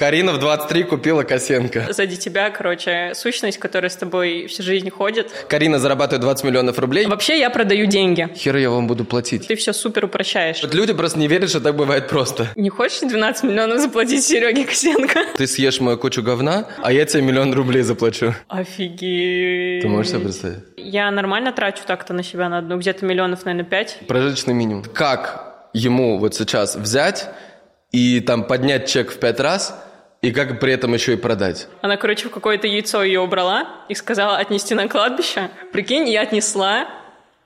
Карина в 23 купила Косенко. Сзади тебя, короче, сущность, которая с тобой всю жизнь ходит. Карина зарабатывает 20 миллионов рублей. Вообще я продаю деньги. Хер я вам буду платить. Ты все супер упрощаешь. Вот люди просто не верят, что так бывает просто. Не хочешь 12 миллионов заплатить Сереге Косенко? Ты съешь мою кучу говна, а я тебе миллион рублей заплачу. Офигеть. Ты можешь себе представить? Я нормально трачу так-то на себя на одну, где-то миллионов, наверное, пять. Прожиточный минимум. Как ему вот сейчас взять и там поднять чек в пять раз – и как при этом еще и продать? Она, короче, в какое-то яйцо ее убрала и сказала отнести на кладбище. Прикинь, я отнесла,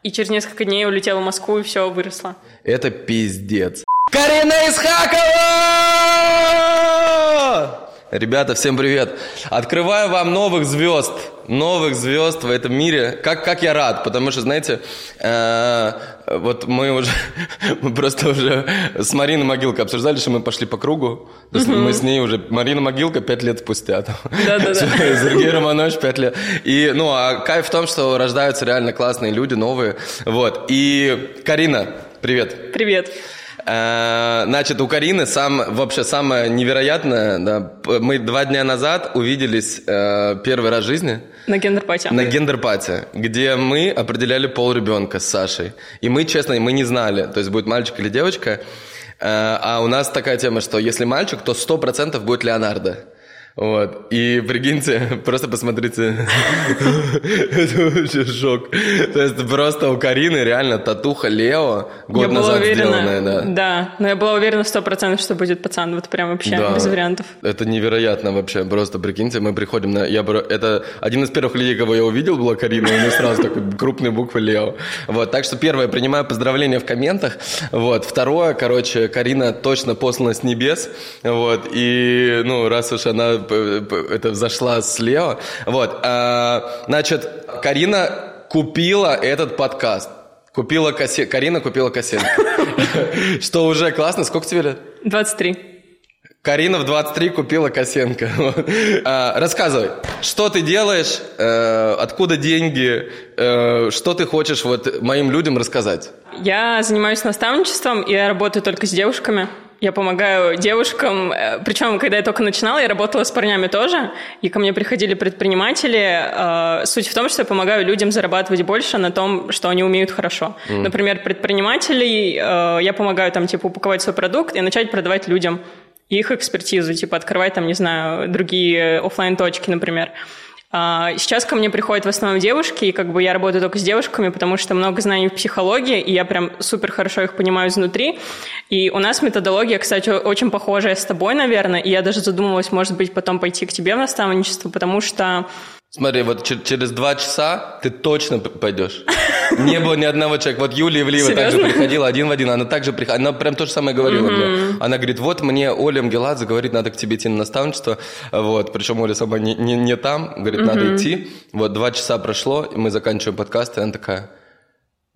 и через несколько дней улетела в Москву, и все, выросло. Это пиздец. Карина Исхакова! Ребята, всем привет! Открываю вам новых звезд, новых звезд в этом мире. Как, как я рад, потому что, знаете, э, вот мы уже, мы просто уже с Мариной Могилкой обсуждали, что мы пошли по кругу. То есть мы с ней уже, Марина Могилка пять лет спустя. Да-да-да. Сергей Романович пять лет. И, ну, а кайф в том, что рождаются реально классные люди, новые. Вот. И Карина, привет. Привет. Э, значит, у Карины сам, вообще самое невероятное, да, мы два дня назад увиделись э, первый раз в жизни. На гендерпате. На гендерпате, где мы определяли пол ребенка с Сашей. И мы, честно, мы не знали, то есть будет мальчик или девочка. Э, а у нас такая тема, что если мальчик, то 100% будет Леонардо. Вот. И прикиньте, просто посмотрите. Это вообще шок. То есть просто у Карины реально татуха Лео год назад сделанная, да. Да, но я была уверена сто процентов, что будет пацан. Вот прям вообще без вариантов. Это невероятно вообще. Просто прикиньте, мы приходим на... Я, это один из первых людей, кого я увидел, была Карина. У нее сразу такой крупные буквы Лео. Вот. Так что первое, принимаю поздравления в комментах. Вот. Второе, короче, Карина точно послана с небес. Вот. И, ну, раз уж она это зашла слева. Вот, а, значит, Карина купила этот подкаст. Купила кассет. Карина купила кассет. Что уже классно. Сколько тебе лет? 23. Карина в 23 купила Косенко. А, рассказывай, что ты делаешь, э, откуда деньги, э, что ты хочешь вот моим людям рассказать? Я занимаюсь наставничеством, и я работаю только с девушками. Я помогаю девушкам, э, причем, когда я только начинала, я работала с парнями тоже, и ко мне приходили предприниматели. Э, суть в том, что я помогаю людям зарабатывать больше на том, что они умеют хорошо. Mm. Например, предпринимателей э, я помогаю там, типа, упаковать свой продукт и начать продавать людям их экспертизу, типа, открывать там, не знаю, другие офлайн точки например. А, сейчас ко мне приходят в основном девушки, и как бы я работаю только с девушками, потому что много знаний в психологии, и я прям супер хорошо их понимаю изнутри. И у нас методология, кстати, очень похожая с тобой, наверное, и я даже задумывалась, может быть, потом пойти к тебе в наставничество, потому что Смотри, вот через два часа ты точно пойдешь. Не было ни одного человека. Вот Юлия Ивлеева также приходила один в один. Она также приходила. Она прям то же самое говорила мне. Она говорит, вот мне Оля Мгеладзе говорит, надо к тебе идти на наставничество. Вот. Причем Оля сама не, не, не там. Говорит, надо идти. Вот два часа прошло, и мы заканчиваем подкаст, и она такая,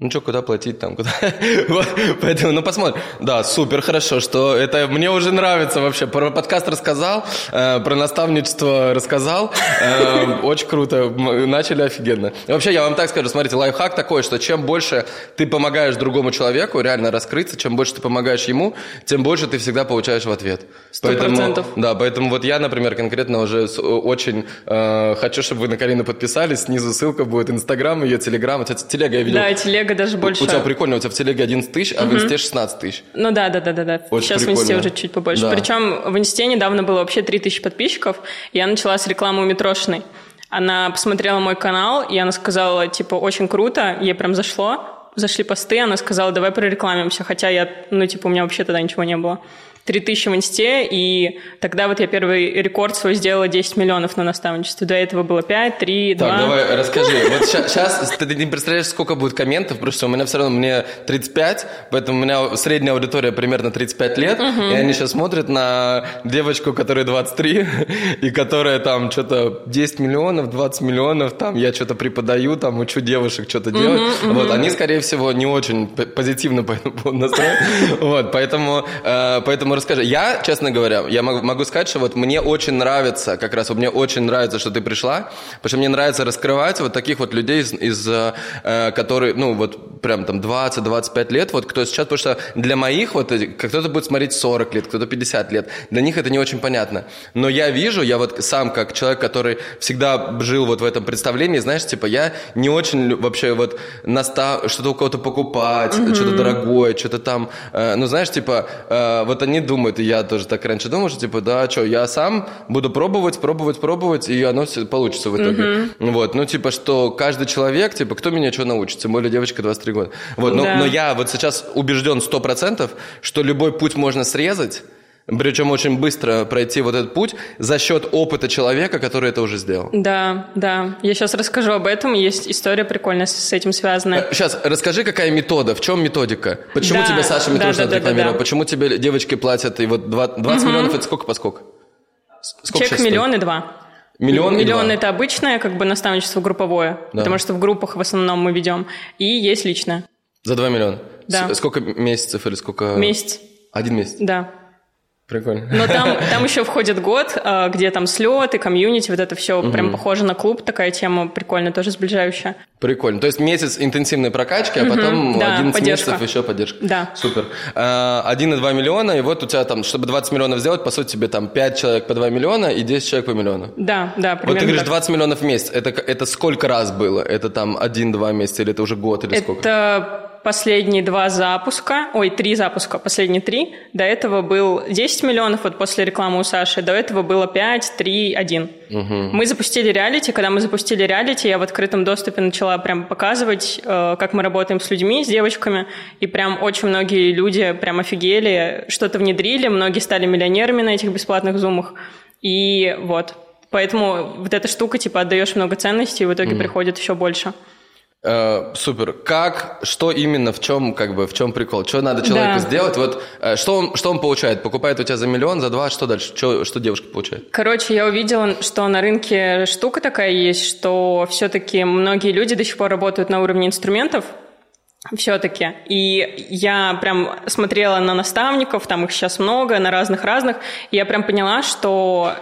ну что, куда платить там, куда? Поэтому, ну посмотрим. Да, супер, хорошо, что это мне уже нравится вообще. Про подкаст рассказал, э, про наставничество рассказал. Э, очень круто, начали офигенно. И вообще, я вам так скажу, смотрите, лайфхак такой, что чем больше ты помогаешь другому человеку реально раскрыться, чем больше ты помогаешь ему, тем больше ты всегда получаешь в ответ. Сто процентов. Да, поэтому вот я, например, конкретно уже очень э, хочу, чтобы вы на Карину подписались. Снизу ссылка будет Инстаграм, ее Телеграм. Телега я видел. Да, телега телега даже больше. У тебя прикольно, у тебя в телеге 11 тысяч, а угу. в инсте 16 тысяч. Ну да, да, да, да, да. Очень Сейчас прикольно. в инсте уже чуть побольше. Да. Причем в инсте недавно было вообще 3 тысячи подписчиков, я начала с рекламы у Митрошиной. Она посмотрела мой канал, и она сказала, типа, очень круто, ей прям зашло. Зашли посты, она сказала, давай прорекламимся, хотя я, ну, типа, у меня вообще тогда ничего не было. 3000 в инсте, и тогда вот я первый рекорд свой сделала 10 миллионов на наставничестве. До этого было 5, 3, 2. Так, давай, расскажи. Вот сейчас ты не представляешь, сколько будет комментов, потому что у меня все равно, мне 35, поэтому у меня средняя аудитория примерно 35 лет, и они сейчас смотрят на девочку, которая 23, и которая там что-то 10 миллионов, 20 миллионов, там я что-то преподаю, там учу девушек что-то делать. Вот, они, скорее всего, не очень позитивно по этому настроены. Вот, поэтому, э, поэтому расскажи. Я, честно говоря, я могу, могу сказать, что вот мне очень нравится, как раз вот мне очень нравится, что ты пришла, потому что мне нравится раскрывать вот таких вот людей, из, из э, которые, ну, вот прям там 20-25 лет, вот кто сейчас, потому что для моих вот, кто-то будет смотреть 40 лет, кто-то 50 лет, для них это не очень понятно. Но я вижу, я вот сам как человек, который всегда жил вот в этом представлении, знаешь, типа я не очень вообще вот настав... что-то у кого-то покупать, mm-hmm. что-то дорогое, что-то там, э, ну, знаешь, типа, э, вот они думают, и я тоже так раньше думал, что типа, да, что, я сам буду пробовать, пробовать, пробовать, и оно все получится в итоге. Mm-hmm. Вот, ну, типа, что каждый человек, типа, кто меня что научится, тем более девочка 23 года. Вот, но, да. но я вот сейчас убежден 100%, что любой путь можно срезать, причем очень быстро пройти вот этот путь за счет опыта человека, который это уже сделал. Да, да. Я сейчас расскажу об этом. Есть история прикольная с этим связанная. Сейчас, э, расскажи, какая метода, в чем методика? Почему да, тебе Саша Митрушина да, да, рекламировал? Да, да, Почему тебе девочки платят? И вот 20 угу. миллионов это сколько по сколько? сколько Чек миллион и два. Миллион, Миллион это обычное, как бы наставничество групповое, да. потому что в группах в основном мы ведем. И есть личное. За 2 миллиона? Да. С- сколько месяцев или сколько? Месяц. Один месяц? Да. Прикольно. Но там, там еще входит год, а, где там слеты, комьюнити, вот это все угу. прям похоже на клуб, такая тема прикольная, тоже сближающая. Прикольно. То есть месяц интенсивной прокачки, а угу, потом да, 11 поддержка. месяцев еще поддержка. Да. Супер. 1,2 миллиона, и вот у тебя там, чтобы 20 миллионов сделать, по сути, тебе там 5 человек по 2 миллиона и 10 человек по миллиону. Да, да, примерно Вот ты говоришь, 20 миллионов в месяц. Это, это сколько раз было? Это там 1-2 месяца или это уже год или это сколько? Это последние два запуска, ой, три запуска, последние три. До этого был 10 миллионов, вот после рекламы у Саши, до этого было 5, 3, 1. Угу. Мы запустили реалити, когда мы запустили реалити, я в открытом доступе начала прям показывать, э, как мы работаем с людьми, с девочками, и прям очень многие люди прям офигели, что-то внедрили, многие стали миллионерами на этих бесплатных зумах, и вот. Поэтому вот эта штука, типа, отдаешь много ценностей, и в итоге mm. приходит еще больше. Э, супер. Как, что именно, в чем, как бы, в чем прикол? Что надо человеку да. сделать? Вот, э, что, он, что он получает? Покупает у тебя за миллион, за два, что дальше? Что, что девушка получает? Короче, я увидела, что на рынке штука такая есть, что все-таки многие люди до сих пор работают на уровне инструментов, все-таки. И я прям смотрела на наставников, там их сейчас много, на разных-разных, и я прям поняла, что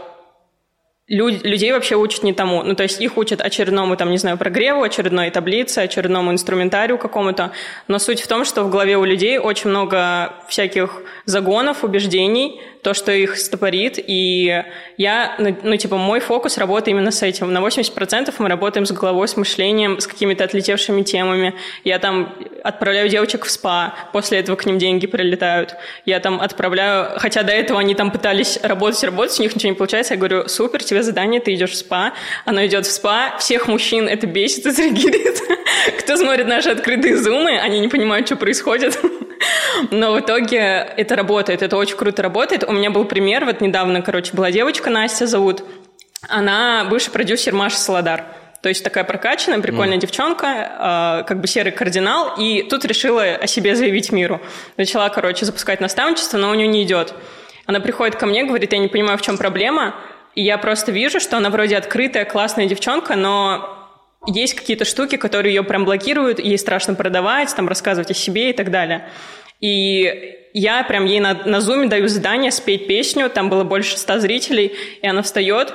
Люд, людей вообще учат не тому. Ну, то есть их учат очередному, там, не знаю, прогреву, очередной таблице, очередному инструментарию какому-то. Но суть в том, что в голове у людей очень много всяких загонов, убеждений, то, что их стопорит. И я, ну, ну, типа, мой фокус работает именно с этим. На 80% мы работаем с головой, с мышлением, с какими-то отлетевшими темами. Я там отправляю девочек в спа, после этого к ним деньги прилетают. Я там отправляю, хотя до этого они там пытались работать, работать, у них ничего не получается. Я говорю, супер, тебе задание, ты идешь в спа. Оно идет в спа, всех мужчин это бесит и триггерит. Кто смотрит наши открытые зумы, они не понимают, что происходит. Но в итоге это работает, это очень круто работает. У меня был пример, вот недавно, короче, была девочка, Настя зовут, она бывший продюсер Маша Солодар. То есть такая прокачанная, прикольная mm. девчонка, э, как бы серый кардинал, и тут решила о себе заявить миру. Начала, короче, запускать наставничество, но у нее не идет. Она приходит ко мне, говорит, я не понимаю, в чем проблема, и я просто вижу, что она вроде открытая, классная девчонка, но есть какие-то штуки, которые ее прям блокируют, ей страшно продавать, там, рассказывать о себе и так далее. И я прям ей на, на зуме даю задание спеть песню, там было больше ста зрителей, и она встает,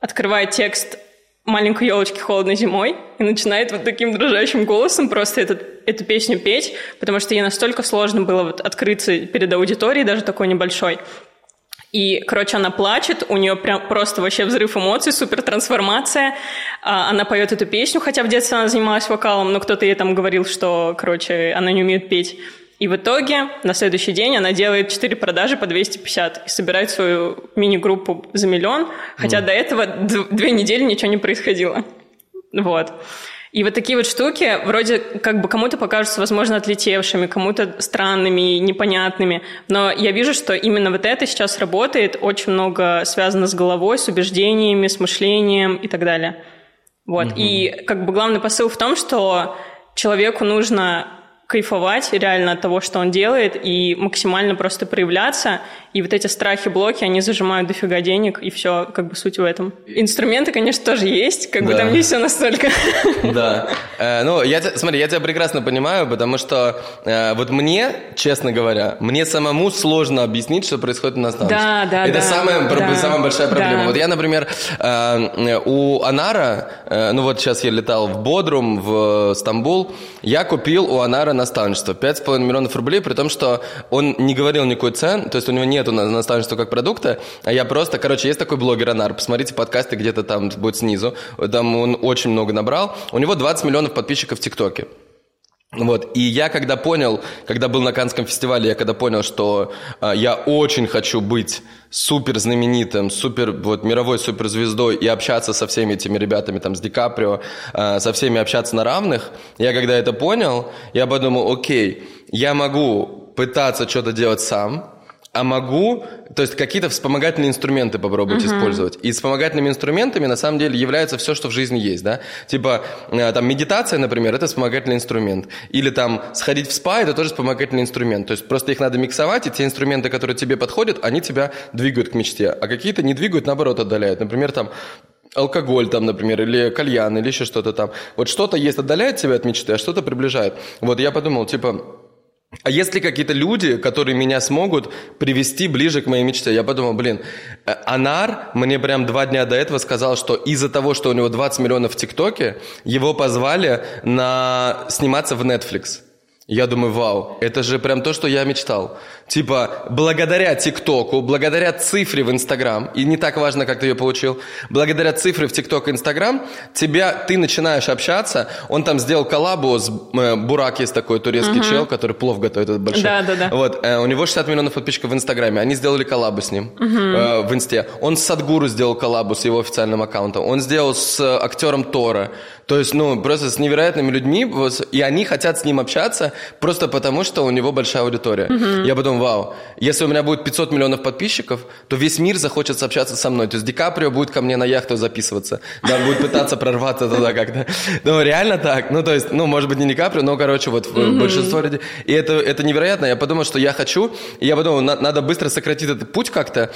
открывает текст маленькой елочки холодной зимой и начинает вот таким дрожащим голосом просто этот, эту песню петь, потому что ей настолько сложно было вот открыться перед аудиторией, даже такой небольшой. И, короче, она плачет, у нее прям просто вообще взрыв эмоций, супер трансформация. А, она поет эту песню, хотя в детстве она занималась вокалом, но кто-то ей там говорил, что, короче, она не умеет петь. И в итоге на следующий день она делает 4 продажи по 250 и собирает свою мини-группу за миллион, хотя mm. до этого две недели ничего не происходило. Вот. И вот такие вот штуки вроде как бы кому-то покажутся, возможно, отлетевшими, кому-то странными, непонятными. Но я вижу, что именно вот это сейчас работает, очень много связано с головой, с убеждениями, с мышлением и так далее. Вот. Угу. И как бы главный посыл в том, что человеку нужно кайфовать реально от того, что он делает, и максимально просто проявляться. И вот эти страхи, блоки, они зажимают дофига денег, и все, как бы суть в этом. Инструменты, конечно, тоже есть, как да. бы там не все настолько. Да. Э, ну, я, смотри, я тебя прекрасно понимаю, потому что э, вот мне, честно говоря, мне самому сложно объяснить, что происходит на станции. Да, да, Это да. самая, да, самая большая проблема. Да. Вот я, например, э, у Анара, э, ну вот сейчас я летал в Бодрум, в Стамбул, я купил у Анара наставничество. 5,5 миллионов рублей, при том, что он не говорил никакой цен, то есть у него нету наставничества как продукта, а я просто, короче, есть такой блогер Анар, посмотрите подкасты где-то там будет снизу, там он очень много набрал, у него 20 миллионов подписчиков в ТикТоке. Вот, и я когда понял, когда был на Канском фестивале, я когда понял, что э, я очень хочу быть супер знаменитым, супер, вот, мировой суперзвездой и общаться со всеми этими ребятами, там, с Ди Каприо, э, со всеми общаться на равных, я когда это понял, я подумал, окей, я могу пытаться что-то делать сам, а могу, то есть какие-то вспомогательные инструменты попробовать uh-huh. использовать. И вспомогательными инструментами на самом деле является все, что в жизни есть, да. Типа э, там медитация, например, это вспомогательный инструмент. Или там сходить в спа, это тоже вспомогательный инструмент. То есть просто их надо миксовать, и те инструменты, которые тебе подходят, они тебя двигают к мечте. А какие-то не двигают, наоборот, отдаляют. Например, там алкоголь там, например, или кальян, или еще что-то там. Вот что-то есть отдаляет тебя от мечты, а что-то приближает. Вот я подумал, типа, а есть ли какие-то люди, которые меня смогут привести ближе к моей мечте? Я подумал, блин, э, Анар мне прям два дня до этого сказал, что из-за того, что у него 20 миллионов в ТикТоке, его позвали на сниматься в Netflix. Я думаю, вау, это же прям то, что я мечтал. Типа, благодаря ТикТоку, благодаря цифре в Инстаграм, и не так важно, как ты ее получил, благодаря цифре в ТикТок и Инстаграм, тебя, ты начинаешь общаться, он там сделал коллабу с, э, Бурак есть такой турецкий uh-huh. чел, который плов готовит, этот большой. Да, да, да. Вот, э, у него 60 миллионов подписчиков в Инстаграме, они сделали коллабу с ним uh-huh. э, в Инсте. Он с Садгуру сделал коллабу с его официальным аккаунтом, он сделал с актером Тора. То есть, ну, просто с невероятными людьми, и они хотят с ним общаться просто потому, что у него большая аудитория. Uh-huh. Я потом вау, если у меня будет 500 миллионов подписчиков, то весь мир захочет общаться со мной. То есть Ди Каприо будет ко мне на яхту записываться, да, будет пытаться прорваться туда как-то. Ну, реально так. Ну, то есть, ну, может быть, не Ди Каприо, но, короче, вот mm-hmm. большинство людей. И это, это невероятно. Я подумал, что я хочу, и я подумал, надо быстро сократить этот путь как-то,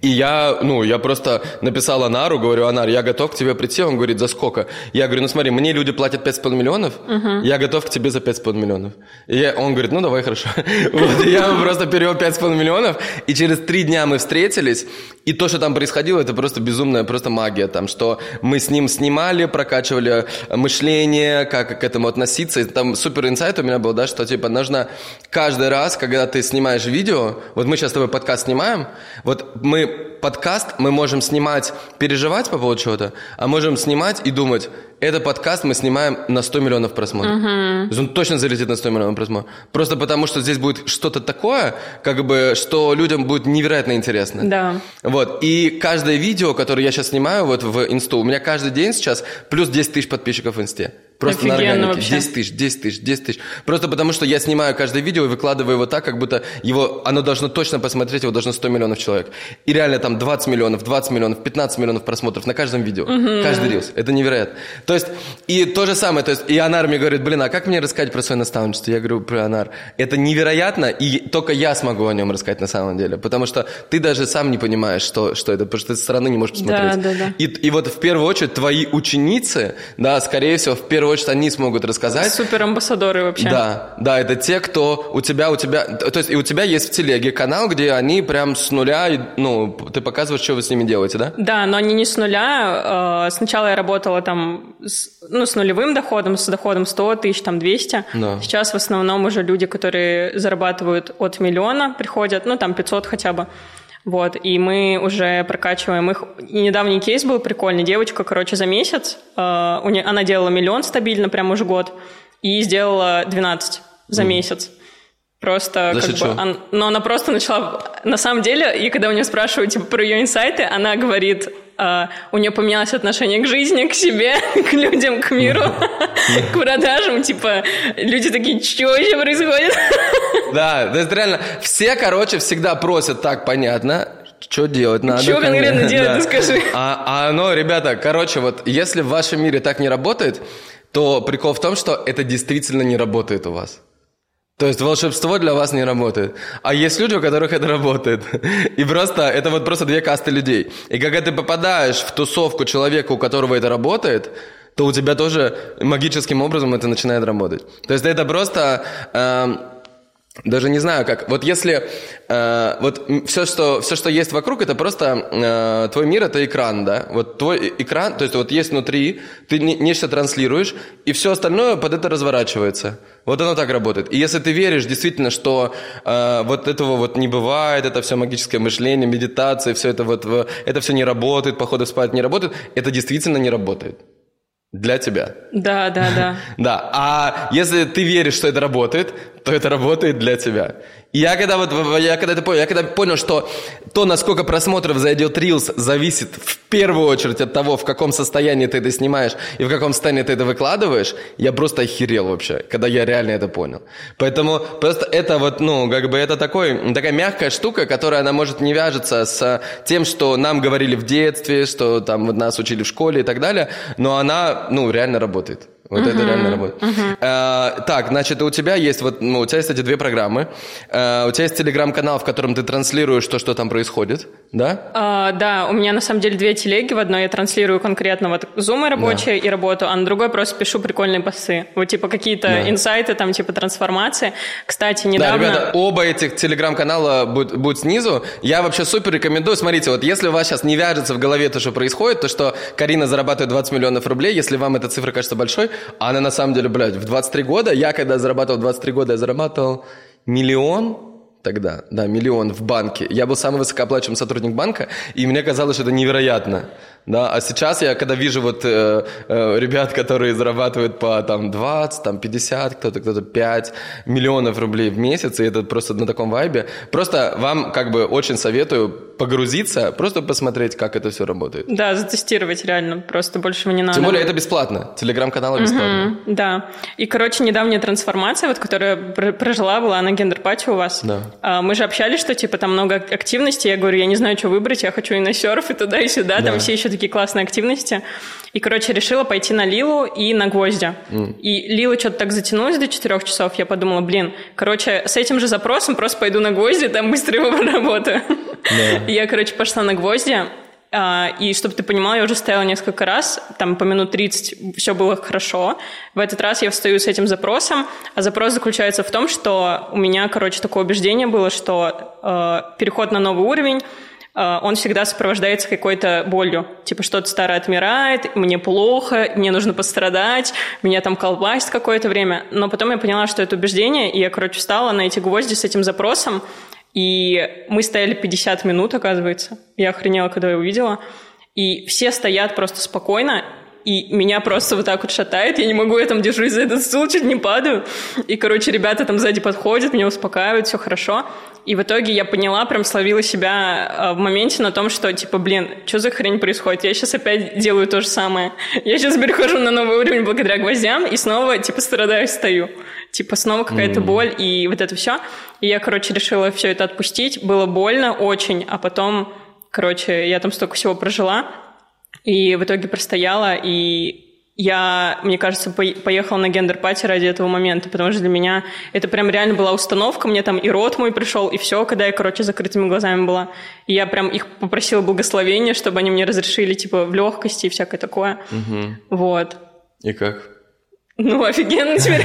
и я, ну, я просто написал Анару, говорю, Анар, я готов к тебе прийти. Он говорит, за сколько? Я говорю, ну смотри, мне люди платят 5,5 миллионов, uh-huh. я готов к тебе за 5,5 миллионов. И я, он говорит, ну давай, хорошо. вот, и я просто перевел 5,5 миллионов, и через три дня мы встретились, и то, что там происходило, это просто безумная просто магия, там, что мы с ним снимали, прокачивали мышление, как к этому относиться. И там супер инсайт у меня был, да, что типа нужно каждый раз, когда ты снимаешь видео, вот мы сейчас с тобой подкаст снимаем, вот мы мы подкаст мы можем снимать, переживать по поводу чего-то, а можем снимать и думать, этот подкаст мы снимаем на 100 миллионов просмотров. Uh-huh. То есть он точно залетит на 100 миллионов просмотров. Просто потому, что здесь будет что-то такое, как бы, что людям будет невероятно интересно. Да. Вот. И каждое видео, которое я сейчас снимаю вот в инсту, у меня каждый день сейчас плюс 10 тысяч подписчиков в инсте. Просто Офигенно на органике. Вообще. 10 тысяч, 10 тысяч, 10 тысяч. Просто потому, что я снимаю каждое видео и выкладываю его так, как будто его, оно должно точно посмотреть, его должно 100 миллионов человек. И реально там 20 миллионов, 20 миллионов, 15 миллионов просмотров на каждом видео. Угу. Каждый рилс. Это невероятно. То есть, и то же самое, то есть, и Анар мне говорит, блин, а как мне рассказать про свое наставничество? Я говорю про Анар. Это невероятно, и только я смогу о нем рассказать на самом деле. Потому что ты даже сам не понимаешь, что, что это, потому что ты со стороны не можешь посмотреть. Да, да, да. И, и вот в первую очередь твои ученицы, да, скорее всего, в первую очередь они смогут рассказать. Супер амбассадоры вообще. Да, да, это те, кто у тебя, у тебя, то есть и у тебя есть в телеге канал, где они прям с нуля, ну, ты показываешь, что вы с ними делаете, да? Да, но они не с нуля. Э, сначала я работала там, с, ну, с нулевым доходом, с доходом 100 тысяч, там 200. Да. Сейчас в основном уже люди, которые зарабатывают от миллиона, приходят, ну, там 500 хотя бы. Вот, и мы уже прокачиваем их. И недавний кейс был прикольный. Девочка, короче, за месяц, э, у нее, она делала миллион стабильно, прям уже год, и сделала 12 за mm. месяц. Просто За как бы, он, но она просто начала, на самом деле, и когда у нее спрашивают типа про ее инсайты, она говорит, Uh, у нее поменялось отношение к жизни, к себе, к людям, к миру, к продажам. Типа, люди такие, что вообще происходит? Да, то есть реально, все, короче, всегда просят так, понятно, что делать надо? Что конкретно делать, да. ты скажи. А, а, ну, ребята, короче, вот если в вашем мире так не работает, то прикол в том, что это действительно не работает у вас. То есть волшебство для вас не работает. А есть люди, у которых это работает. И просто, это вот просто две касты людей. И когда ты попадаешь в тусовку человека, у которого это работает, то у тебя тоже магическим образом это начинает работать. То есть это просто... Э, даже не знаю как. Вот если э, вот все что все что есть вокруг, это просто э, твой мир, это экран, да. Вот твой экран, то есть вот есть внутри, ты нечто транслируешь, и все остальное под это разворачивается. Вот оно так работает. И если ты веришь действительно, что э, вот этого вот не бывает, это все магическое мышление, медитация, все это вот это все не работает, походы спать не работает, это действительно не работает. Для тебя. Да, да, да. Да. А если ты веришь, что это работает, то это работает для тебя. Я когда вот, я когда это понял, я когда понял, что то, насколько просмотров зайдет Reels, зависит в первую очередь от того, в каком состоянии ты это снимаешь и в каком состоянии ты это выкладываешь, я просто охерел вообще, когда я реально это понял. Поэтому просто это вот, ну, как бы это такой, такая мягкая штука, которая, она может не вяжется с тем, что нам говорили в детстве, что там нас учили в школе и так далее, но она, ну, реально работает. Вот uh-huh. это реально работает. Uh-huh. А, так, значит, у тебя есть вот, ну, у тебя есть эти две программы. А, у тебя есть телеграм-канал, в котором ты транслируешь то, что там происходит, да? А, да, у меня на самом деле две телеги. В одной я транслирую конкретно вот зумы рабочие да. и работу, а на другой просто пишу прикольные посты. Вот типа какие-то да. инсайты, там типа трансформации. Кстати, недавно... Да, ребята, оба этих телеграм-канала будут, будут снизу. Я вообще супер рекомендую. Смотрите, вот если у вас сейчас не вяжется в голове то, что происходит, то, что Карина зарабатывает 20 миллионов рублей, если вам эта цифра кажется большой, а она на самом деле, блядь, в 23 года, я когда зарабатывал 23 года, я зарабатывал миллион тогда, да, миллион в банке. Я был самый высокооплачиваемый сотрудник банка, и мне казалось, что это невероятно. Да, а сейчас я, когда вижу вот э, э, ребят, которые зарабатывают по там 20, там 50, кто-то, кто-то 5 миллионов рублей в месяц, и это просто на таком вайбе, просто вам как бы очень советую погрузиться, просто посмотреть, как это все работает. Да, затестировать реально, просто больше не надо. Тем более это бесплатно, телеграм-канал бесплатно. Угу, да, и, короче, недавняя трансформация, вот, которая прожила, была на гендер-пати у вас. Да. А, мы же общались, что, типа, там много активности, я говорю, я не знаю, что выбрать, я хочу и на серф, и туда, и сюда, да. там все еще такие классные активности. И, короче, решила пойти на Лилу и на гвозди. Mm. И Лила что-то так затянулась до 4 часов, я подумала, блин, короче, с этим же запросом просто пойду на гвозди, там быстро его проработаю. Yeah. Я, короче, пошла на гвозди, а, и чтобы ты понимал, я уже стояла несколько раз, там по минут 30 все было хорошо. В этот раз я встаю с этим запросом, а запрос заключается в том, что у меня, короче, такое убеждение было, что э, переход на новый уровень он всегда сопровождается какой-то болью. Типа что-то старое отмирает, мне плохо, мне нужно пострадать, меня там колбасит какое-то время. Но потом я поняла, что это убеждение, и я, короче, встала на эти гвозди с этим запросом, и мы стояли 50 минут, оказывается. Я охренела, когда я увидела. И все стоят просто спокойно, и меня просто вот так вот шатает, я не могу, я там держусь за этот стул, чуть не падаю. И, короче, ребята там сзади подходят, меня успокаивают, все хорошо. И в итоге я поняла, прям словила себя а, в моменте на том, что, типа, блин, что за хрень происходит? Я сейчас опять делаю то же самое. Я сейчас перехожу на новый уровень благодаря гвоздям и снова, типа, страдаю, стою. Типа, снова какая-то mm. боль и вот это все. И я, короче, решила все это отпустить. Было больно очень, а потом, короче, я там столько всего прожила, и в итоге простояла, и я, мне кажется, поехала на гендер-пати ради этого момента, потому что для меня это прям реально была установка. Мне там и рот мой пришел, и все, когда я, короче, закрытыми глазами была. И я прям их попросила благословения, чтобы они мне разрешили, типа, в легкости и всякое такое. Угу. Вот. И как? Ну, офигенно теперь.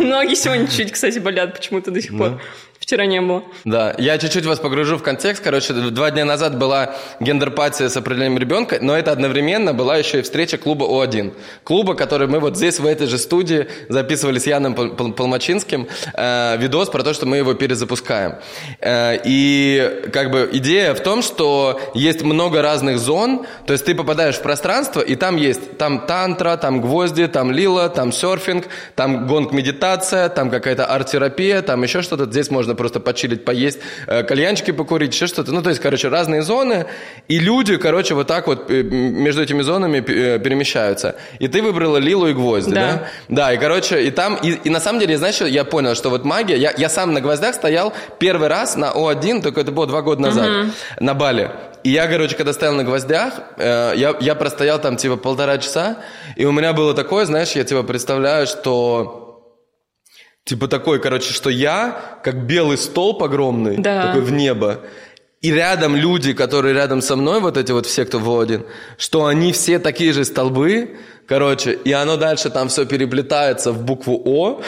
Ноги сегодня чуть, кстати, болят почему-то до сих пор. Вчера не было. Да, я чуть-чуть вас погружу в контекст. Короче, два дня назад была гендерпатия с определением ребенка, но это одновременно была еще и встреча клуба О1. Клуба, который мы вот здесь, в этой же студии, записывали с Яном Полмачинским э, видос про то, что мы его перезапускаем. Э, и как бы идея в том, что есть много разных зон, то есть ты попадаешь в пространство, и там есть там тантра, там гвозди, там лила, там серфинг, там гонг-медитация, там какая-то арт-терапия, там еще что-то. Здесь можно можно просто почилить, поесть, э, кальянчики покурить, еще что-то. Ну, то есть, короче, разные зоны, и люди, короче, вот так вот э, между этими зонами э, перемещаются. И ты выбрала Лилу и Гвозди, да? Да, да и, короче, и там, и, и на самом деле, знаешь, я понял, что вот магия, я, я сам на Гвоздях стоял первый раз на О1, только это было два года назад, угу. на Бали. И я, короче, когда стоял на гвоздях, э, я, я простоял там типа полтора часа, и у меня было такое, знаешь, я типа представляю, что Типа такой, короче, что я, как белый столб огромный, Да. такой в небо, и рядом люди, которые рядом со мной, вот эти вот все, кто в один, что они все такие же столбы, короче, и оно дальше там все переплетается в букву О,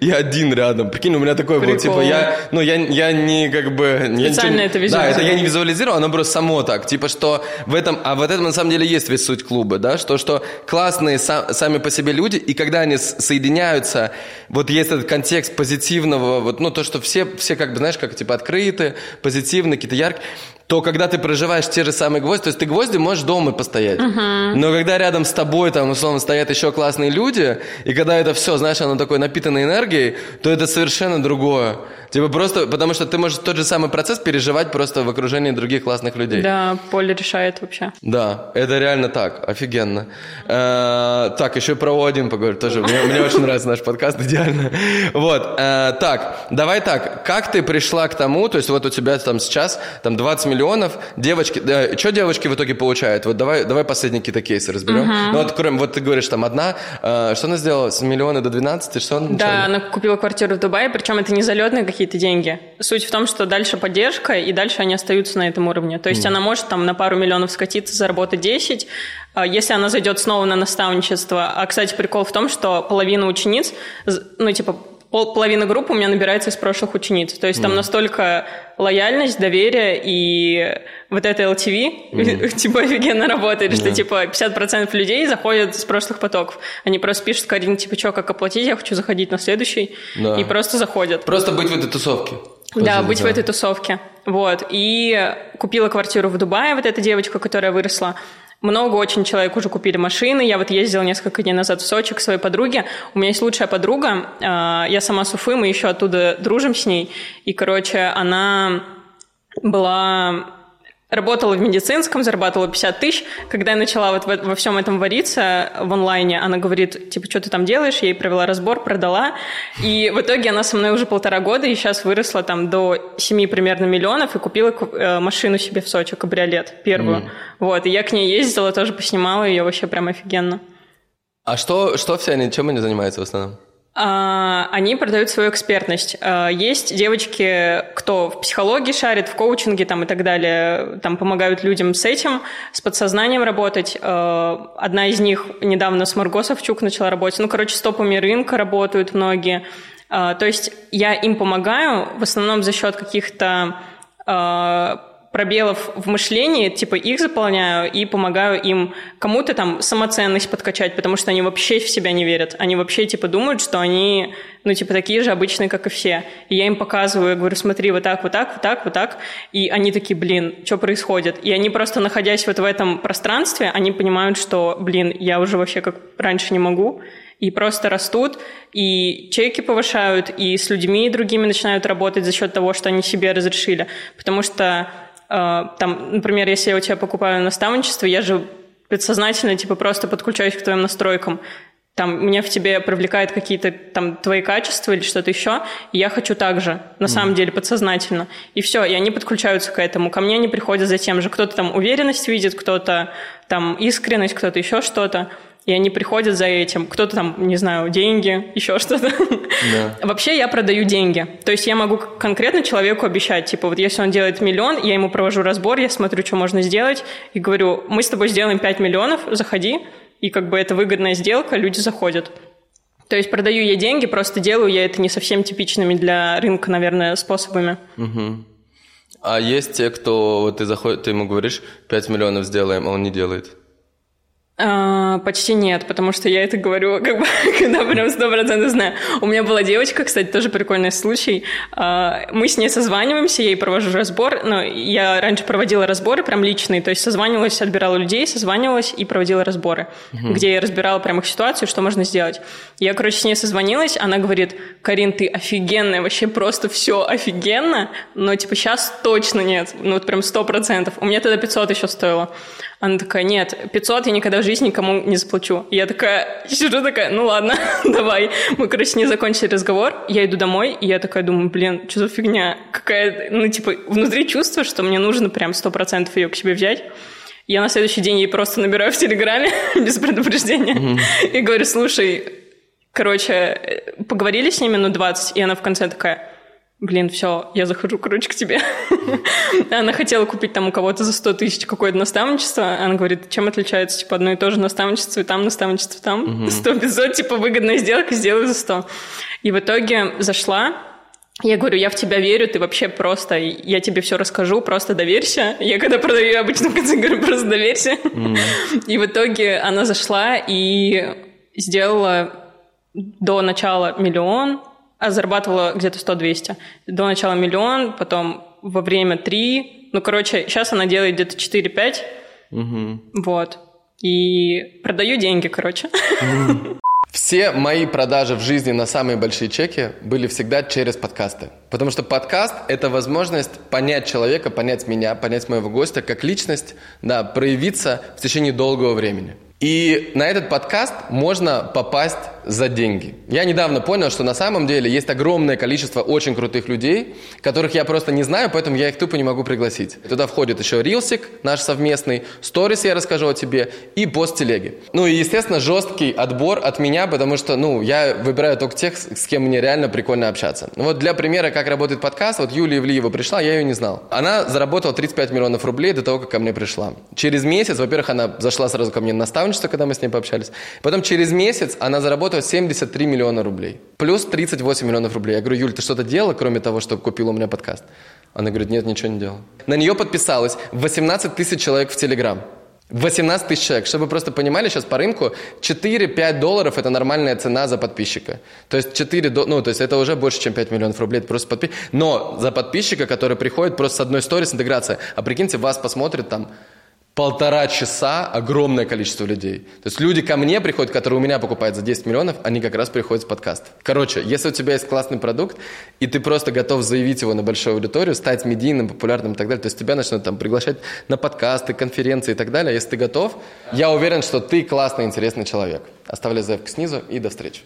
и один рядом. Прикинь, у меня такой был, Прикол. типа, я, ну, я, я не как бы... Специально ничего- это Да, визуализировал. это я не визуализировал, оно просто само так. Типа, что в этом... А вот это на самом деле есть весь суть клуба, да? Что, что классные са- сами по себе люди, и когда они соединяются, вот есть этот контекст позитивного, вот, ну, то, что все, все как бы, знаешь, как, типа, открыты, позитивные, какие-то яркие, то когда ты проживаешь те же самые гвозди, то есть ты гвозди можешь дома постоять, но когда рядом с тобой, там, условно, стоят еще классные люди, и когда это все, знаешь, оно такое напитано энергией, то это совершенно другое. Типа просто, потому что ты можешь тот же самый процесс переживать просто в окружении других классных людей. Да, поле решает вообще. Да, это реально так, офигенно. Э, так, еще про О1 поговорю, тоже мне, мне очень нравится наш подкаст, идеально. Вот, э, так, давай так, как ты пришла к тому, то есть вот у тебя там сейчас там 20 миллионов, девочки, что девочки в итоге получают? Вот давай, давай последние какие-то кейсы разберем. Ну вот, кроме, вот ты говоришь, там одна, э, что она сделала, с миллиона до 12, что она Да, начала? она купила квартиру в Дубае, причем это не залетные какие-то деньги. Суть в том, что дальше поддержка, и дальше они остаются на этом уровне. То есть она может там на пару миллионов скатиться, заработать 10, а если она зайдет снова на наставничество. А, кстати, прикол в том, что половина учениц, ну, типа, пол- половина группы у меня набирается из прошлых учениц. То есть там настолько лояльность, доверие и вот это LTV, типа, офигенно работает, что, типа, 50% людей заходят с прошлых потоков. Они просто пишут, Карин, типа, что, как оплатить, я хочу заходить на следующий, Да. и просто заходят. Просто быть в этой тусовке. Да, Тоже, быть в этой тусовке. Вот. И купила квартиру в Дубае, вот эта девочка, которая выросла. Много очень человек уже купили машины. Я вот ездила несколько дней назад в Сочи к своей подруге. У меня есть лучшая подруга. а, Я сама с Уфы, мы еще оттуда дружим с ней. И, короче, она была Работала в медицинском, зарабатывала 50 тысяч. Когда я начала вот во, во всем этом вариться в онлайне, она говорит, типа, что ты там делаешь? Я ей провела разбор, продала. И в итоге она со мной уже полтора года, и сейчас выросла там до 7 примерно миллионов, и купила э, машину себе в Сочи, кабриолет, первую. Вот, и я к ней ездила, тоже поснимала ее вообще прям офигенно. А что, что все они, чем они занимаются в основном? А, Они продают свою экспертность. А, Есть девочки, кто в психологии шарит, в коучинге там, и так далее, там помогают людям с этим, с подсознанием работать. А, Одна из них недавно с Марго Савчук начала работать. Ну, короче, с топами рынка работают многие. То есть я им помогаю в основном за счет каких-то пробелов в мышлении, типа их заполняю и помогаю им кому-то там самоценность подкачать, потому что они вообще в себя не верят. Они вообще типа думают, что они, ну, типа такие же обычные, как и все. И я им показываю, говорю, смотри, вот так, вот так, вот так, вот так. И они такие, блин, что происходит? И они просто, находясь вот в этом пространстве, они понимают, что, блин, я уже вообще как раньше не могу и просто растут, и чеки повышают, и с людьми другими начинают работать за счет того, что они себе разрешили. Потому что, там, например, если я у тебя покупаю наставничество, я же подсознательно типа просто подключаюсь к твоим настройкам. Там меня в тебе привлекают какие-то там твои качества или что-то еще, и я хочу так же, на самом деле, подсознательно. И все, и они подключаются к этому. Ко мне они приходят за тем же. Кто-то там уверенность видит, кто-то там искренность, кто-то еще что-то. И они приходят за этим. Кто-то там, не знаю, деньги, еще что-то. Да. Вообще я продаю деньги. То есть я могу конкретно человеку обещать, типа, вот если он делает миллион, я ему провожу разбор, я смотрю, что можно сделать, и говорю, мы с тобой сделаем 5 миллионов, заходи, и как бы это выгодная сделка, люди заходят. То есть продаю я деньги, просто делаю я это не совсем типичными для рынка, наверное, способами. Мгм. А есть те, кто, вот ты заходишь, ты ему говоришь, 5 миллионов сделаем, а он не делает. А, почти нет, потому что я это говорю, как бы, когда прям сто процентов знаю. У меня была девочка, кстати, тоже прикольный случай. А, мы с ней созваниваемся, я ей провожу разбор. Ну, я раньше проводила разборы прям личные, то есть созванивалась, отбирала людей, созванивалась и проводила разборы, где я разбирала прям их ситуацию, что можно сделать. Я, короче, с ней созвонилась, она говорит, Карин, ты офигенная, вообще просто все офигенно, но типа сейчас точно нет, ну вот прям сто процентов. У меня тогда 500 еще стоило. Она такая, нет, 500 я никогда в жизни никому не заплачу. И я такая, сижу такая, ну ладно, давай. Мы, короче, не закончили разговор, я иду домой, и я такая думаю, блин, что за фигня? Какая, ну, типа, внутри чувство, что мне нужно прям сто процентов ее к себе взять. Я на следующий день ей просто набираю в Телеграме без предупреждения mm-hmm. и говорю, слушай, короче, э, поговорили с ней минут 20, и она в конце такая, блин, все, я захожу, короче, к тебе. Она хотела купить там у кого-то за 100 тысяч какое-то наставничество. Она говорит, чем отличается, типа, одно и то же наставничество, и там наставничество, там 100-500, типа, выгодная сделка, сделаю за 100. И в итоге зашла, я говорю, я в тебя верю, ты вообще просто, я тебе все расскажу, просто доверься. Я когда продаю, я обычно в конце говорю, просто доверься. Mm. И в итоге она зашла и сделала до начала миллион, а зарабатывала где-то 100-200. До начала миллион, потом во время 3. Ну, короче, сейчас она делает где-то 4-5. Угу. Вот. И продаю деньги, короче. Все мои продажи в жизни на самые большие чеки были всегда через подкасты. Потому что подкаст – это возможность понять человека, понять меня, понять моего гостя как личность, да, проявиться в течение долгого времени. И на этот подкаст можно попасть за деньги. Я недавно понял, что на самом деле есть огромное количество очень крутых людей, которых я просто не знаю, поэтому я их тупо не могу пригласить. Туда входит еще рилсик наш совместный, сторис я расскажу о тебе и пост телеги. Ну и, естественно, жесткий отбор от меня, потому что, ну, я выбираю только тех, с кем мне реально прикольно общаться. Вот для примера, как работает подкаст, вот Юлия Ивлиева пришла, я ее не знал. Она заработала 35 миллионов рублей до того, как ко мне пришла. Через месяц, во-первых, она зашла сразу ко мне на наставничество, когда мы с ней пообщались. Потом через месяц она заработала 73 миллиона рублей. Плюс 38 миллионов рублей. Я говорю, Юль, ты что-то делала, кроме того, что купила у меня подкаст? Она говорит, нет, ничего не делала. На нее подписалось 18 тысяч человек в Телеграм. 18 тысяч человек. Чтобы вы просто понимали, сейчас по рынку 4-5 долларов – это нормальная цена за подписчика. То есть 4, ну, то есть это уже больше, чем 5 миллионов рублей. Просто подписчик. Но за подписчика, который приходит просто с одной сторис интеграция, а прикиньте, вас посмотрит там полтора часа огромное количество людей. То есть люди ко мне приходят, которые у меня покупают за 10 миллионов, они как раз приходят с подкаста. Короче, если у тебя есть классный продукт, и ты просто готов заявить его на большую аудиторию, стать медийным, популярным и так далее, то есть тебя начнут там приглашать на подкасты, конференции и так далее, если ты готов, я уверен, что ты классный, интересный человек. Оставляй заявку снизу и до встречи.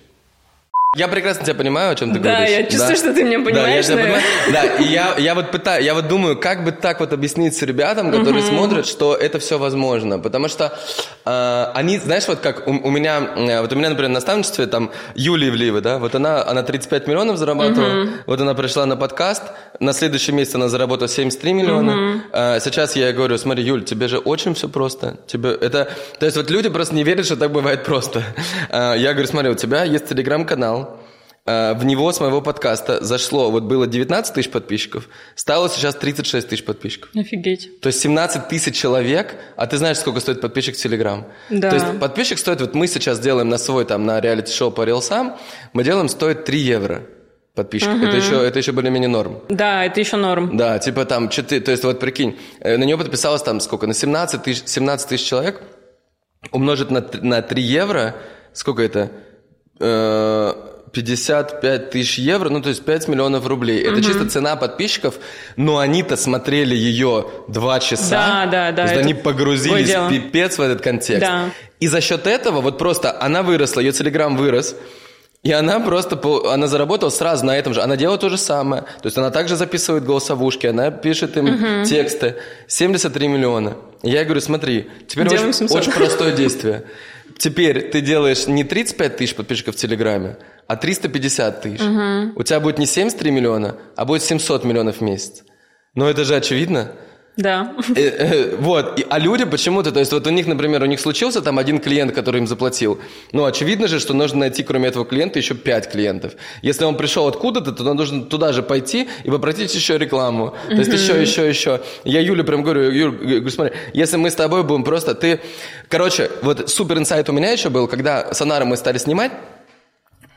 Я прекрасно тебя понимаю, о чем ты да, говоришь. Я чувствую, да, что ты меня понимаешь. Да, я тебя понимаю. Да, и я, я вот пытаю, я вот думаю, как бы так вот объяснить ребятам, которые uh-huh. смотрят, что это все возможно. Потому что э, они, знаешь, вот как у, у меня, э, вот у меня, например, на наставничестве там Юлия Ивлеева, да, вот она, она 35 миллионов зарабатывала, uh-huh. вот она пришла на подкаст, на следующий месяц она заработала 73 миллиона. Uh-huh. Э, сейчас я говорю, смотри, Юль, тебе же очень все просто. Тебе это, то есть вот люди просто не верят, что так бывает просто. Э, я говорю, смотри, у тебя есть телеграм-канал, в него с моего подкаста зашло, вот было 19 тысяч подписчиков, стало сейчас 36 тысяч подписчиков. Офигеть. То есть 17 тысяч человек, а ты знаешь, сколько стоит подписчик в Телеграм? Да. То есть подписчик стоит, вот мы сейчас делаем на свой, там, на реалити-шоу по рилсам, мы делаем, стоит 3 евро подписчик. Угу. Это еще, это еще более-менее норм. Да, это еще норм. Да, типа там 4, то есть вот прикинь, э, на нее подписалось там сколько, на 17 тысяч, 17 тысяч человек, умножить на, на 3 евро, сколько это? Э, 55 тысяч евро, ну то есть 5 миллионов рублей. Это угу. чисто цена подписчиков, но они-то смотрели ее 2 часа. Да, да, да. То есть они погрузились пипец в этот контекст. Да. И за счет этого вот просто она выросла, ее телеграм вырос, и она просто, она заработала сразу на этом же. Она делает то же самое. То есть она также записывает голосовушки, она пишет им угу. тексты. 73 миллиона. Я говорю, смотри, теперь очень, очень простое действие. Теперь ты делаешь не 35 тысяч подписчиков в Телеграме, а 350 тысяч. Угу. У тебя будет не 73 миллиона, а будет 700 миллионов в месяц. Но это же очевидно. Да. Э, э, вот. А люди почему-то, то есть вот у них, например, у них случился там один клиент, который им заплатил. Ну, очевидно же, что нужно найти, кроме этого клиента, еще пять клиентов. Если он пришел откуда-то, то нужно туда же пойти и попросить еще рекламу. То есть еще, еще, еще. Я Юле прям говорю, Юль, говорю, смотри, если мы с тобой будем просто, ты... Короче, вот супер инсайт у меня еще был, когда с Анаром мы стали снимать,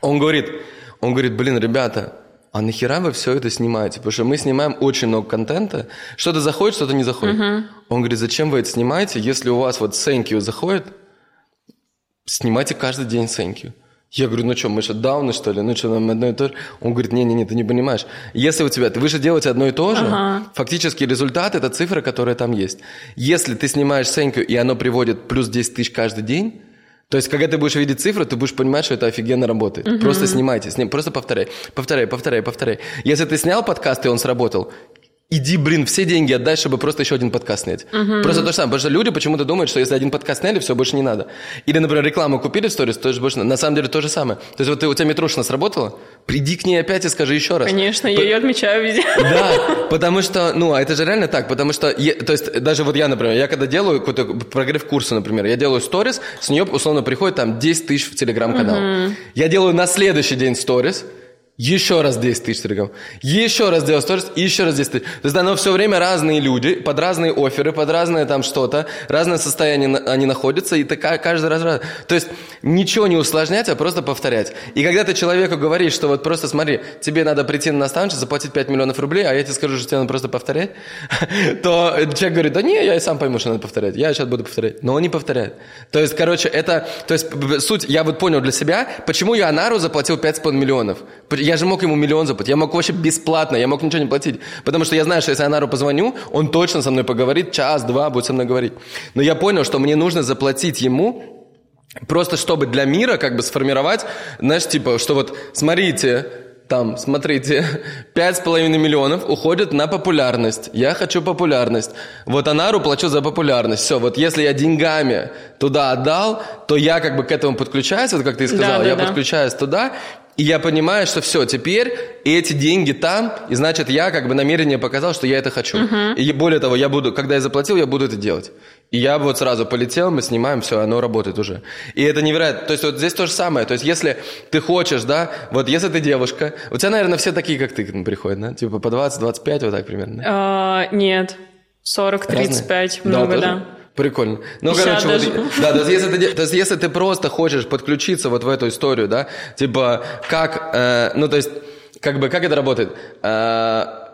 он говорит, он говорит, блин, ребята, а нахера вы все это снимаете? Потому что мы снимаем очень много контента. Что-то заходит, что-то не заходит. Uh-huh. Он говорит, зачем вы это снимаете, если у вас вот thank you заходит, снимайте каждый день thank you. Я говорю, ну что, мы же дауны, что ли? Ну что, нам одно и то же? Он говорит, не-не-не, ты не понимаешь. Если у тебя, вы же делаете одно и то же, ага. фактически результат – это цифра, которая там есть. Если ты снимаешь Сеньку, и оно приводит плюс 10 тысяч каждый день, то есть, когда ты будешь видеть цифры, ты будешь понимать, что это офигенно работает. Угу. Просто снимайте, сним, просто повторяй, повторяй, повторяй, повторяй. Если ты снял подкаст, и он сработал, Иди, блин, все деньги отдай, чтобы просто еще один подкаст снять. Угу. Просто то же самое. Потому что люди почему-то думают, что если один подкаст сняли, все, больше не надо. Или, например, рекламу купили в сторис, то есть больше... На самом деле то же самое. То есть вот ты, у тебя Митрушина сработала, приди к ней опять и скажи еще раз. Конечно, я ее отмечаю везде. Да, потому что, ну, а это же реально так, потому что, то есть даже вот я, например, я когда делаю какой-то прогрев курса, например, я делаю сторис, с нее условно приходит там 10 тысяч в телеграм-канал. Угу. Я делаю на следующий день сторис, еще раз 10 тысяч стригов, еще раз делать сторис, еще раз 10 тысяч. То есть оно все время разные люди, под разные оферы, под разное там что-то, разное состояние они находятся, и такая каждый раз раз. То есть ничего не усложнять, а просто повторять. И когда ты человеку говоришь, что вот просто смотри, тебе надо прийти на наставничество, заплатить 5 миллионов рублей, а я тебе скажу, что тебе надо просто повторять, то человек говорит, да не, я и сам пойму, что надо повторять, я сейчас буду повторять. Но он не повторяет. То есть, короче, это, то есть суть, я вот понял для себя, почему я Анару заплатил 5,5 миллионов. Я же мог ему миллион заплатить, я мог вообще бесплатно, я мог ничего не платить. Потому что я знаю, что если я Анару позвоню, он точно со мной поговорит, час-два будет со мной говорить. Но я понял, что мне нужно заплатить ему Просто чтобы для мира как бы сформировать, знаешь, типа, что вот, смотрите, там, смотрите, пять с половиной миллионов уходят на популярность. Я хочу популярность. Вот Анару плачу за популярность. Все, вот если я деньгами туда отдал, то я как бы к этому подключаюсь, вот как ты сказал, да, да, я да. подключаюсь туда, и я понимаю, что все, теперь эти деньги там, и значит, я как бы намерение показал, что я это хочу. Uh-huh. И более того, я буду, когда я заплатил, я буду это делать. И я вот сразу полетел, мы снимаем, все, оно работает уже. И это невероятно. То есть вот здесь то же самое. То есть если ты хочешь, да, вот если ты девушка, у тебя, наверное, все такие, как ты, приходят, да? Типа по 20-25, вот так примерно. А, нет, 40-35, много, да. Прикольно. Ну, короче, вот, да, то есть, если ты, то есть, если ты просто хочешь подключиться вот в эту историю, да, типа, как, э, ну, то есть, как бы, как это работает? Э,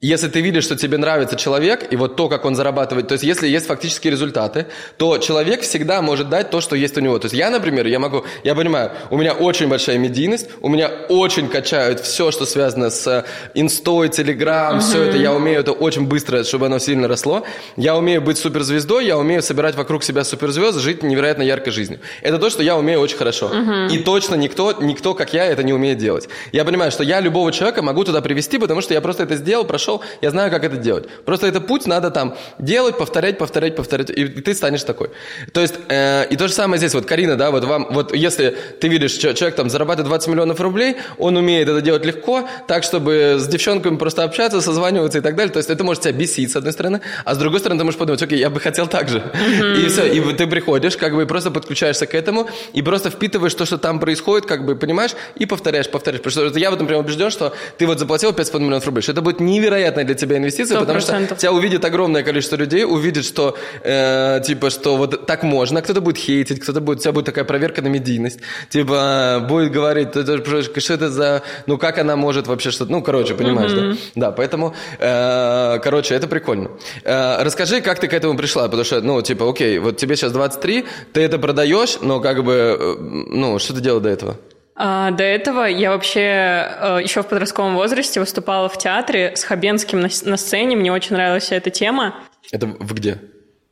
если ты видишь, что тебе нравится человек, и вот то, как он зарабатывает, то есть если есть фактические результаты, то человек всегда может дать то, что есть у него. То есть я, например, я могу, я понимаю, у меня очень большая медийность, у меня очень качают все, что связано с инстой, телеграм, uh-huh. все это, я умею это очень быстро, чтобы оно сильно росло. Я умею быть суперзвездой, я умею собирать вокруг себя суперзвезд, жить невероятно яркой жизнью. Это то, что я умею очень хорошо. Uh-huh. И точно никто, никто, как я, это не умеет делать. Я понимаю, что я любого человека могу туда привести, потому что я просто это сделал, прошел прошел, я знаю, как это делать. Просто это путь надо там делать, повторять, повторять, повторять, и ты станешь такой. То есть, э, и то же самое здесь, вот Карина, да, вот вам, вот если ты видишь, человек там зарабатывает 20 миллионов рублей, он умеет это делать легко, так, чтобы с девчонками просто общаться, созваниваться и так далее. То есть это может тебя бесить, с одной стороны, а с другой стороны ты можешь подумать, окей, я бы хотел так же. Mm-hmm. И все, и ты приходишь, как бы просто подключаешься к этому, и просто впитываешь то, что там происходит, как бы понимаешь, и повторяешь, повторяешь. Потому что я в этом прям убежден, что ты вот заплатил 5,5 миллионов рублей, что это будет невероятно невероятная для тебя инвестиция, 100%. потому что тебя увидит огромное количество людей, увидит, что э, типа, что вот так можно, кто-то будет хейтить, кто-то будет, у тебя будет такая проверка на медийность, типа будет говорить, что это за, ну как она может вообще что-то, ну короче, понимаешь, mm-hmm. да? Да, поэтому, э, короче, это прикольно. Э, расскажи, как ты к этому пришла, потому что, ну типа, окей, вот тебе сейчас 23, ты это продаешь, но как бы, э, ну что ты делал до этого? А, до этого я вообще э, еще в подростковом возрасте выступала в театре с Хабенским на, на сцене. Мне очень нравилась вся эта тема. Это в где?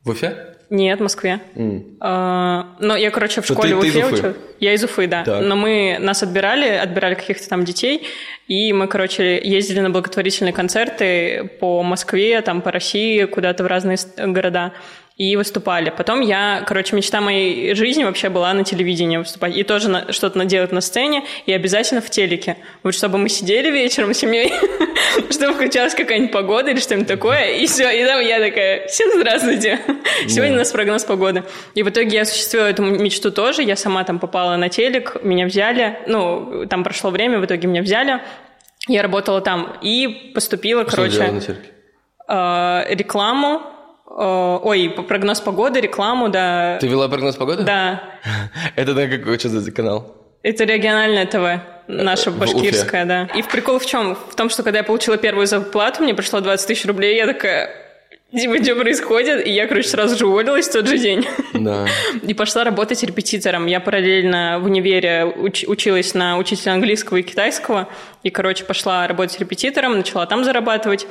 В Уфе? Нет, в Москве. Mm. А, но я, короче, в школе ты, в Уфе училась. Я из Уфы, да. Так. Но мы нас отбирали, отбирали каких-то там детей, и мы, короче, ездили на благотворительные концерты по Москве, там по России, куда-то в разные города и выступали. Потом я, короче, мечта моей жизни вообще была на телевидении выступать. И тоже на, что-то наделать на сцене, и обязательно в телеке. Вот чтобы мы сидели вечером с семьей, чтобы включалась какая-нибудь погода или что-нибудь такое, и все. И там я такая, всем здравствуйте. Сегодня у нас прогноз погоды. И в итоге я осуществила эту мечту тоже. Я сама там попала на телек, меня взяли. Ну, там прошло время, в итоге меня взяли. Я работала там и поступила, короче, э, рекламу ой, прогноз погоды, рекламу, да. Ты вела прогноз погоды? Да. Это да, какой что за канал? Это региональное ТВ, наша башкирская, да. И в прикол в чем? В том, что когда я получила первую зарплату, мне пришло 20 тысяч рублей, я такая, Типа, что происходит? И я, короче, сразу же уволилась в тот же день. Да. И пошла работать репетитором. Я параллельно в универе уч- училась на учителя английского и китайского. И, короче, пошла работать репетитором, начала там зарабатывать.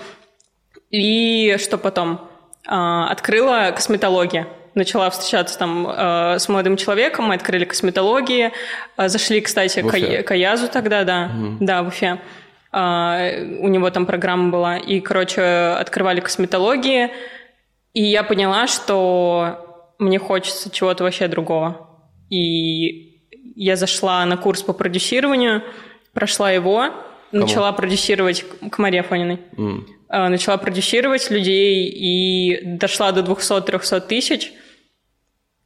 И что потом? А, открыла косметологию. Начала встречаться там э, с молодым человеком, мы открыли косметологии. Э, зашли, кстати, к, к Аязу тогда, да. Да, в Уфе. А, у него там программа была. И, короче, открывали косметологии. И я поняла, что мне хочется чего-то вообще другого. И я зашла на курс по продюсированию, прошла его, начала продюсировать к Марии Афониной. М. А, Начала продюсировать людей и дошла до 200-300 тысяч.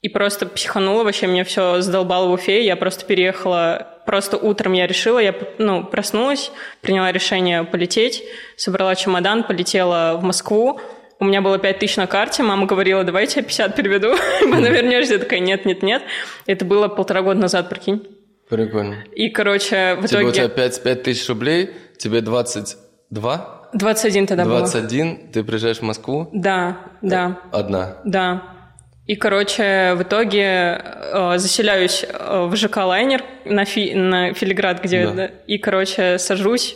И просто психанула, вообще меня все задолбало в Уфе. Я просто переехала, просто утром я решила, я ну, проснулась, приняла решение полететь, собрала чемодан, полетела в Москву. У меня было 5 тысяч на карте, мама говорила, давай я тебе 50 переведу, потом вернешься. Я такая, нет, нет, нет. Это было полтора года назад, прикинь. Прикольно. И, короче, в Тебе, у тебя итоге... 5, 5 тысяч рублей, тебе 22, 21 тогда было. 21, ты приезжаешь в Москву, Да, да. одна. Да. И, короче, в итоге э, заселяюсь э, в ЖК «Лайнер» на, фи- на Филиград, где... Да. и, короче, сажусь.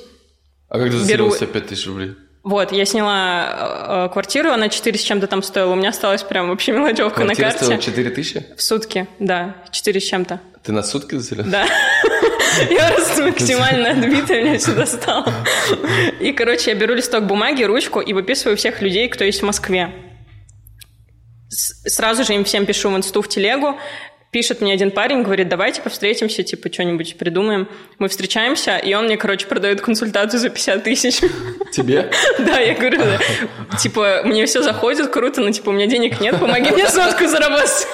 А как ты Беру- заселился 5 тысяч рублей? Вот, я сняла э, квартиру, она 4 с чем-то там стоила. У меня осталась прям вообще мелочевка на Квартира карте. стоила 4 тысячи? В сутки, да, 4 с чем-то. Ты на сутки заселился? Да. Я просто максимально отбитая, меня все достало. И, короче, я беру листок бумаги, ручку и выписываю всех людей, кто есть в Москве. Сразу же им всем пишу в инсту в телегу. Пишет мне один парень, говорит, давайте повстретимся, типа, что-нибудь придумаем. Мы встречаемся, и он мне, короче, продает консультацию за 50 тысяч. Тебе? Да, я говорю, типа, мне все заходит, круто, но, типа, у меня денег нет, помоги мне сотку заработать.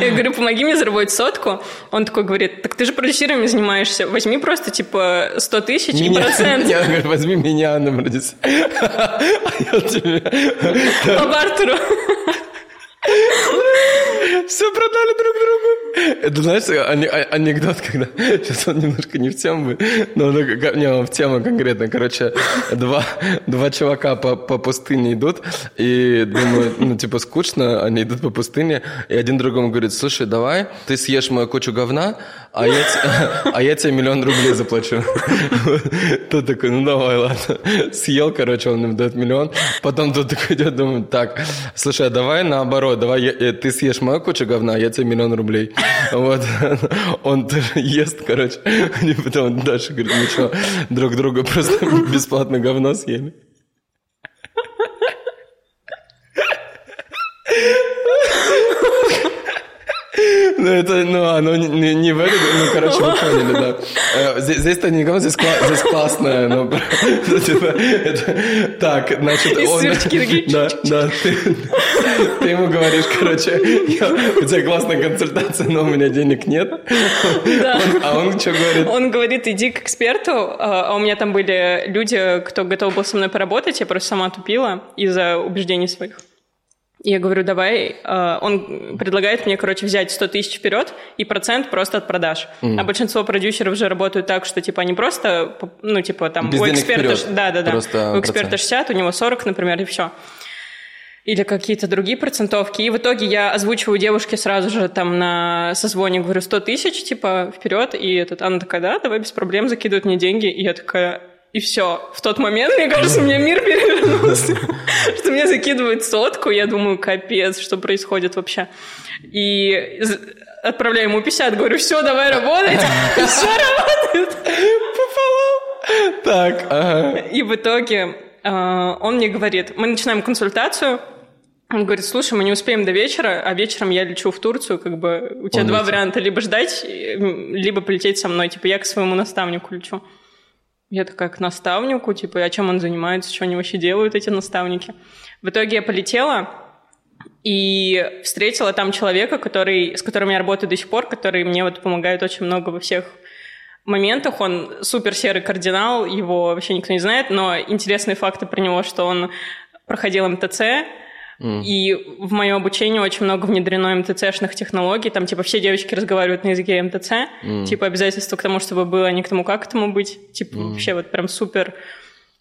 Я говорю, помоги мне заработать сотку. Он такой говорит, так ты же продюсированием занимаешься, возьми просто, типа, 100 тысяч и процент Я говорю, возьми меня на продюсер. А я тебе... по бартеру. Все продали друг другу. Это, знаешь, а- анекдот, когда... Сейчас он немножко не в тему но не, он в тему конкретно. Короче, два, два чувака по, по пустыне идут и думают, ну, типа, скучно, они идут по пустыне, и один другому говорит, слушай, давай, ты съешь мою кучу говна, а я, а я тебе миллион рублей заплачу. Тот такой, ну давай, ладно. Съел, короче, он им дает миллион. Потом тот такой идет, думает, так, слушай, а давай наоборот, давай я- э, ты съешь мою кучу говна, я тебе миллион рублей. Вот. Он тоже ест, короче. Они потом дальше говорят, ну что, друг друга просто бесплатно говно съели. Ну, это, ну, оно не, не- в этом, ну, короче, вы поняли, да. Э, Здесь, здесь-то не говно, здесь, кла- здесь классное, но, типа, так, значит, он... Да, да, ты, ты ему говоришь, короче, я- у тебя классная консультация, но у меня денег нет. Да. Он- а он что говорит? Он говорит, иди к эксперту, а а у меня там были люди, кто готов был со мной поработать, я просто сама тупила из-за убеждений своих. Я говорю, давай. а, Он предлагает мне, короче, взять 100 тысяч вперед и процент просто от продаж. А большинство продюсеров же работают так, что, типа, они просто, ну, типа, там, Без у эксперта... вперед. Да, да, да. Просто У эксперта процент. 60, у него 40, например, и все или какие-то другие процентовки. И в итоге я озвучиваю девушке сразу же там на созвоне, говорю, 100 тысяч, типа, вперед. И этот, она такая, да, давай без проблем, закидывают мне деньги. И я такая, и все. В тот момент, мне кажется, у меня мир перевернулся. Что мне закидывают сотку. Я думаю, капец, что происходит вообще. И отправляю ему 50, говорю, все, давай работать. Все работает. Пополам. Так, ага. И в итоге э, он мне говорит, мы начинаем консультацию, он говорит, слушай, мы не успеем до вечера, а вечером я лечу в Турцию, как бы у тебя два Полностью. варианта, либо ждать, либо полететь со мной, типа я к своему наставнику лечу. Я такая к наставнику, типа, а чем он занимается, что они вообще делают, эти наставники. В итоге я полетела и встретила там человека, который, с которым я работаю до сих пор, который мне вот помогает очень много во всех моментах. Он супер серый кардинал, его вообще никто не знает, но интересные факты про него, что он проходил МТЦ, и в мое обучение очень много внедрено МТЦшных технологий. Там, типа, все девочки разговаривают на языке МТЦ. Типа, обязательство к тому, чтобы было, а не к тому, как к тому быть. Типа, вообще вот прям супер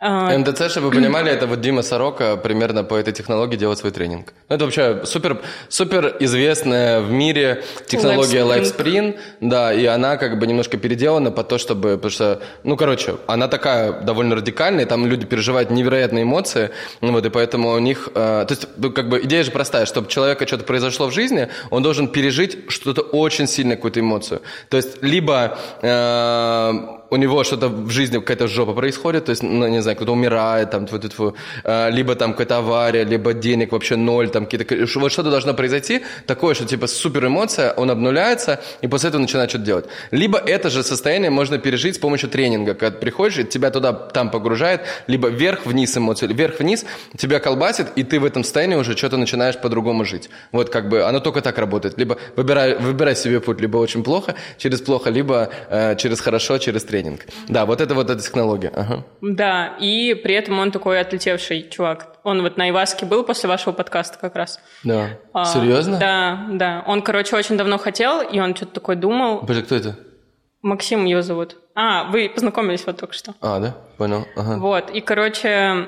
МДЦ, чтобы вы понимали, это вот Дима Сорока примерно по этой технологии делает свой тренинг. Ну, Это вообще супер, супер известная в мире технология. LiveSpring, да, и она как бы немножко переделана по то, чтобы, потому что, ну, короче, она такая довольно радикальная, там люди переживают невероятные эмоции, ну, вот, и поэтому у них, э, то есть, ну, как бы идея же простая, чтобы человека что-то произошло в жизни, он должен пережить что-то очень сильное, какую-то эмоцию. То есть, либо э, у него что-то в жизни, какая-то жопа происходит, то есть, ну, не знаю, кто-то умирает, там, тьфу -тьфу -тьфу, либо там какая-то авария, либо денег вообще ноль, там какие-то... Вот что-то должно произойти, такое, что типа супер эмоция, он обнуляется, и после этого начинает что-то делать. Либо это же состояние можно пережить с помощью тренинга, когда ты приходишь, и тебя туда, там погружает, либо вверх-вниз эмоции, вверх-вниз, тебя колбасит, и ты в этом состоянии уже что-то начинаешь по-другому жить. Вот как бы оно только так работает. Либо выбирай, выбирай себе путь, либо очень плохо, через плохо, либо э, через хорошо, через тренинг. Да, вот это вот эта технология. Ага. Да, и при этом он такой отлетевший чувак. Он вот на Иваске был после вашего подкаста как раз. Да. А, Серьезно? Да, да. Он, короче, очень давно хотел, и он что-то такое думал. Подожди, кто это? Максим ее зовут. А, вы познакомились вот только что. А, да? Понял. Ага. Вот, и, короче,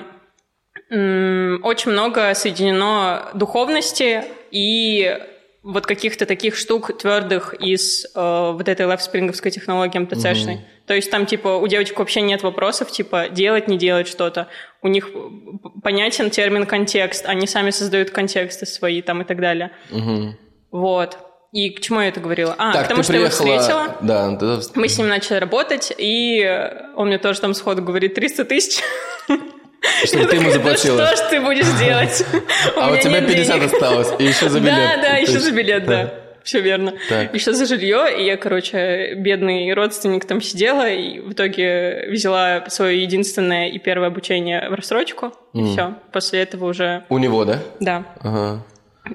очень много соединено духовности и вот каких-то таких штук твердых из э, вот этой лайфспринговской технологии МТЦшной. То есть там, типа, у девочек вообще нет вопросов, типа, делать, не делать что-то. У них понятен термин контекст, они сами создают контексты свои там и так далее. Мгм. Вот. И к чему я это говорила? А, Так, к тому, ты что я его приехала... встретила. Да, ну, тогда- Мы с ним начали работать, и он мне тоже там сходу говорит 300 тысяч. Чтобы ты ему заплатила. Что ж ты будешь делать? А у тебя нет 50 денег. осталось, и еще за билет. Да, да, еще за билет, да. Все верно. Так. Еще за жилье, и я, короче, бедный родственник там сидела, и в итоге взяла свое единственное и первое обучение в рассрочку, и все. После этого уже, У него, да? да. Ага.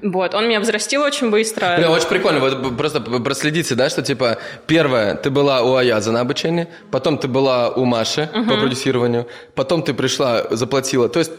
Вот, он меня взрастил очень быстро. Бля, очень прикольно. Вот просто проследите, да, что типа первое, ты была у Аяза на обучении, потом ты была у Маши по продюсированию, потом ты пришла, заплатила. То есть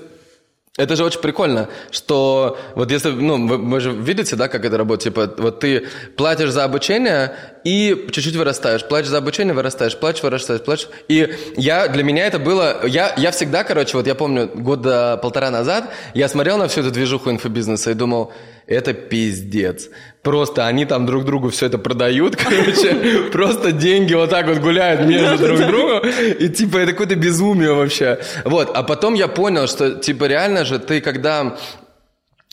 это же очень прикольно, что вот если, ну, вы, вы же видите, да, как это работает, типа, вот ты платишь за обучение и чуть-чуть вырастаешь, платишь за обучение, вырастаешь, платишь, вырастаешь, платишь. И я, для меня это было, я, я всегда, короче, вот я помню, года полтора назад я смотрел на всю эту движуху инфобизнеса и думал, это пиздец. Просто они там друг другу все это продают, короче, просто деньги вот так вот гуляют между друг другом, и типа это какое-то безумие вообще. Вот, а потом я понял, что типа реально же ты когда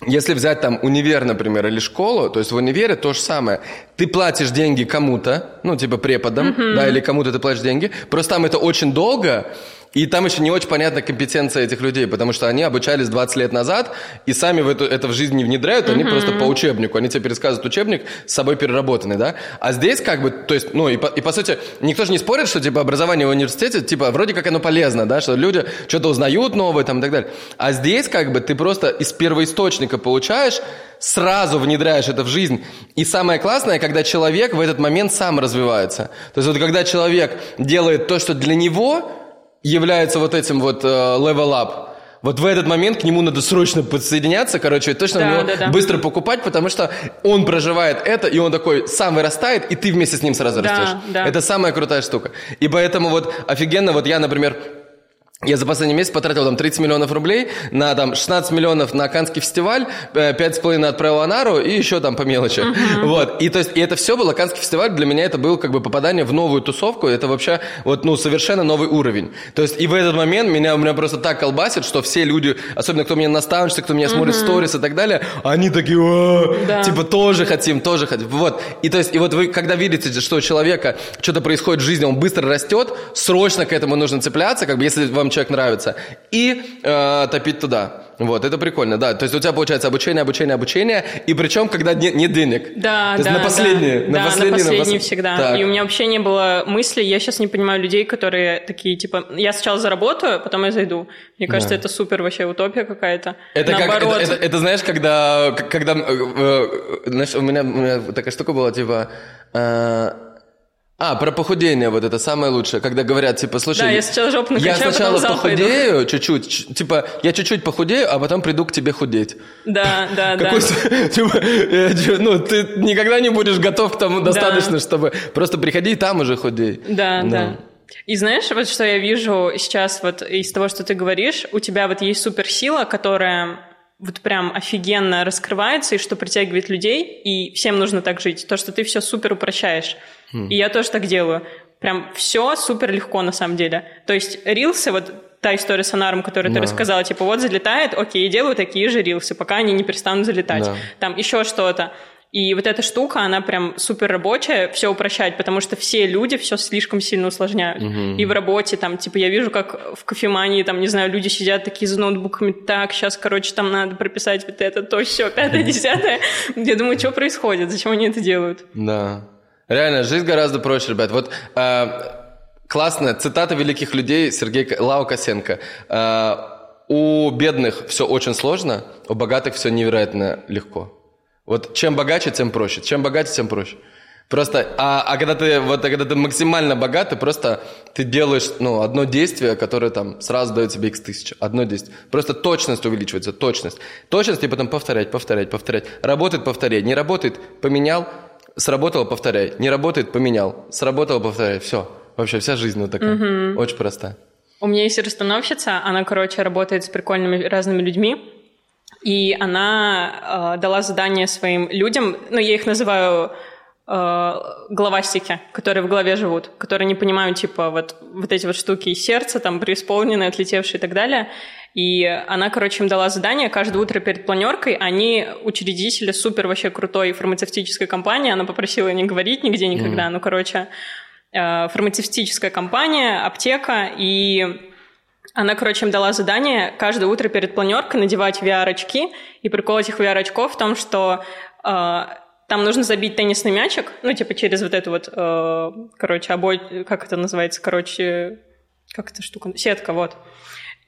если взять там универ, например, или школу, то есть в универе то же самое. Ты платишь деньги кому-то, ну, типа преподам, да, или кому-то ты платишь деньги. Просто там это очень долго, и там еще не очень понятна компетенция этих людей, потому что они обучались 20 лет назад, и сами в эту, это в жизнь не внедряют, они просто по учебнику, они тебе пересказывают учебник с собой переработанный, да. А здесь как бы, то есть, ну, и по, и по сути, никто же не спорит, что, типа, образование в университете, типа, вроде как оно полезно, да, что люди что-то узнают новое там и так далее. А здесь как бы ты просто из первоисточника получаешь, сразу внедряешь это в жизнь. И самое классное, когда человек в этот момент сам развивается. То есть вот когда человек делает то, что для него является вот этим вот э, level up, вот в этот момент к нему надо срочно подсоединяться, короче, точно Да, да, да. быстро покупать, потому что он проживает это, и он такой сам вырастает, и ты вместе с ним сразу Да, растешь. да. Это самая крутая штука. И поэтому вот офигенно, вот я, например, я за последний месяц потратил там 30 миллионов рублей на там 16 миллионов на Канский фестиваль, э, 5,5 отправил Анару и еще там по мелочи. Вот. И то есть и это все было, Канский фестиваль для меня это было как бы попадание в новую тусовку, это вообще вот ну совершенно новый уровень. То есть и в этот момент меня, меня просто так колбасит, что все люди, особенно кто меня наставничает, кто меня смотрит сторис и так далее, они такие, «О, Да. типа тоже хотим, тоже хотим. Вот. И то есть, и вот вы, когда видите, что у человека что-то происходит в жизни, он быстро растет, срочно к этому нужно цепляться, как бы, если вам человек нравится, и э, топить туда. Вот, это прикольно, да. То есть у тебя получается обучение, обучение, обучение, и причем, когда нет, нет денег. Да, То есть да, на последние, да, на да, последние, на последние послед- всегда. Так. И у меня вообще не было мысли, я сейчас не понимаю людей, которые такие, типа, я сначала заработаю, потом я зайду. Мне кажется, это супер вообще утопия какая-то. Это как, это, Наоборот. это- это знаешь, когда, когда, э, э, знаешь, у меня, у меня такая штука была, типа, э, а, про похудение, вот это самое лучшее, когда говорят, типа, слушай, Да, я сначала жопу я накачаю, потом сначала пойду». похудею чуть-чуть, типа, я чуть-чуть похудею, а потом приду к тебе худеть. Да, да, да. Какой, с- типа, ну, ты никогда не будешь готов к тому достаточно, чтобы просто приходи и там уже худей. Да, да. И знаешь, вот что я вижу сейчас вот из того, что ты говоришь, у тебя вот есть суперсила, которая вот прям офигенно раскрывается и что притягивает людей, и всем нужно так жить. То, что ты все супер упрощаешь. Mm. И я тоже так делаю. Прям все супер легко на самом деле. То есть рилсы, вот та история с анаром, которую да. ты рассказала, типа вот залетает, окей, делаю такие же рилсы, пока они не перестанут залетать. Да. Там еще что-то. И вот эта штука, она прям супер рабочая, все упрощать, потому что все люди все слишком сильно усложняют. Угу. И в работе, там, типа, я вижу, как в кофемании, там, не знаю, люди сидят такие за ноутбуками, так, сейчас, короче, там надо прописать вот это, то, все, пятое, десятое. Я думаю, что происходит, зачем они это делают? Да. Реально, жизнь гораздо проще, ребят. Вот а, классная цитата великих людей Сергей Лао Косенко. А, у бедных все очень сложно, у богатых все невероятно легко. Вот чем богаче, тем проще. Чем богаче, тем проще. Просто, а, а когда ты вот когда ты максимально богат, ты просто ты делаешь ну, одно действие, которое там сразу дает тебе x тысяч. Одно действие. Просто точность увеличивается, точность. Точность и потом повторять, повторять, повторять. Работает, повторяй. Не работает, поменял, сработало, повторяй. Не работает, поменял. Сработало, повторяй. Все. Вообще вся жизнь вот такая. Угу. Очень простая. У меня есть расстановщица, она, короче, работает с прикольными разными людьми. И она э, дала задание своим людям, ну, я их называю э, главастики, которые в голове живут, которые не понимают, типа, вот, вот эти вот штуки из сердца, там, преисполненные, отлетевшие и так далее. И она, короче, им дала задание каждое утро перед планеркой. Они учредители супер вообще крутой фармацевтической компании. Она попросила не говорить нигде никогда. Mm. Ну, короче, э, фармацевтическая компания, аптека. И она, короче, им дала задание каждое утро перед планеркой надевать VR-очки. И прикол этих VR-очков в том, что э, там нужно забить теннисный мячик, ну, типа через вот эту вот, э, короче, обой... Как это называется? Короче, как эта штука? Сетка, вот.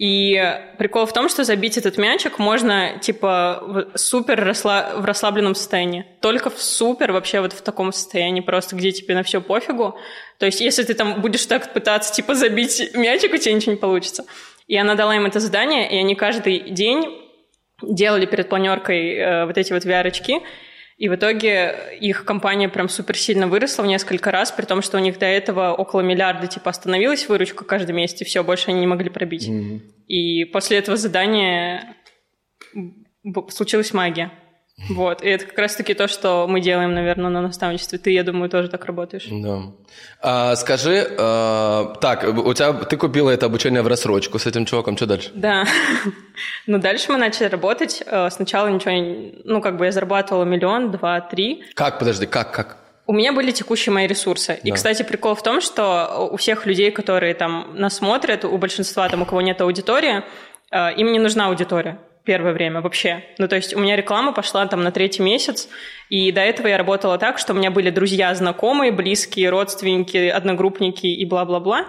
И прикол в том, что забить этот мячик можно, типа, в супер расла... в расслабленном состоянии. Только в супер, вообще вот в таком состоянии просто, где тебе на все пофигу. То есть, если ты там будешь так пытаться, типа, забить мячик, у тебя ничего не получится. И она дала им это задание, и они каждый день делали перед планеркой э, вот эти вот VR-очки, и в итоге их компания прям супер сильно выросла в несколько раз, при том, что у них до этого около миллиарда типа остановилась выручка каждый месяц, и все, больше они не могли пробить. Mm-hmm. И после этого задания случилась магия. Вот, и это как раз-таки то, что мы делаем, наверное, на наставничестве. Ты, я думаю, тоже так работаешь. Да. А, скажи, а, так, у тебя, ты купила это обучение в рассрочку с этим чуваком, что дальше? Да. ну, дальше мы начали работать. Э, сначала ничего не... Ну, как бы я зарабатывала миллион, два, три. Как, подожди, как, как? У меня были текущие мои ресурсы. Да. И, кстати, прикол в том, что у всех людей, которые там нас смотрят, у большинства, там, у кого нет аудитории, э, им не нужна аудитория первое время вообще. Ну, то есть у меня реклама пошла там на третий месяц, и до этого я работала так, что у меня были друзья, знакомые, близкие, родственники, одногруппники и бла-бла-бла,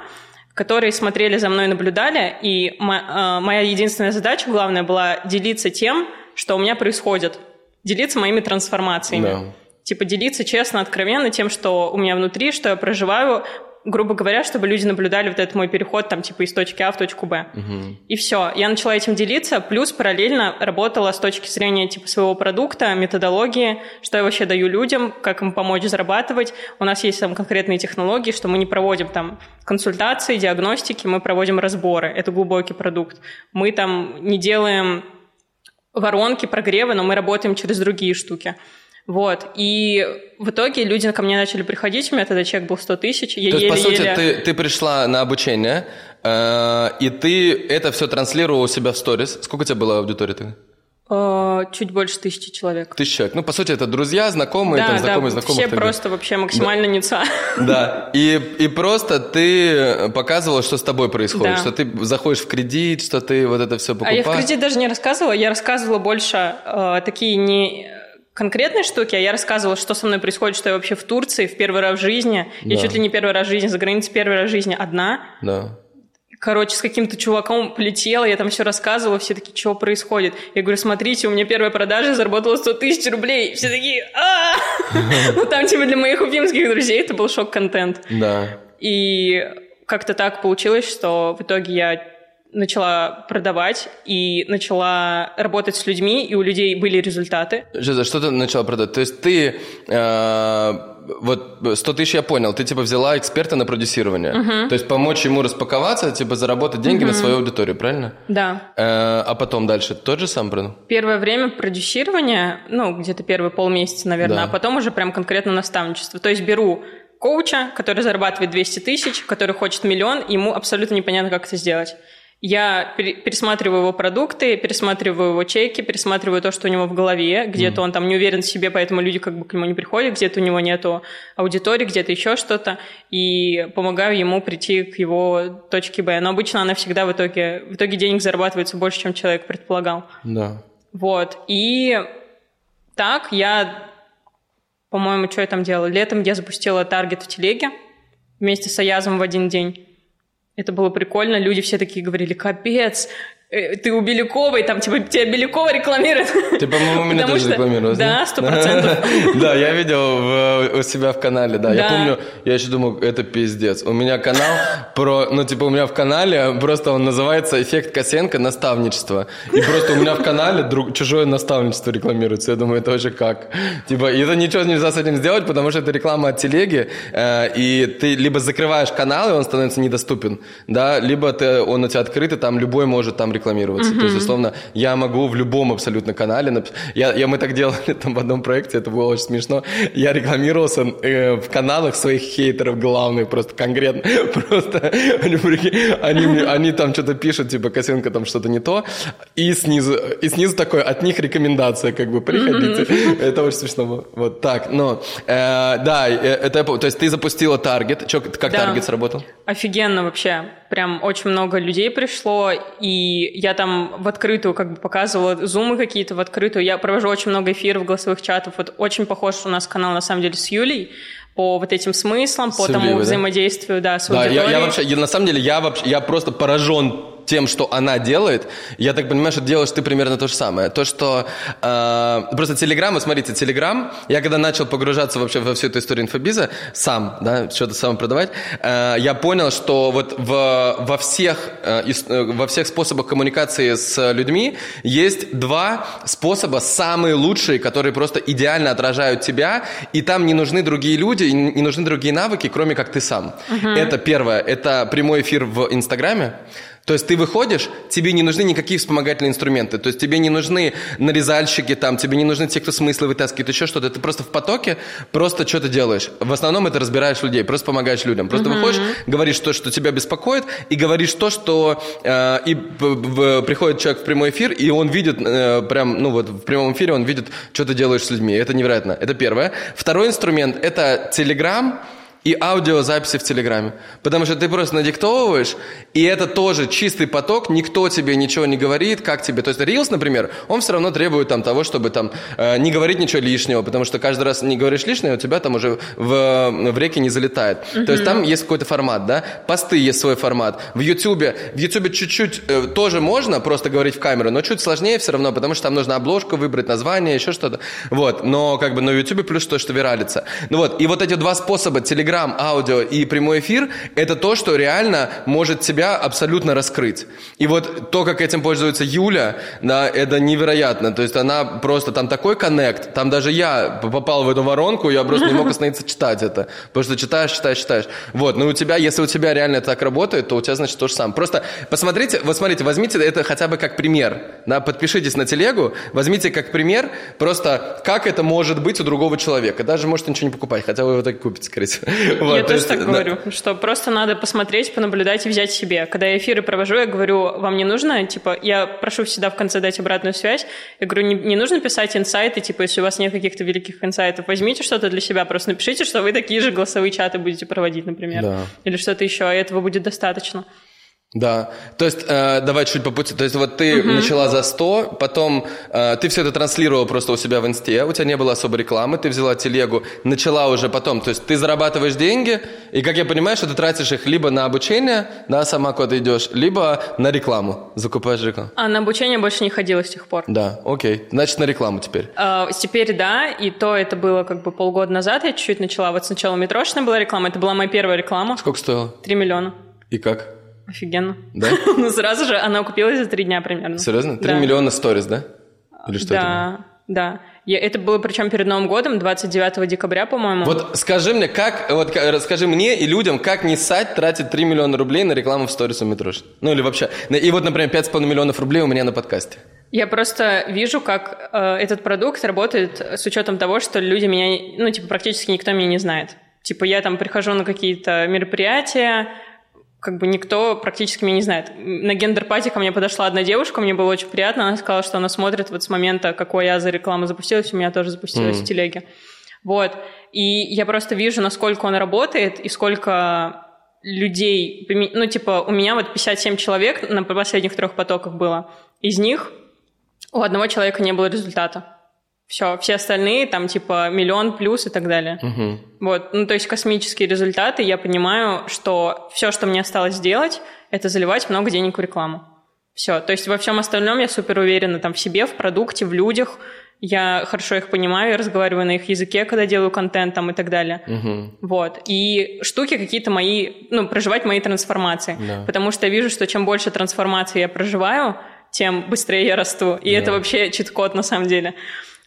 которые смотрели за мной, наблюдали, и а, моя единственная задача, главная, была делиться тем, что у меня происходит, делиться моими трансформациями. Да. Типа делиться честно, откровенно тем, что у меня внутри, что я проживаю, грубо говоря, чтобы люди наблюдали вот этот мой переход там типа из точки А в точку Б. Угу. И все. Я начала этим делиться, плюс параллельно работала с точки зрения типа своего продукта, методологии, что я вообще даю людям, как им помочь зарабатывать. У нас есть там конкретные технологии, что мы не проводим там консультации, диагностики, мы проводим разборы. Это глубокий продукт. Мы там не делаем воронки, прогревы, но мы работаем через другие штуки. Вот. И в итоге люди ко мне начали приходить, у меня тогда чек был 100 тысяч. Я То есть, по сути, ты, ты пришла на обучение, э, и ты это все транслировала у себя в сторис. Сколько у тебя было аудитории тогда? Э, чуть больше тысячи человек. Тысяча человек. Ну, по сути, это друзья, знакомые, да, там, знакомые, да, знакомые. все просто вообще максимально да. неца. Да, и, и просто ты показывала, что с тобой происходит, да. что ты заходишь в кредит, что ты вот это все покупаешь. А я в кредит даже не рассказывала, я рассказывала больше э, такие не конкретной штуки, а я рассказывала, что со мной происходит, что я вообще в Турции в первый раз в жизни. Да. Я чуть ли не первый раз в жизни, за границей первый раз в жизни одна. Да. Короче, с каким-то чуваком полетела, я там все рассказывала, все такие, что происходит? Я говорю, смотрите, у меня первая продажа заработала 100 тысяч рублей. Все такие, а Ну там типа для моих уфимских друзей это был шок-контент. Да. И как-то так получилось, что в итоге я начала продавать и начала работать с людьми, и у людей были результаты. Жиза, что ты начала продавать? То есть ты э, вот 100 тысяч я понял, ты типа взяла эксперта на продюсирование. Мгм. То есть помочь ему распаковаться, типа заработать деньги на свою аудиторию, правильно? Да. Э, а потом дальше тот же сам продал? Первое время продюсирования, ну, где-то первые полмесяца, наверное, Да. а потом уже прям конкретно наставничество. То есть беру коуча, который зарабатывает 200 тысяч, который хочет миллион, ему абсолютно непонятно, как это сделать. Я пере- пересматриваю его продукты, пересматриваю его чеки, пересматриваю то, что у него в голове. Где-то он там не уверен в себе, поэтому люди как бы к нему не приходят, где-то у него нету аудитории, где-то еще что-то. И помогаю ему прийти к его точке Б. Но обычно она всегда в итоге... В итоге денег зарабатывается больше, чем человек предполагал. Да. Вот. И так я, по-моему, что я там делала? Летом я запустила таргет в телеге вместе с Аязом в один день. Это было прикольно. Люди все такие говорили, капец, ты у Беляковой, там, типа, тебя Белякова рекламирует. Ты, по-моему, меня Потому тоже что- рекламировал. Да, сто процентов. Да, я видел в- у себя в канале, да. Я помню, я еще думал, это пиздец. У меня канал про, ну, типа, у меня в канале просто он называется «Эффект Косенко. Наставничество». И просто у меня в канале чужое наставничество рекламируется. Я думаю, это вообще как? Типа, это ничего нельзя с этим сделать, потому что это реклама от телеги, э, и ты либо закрываешь канал, и он становится недоступен, да, либо ты, он у тебя открыт, и там любой может там рекламироваться. То есть, условно, я могу в любом абсолютно канале, я, я, мы так делали там в одном проекте, это было очень смешно, я рекламировался э, в каналах своих хейтеров главных, просто конкретно, просто они, они, они там что-то пишут, типа, Косенко там что-то не то, и снизу, и снизу такой, от них рекомендация, как бы, приходите. Это очень смешно было. Вот так, но, э, да, э, это. То есть ты запустила таргет, Чё, как Да. таргет сработал? Офигенно вообще. Прям очень много людей пришло, и я там в открытую как бы показывала зумы какие-то в открытую. Я провожу очень много эфиров, голосовых чатов. Вот очень похож у нас канал на самом деле с Юлей по вот этим смыслам, по С тому да? взаимодействию, да, с Да, я, аудиторией. я вообще, я- на самом деле, я вообще, я просто поражен тем, что она делает. Я так понимаю, что делаешь ты примерно то же самое. То, что э, просто Телеграм, вот смотрите, Телеграм, я когда начал погружаться вообще во всю эту историю инфобиза, сам, да, что-то сам продавать, э, я понял, что вот в, во, всех, э, э, во всех способах коммуникации с людьми есть два способа, самые лучшие, которые просто идеально отражают тебя, и там не нужны другие люди, не нужны другие навыки, кроме как ты сам. Это первое, это прямой эфир в Инстаграме. То есть ты выходишь, тебе не нужны никакие вспомогательные инструменты. То есть тебе не нужны нарезальщики, там, тебе не нужны те, кто смыслы вытаскивает, еще что-то. Ты просто в потоке просто что-то делаешь. В основном это разбираешь людей, просто помогаешь людям. Просто выходишь, говоришь то, что тебя беспокоит, и говоришь то, что... э, и в- приходит человек в прямой эфир, и он видит, э, прям, ну вот в прямом эфире он видит, что ты делаешь с людьми. Это невероятно. Это первое. Второй инструмент – это Телеграм, и аудиозаписи в Телеграме. Потому что ты просто надиктовываешь, и это тоже чистый поток, никто тебе ничего не говорит, как тебе. То есть Reels, например, он все равно требует там, того, чтобы там, э, не говорить ничего лишнего, потому что каждый раз не говоришь лишнего, у тебя там уже в, в реке не залетает. То есть там есть какой-то формат, да? Посты есть свой формат. В Ютубе, в Ютубе чуть-чуть э, тоже можно просто говорить в камеру, но чуть сложнее все равно, потому что там нужно обложку выбрать, название, еще что-то. Вот, но как бы на Ютубе плюс то, что виралится. Ну вот, и вот эти два способа, Телеграм, аудио и прямой эфир, это то, что реально может тебя абсолютно раскрыть. И вот то, как этим пользуется Юля, да, это невероятно. То есть она просто, там такой коннект, там даже я попал в эту воронку, я просто не мог остановиться читать это. Потому что читаешь, читаешь, читаешь. Вот, ну у тебя, если у тебя реально так работает, то у тебя, значит, то же самое. Просто посмотрите, вот смотрите, возьмите это хотя бы как пример. Да, подпишитесь на телегу, возьмите как пример просто, как это может быть у другого человека. Даже можете ничего не покупать, хотя вы его так купите, скорее всего. Вот, я то тоже есть, так да. говорю, что просто надо посмотреть, понаблюдать и взять себе. Когда я эфиры провожу, я говорю, вам не нужно, типа, я прошу всегда в конце дать обратную связь. Я говорю, не, не нужно писать инсайты, типа, если у вас нет каких-то великих инсайтов, возьмите что-то для себя, просто напишите, что вы такие же голосовые чаты будете проводить, например. Да. Или что-то еще, и этого будет достаточно. Да, то есть э, давай чуть по пути. То есть вот ты начала за 100, потом э, ты все это транслировала просто у себя в инсте, у тебя не было особой рекламы, ты взяла телегу, начала уже потом. То есть ты зарабатываешь деньги, и как я понимаю, что ты тратишь их либо на обучение, да, сама куда идешь, либо на рекламу, закупаешь рекламу. А на обучение больше не ходила с тех пор. Да, окей. Значит, на рекламу теперь. А, Теперь да, и то это было как бы полгода назад, я чуть-чуть начала. Вот сначала метрошная была реклама, это была моя первая реклама, Сколько стоило? 3 миллиона. И как? Офигенно. Да? Ну, сразу же она купилась за три дня примерно. Серьезно? Три Да. миллиона сторис, да? Или что это? Да, да. Я, это было причем перед Новым годом, 29 декабря, по-моему. Вот скажи мне, как, вот расскажи мне и людям, как не ссать тратить 3 миллиона рублей на рекламу в сторис у Митрош? Ну или вообще. И вот, например, 5,5 миллионов рублей у меня на подкасте. Я просто вижу, как э, этот продукт работает с учетом того, что люди меня, ну, типа, практически никто меня не знает. Типа, я там прихожу на какие-то мероприятия, как бы никто практически меня не знает. На гендер-пати ко мне подошла одна девушка, мне было очень приятно, она сказала, что она смотрит вот с момента, какой я за рекламу запустилась, у меня тоже запустилась mm. в телеге. Вот. И я просто вижу, насколько он работает и сколько людей, ну, типа, у меня вот 57 человек на последних трех потоках было. Из них у одного человека не было результата. Все, все остальные там типа миллион плюс и так далее. Угу. Вот, ну то есть космические результаты. Я понимаю, что все, что мне осталось сделать, это заливать много денег в рекламу. Все, то есть во всем остальном я супер уверена там в себе, в продукте, в людях. Я хорошо их понимаю, я разговариваю на их языке, когда делаю контент там и так далее. Угу. Вот. И штуки какие-то мои, ну, проживать мои трансформации. Да. Потому что я вижу, что чем больше трансформаций я проживаю, тем быстрее я расту. И да. это вообще чит-код на самом деле.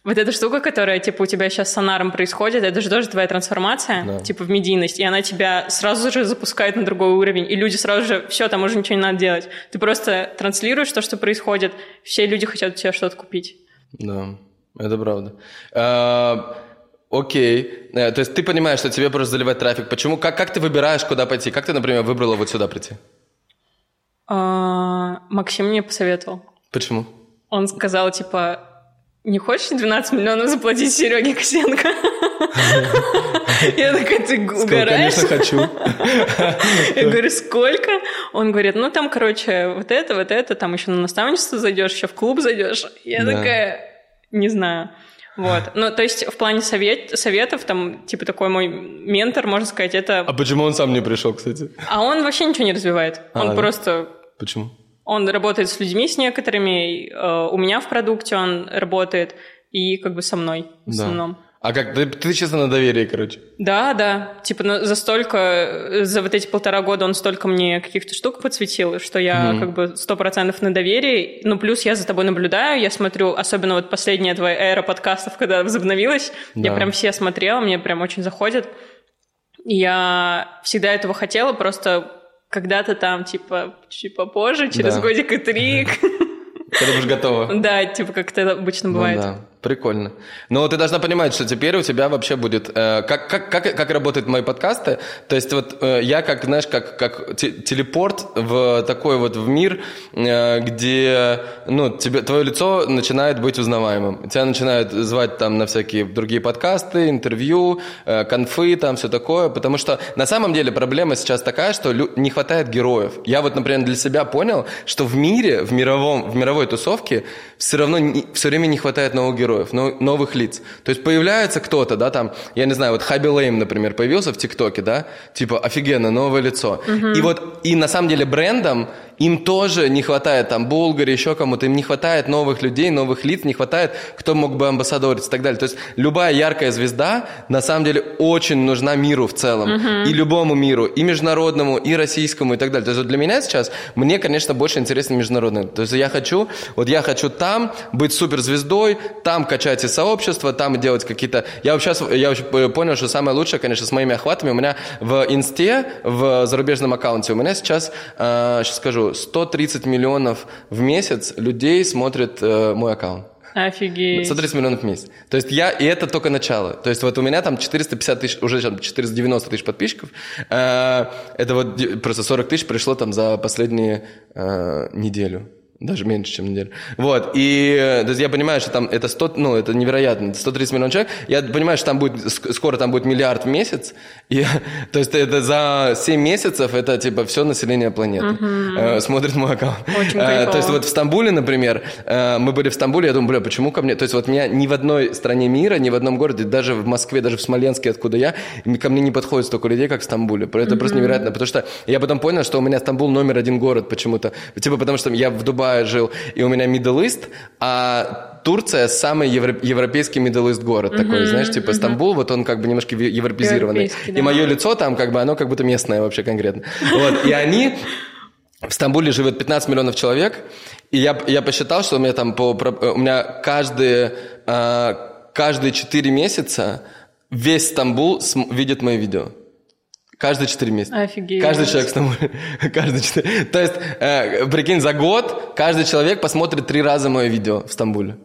Вот эта штука, которая, типа, у тебя сейчас с сонаром происходит, это же тоже твоя трансформация, да. типа, в медийность, и она тебя сразу же запускает на другой уровень, и люди сразу же, все, там уже ничего не надо делать. Ты просто транслируешь то, что происходит, все люди хотят у тебя что-то купить. Да, это правда. А, окей, э, то есть ты понимаешь, что тебе просто заливать трафик. Почему? Как, как ты выбираешь, куда пойти? Как ты, например, выбрала вот сюда прийти? А, Максим мне посоветовал. Почему? Он сказал, типа, не хочешь 12 миллионов заплатить Сереге Косенко? Я такая, ты угораешь? Конечно, хочу. Я говорю, сколько? Он говорит, ну там, короче, вот это, вот это, там еще на наставничество зайдешь, еще в клуб зайдешь. Я такая, не знаю. Вот. Ну, то есть в плане совет, советов, там, типа, такой мой ментор, можно сказать, это... А почему он сам не пришел, кстати? А он вообще ничего не развивает. Он а, просто... Почему? Он работает с людьми, с некоторыми, э, у меня в продукте он работает, и как бы со мной в да. основном. А как ты, ты честно на доверии, короче? Да, да. Типа за столько, за вот эти полтора года он столько мне каких-то штук подсветил, что я mm. как бы сто процентов на доверии. Ну, плюс я за тобой наблюдаю, я смотрю, особенно вот последняя твоя эра подкастов, когда возобновилась, да. я прям все смотрела, мне прям очень заходит. Я всегда этого хотела, просто когда-то там, типа, чуть попозже, через да. годик и три. Когда будешь готова. Да, типа, как это обычно ну бывает. Ну, да. Прикольно. Но ты должна понимать, что теперь у тебя вообще будет... Э, как, как, как, как работают мои подкасты? То есть вот э, я как, знаешь, как, как телепорт в такой вот в мир, э, где ну, тебе, твое лицо начинает быть узнаваемым. Тебя начинают звать там на всякие другие подкасты, интервью, э, конфы, там все такое. Потому что на самом деле проблема сейчас такая, что не хватает героев. Я вот, например, для себя понял, что в мире, в, мировом, в мировой тусовке все равно не, все время не хватает новых героев новых лиц. То есть появляется кто-то, да, там, я не знаю, вот Хаби Лейм, например, появился в ТикТоке, да, типа, офигенно, новое лицо. Угу. И вот, и на самом деле брендом им тоже не хватает, там, Булгари, еще кому-то, им не хватает новых людей, новых лиц, не хватает, кто мог бы амбассадорить и так далее. То есть любая яркая звезда, на самом деле, очень нужна миру в целом. Uh-huh. И любому миру, и международному, и российскому, и так далее. То есть вот для меня сейчас, мне, конечно, больше интересно международное. То есть я хочу, вот я хочу там быть суперзвездой, там качать и сообщество, там делать какие-то... Я вообще, я вообще понял, что самое лучшее, конечно, с моими охватами, у меня в инсте, в зарубежном аккаунте, у меня сейчас, э, сейчас скажу, 130 миллионов в месяц людей смотрят э, мой аккаунт. Офигеть. 130 миллионов в месяц. То есть я, и это только начало. То есть вот у меня там 450 тысяч, уже 490 тысяч подписчиков. Э, это вот просто 40 тысяч пришло там за последние э, неделю. Даже меньше, чем неделю. Вот, и то есть я понимаю, что там это 100, ну, это невероятно, 130 миллионов человек. Я понимаю, что там будет, скоро там будет миллиард в месяц. И, то есть это за 7 месяцев, это типа все население планеты угу. э, смотрит мой аккаунт. Очень э, то есть вот в Стамбуле, например, э, мы были в Стамбуле, я думаю, бля, почему ко мне? То есть вот меня ни в одной стране мира, ни в одном городе, даже в Москве, даже в Смоленске, откуда я, ко мне не подходит столько людей, как в Стамбуле. Это угу. просто невероятно, потому что я потом понял, что у меня Стамбул номер один город почему-то. Типа потому что я в Дубае Дубае жил, и у меня East, а Турция самый европейский East город mm-hmm, такой, знаешь, типа mm-hmm. Стамбул, вот он как бы немножко европезированный. Да. И мое лицо там как бы, оно как будто местное вообще конкретно. Вот, и они... В Стамбуле живет 15 миллионов человек, и я, я посчитал, что у меня там по... У меня каждые... А, каждые 4 месяца весь Стамбул видит мои видео. Каждые 4 месяца. Офигеть. Каждый человек в Стамбуле. Каждый 4. То есть, э, прикинь, за год каждый человек посмотрит три раза мое видео в Стамбуле.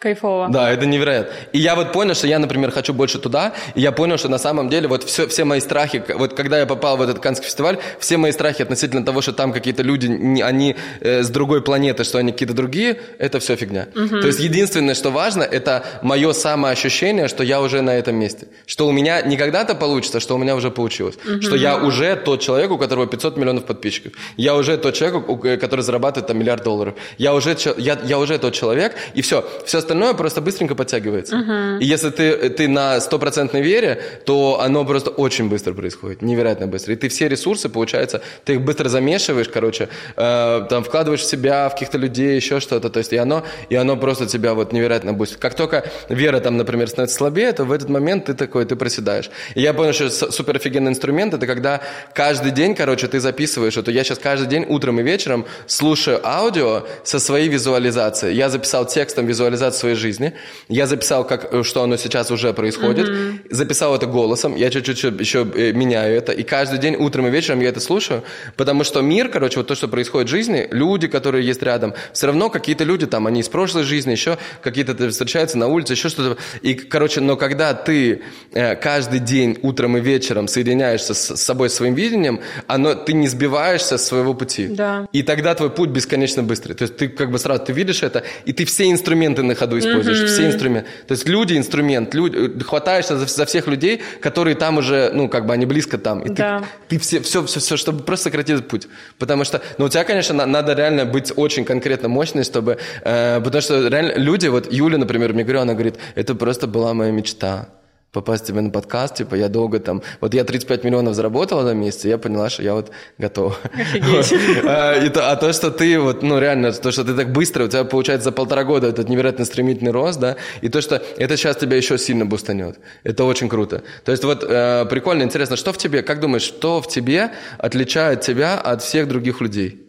Кайфово. Да, это невероятно. И я вот понял, что я, например, хочу больше туда, и я понял, что на самом деле вот все, все мои страхи, вот когда я попал в этот Каннский фестиваль, все мои страхи относительно того, что там какие-то люди, не- они э, с другой планеты, что они какие-то другие, это все фигня. То есть единственное, что важно, это мое самоощущение, что я уже на этом месте. Что у меня не когда-то получится, что у меня уже получилось. Что я уже тот человек, у которого 500 миллионов подписчиков. Я уже тот человек, у- который зарабатывает там миллиард долларов. Я уже, я, я уже тот человек, и все. Все остальное просто быстренько подтягивается. И если ты, ты на стопроцентной вере, то оно просто очень быстро происходит. Невероятно быстро. И ты все ресурсы, получается, ты их быстро замешиваешь, короче, э, там вкладываешь в себя, в каких-то людей, еще что-то. То есть и оно, и оно просто тебя вот невероятно бустит. Как только вера там, например, становится слабее, то в этот момент ты такой, ты проседаешь. И я понял, что супер офигенный инструмент, это когда каждый день, короче, ты записываешь это. Я сейчас каждый день утром и вечером слушаю аудио со своей визуализацией. Я записал текстом визуализацию своей жизни. Я записал, как, э, что оно сейчас уже происходит. Записал это голосом. Я чуть-чуть еще- э, меняю это. И каждый день утром и вечером я это слушаю. Потому что мир, короче, вот то, что происходит в жизни, люди, которые есть рядом, все равно какие-то люди там, они из прошлой жизни, еще какие-то встречаются на улице, еще что-то. И, короче, но когда ты э, каждый день утром и вечером соединяешься с собой, своим видением, оно, ты не сбиваешься с своего пути. Да. И тогда твой путь бесконечно быстрый. То есть ты как бы сразу ты видишь это, и ты все инструменты на ходу используешь, все инструменты. То есть люди инструмент, люди, хватаешься за, за всех людей, которые там уже, ну как бы они близко там. И Да. ты, ты все, все, все, все, чтобы просто сократить путь. Потому что, ну у тебя, конечно, на- надо реально быть очень конкретно мощной, чтобы, э, потому что реально люди, вот Юля, например, мне говорила, она говорит, это просто была моя мечта попасть тебе на подкаст, типа, я долго там, вот я 35 миллионов заработала за месяц, и я поняла, что я вот готова. Офигеть. А, то- А то, что ты вот, ну реально, то, что ты так быстро, у тебя получается за полтора года этот невероятно стремительный рост, да, и то, что это сейчас тебя еще сильно бустанет. Это очень круто. То есть вот э, прикольно, интересно, что в тебе, как думаешь, что в тебе отличает тебя от всех других людей?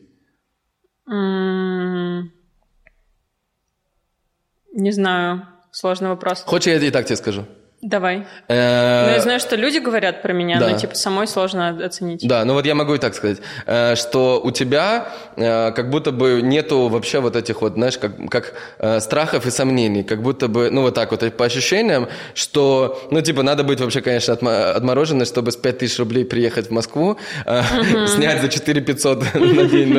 М, Не знаю. Сложный вопрос. Хочешь, я и так тебе скажу? Давай. Э, Ну, я знаю, что люди говорят про меня, да. но, типа, самой сложно оценить. Да, ну вот я могу и так сказать, э, что у тебя э, как будто бы нету вообще вот этих вот, знаешь, как, как э, страхов и сомнений, как будто бы, ну вот так вот, по ощущениям, что, ну типа, надо быть вообще, конечно, отмороженной, чтобы с 5000 рублей приехать в Москву, снять за 4 500 на день,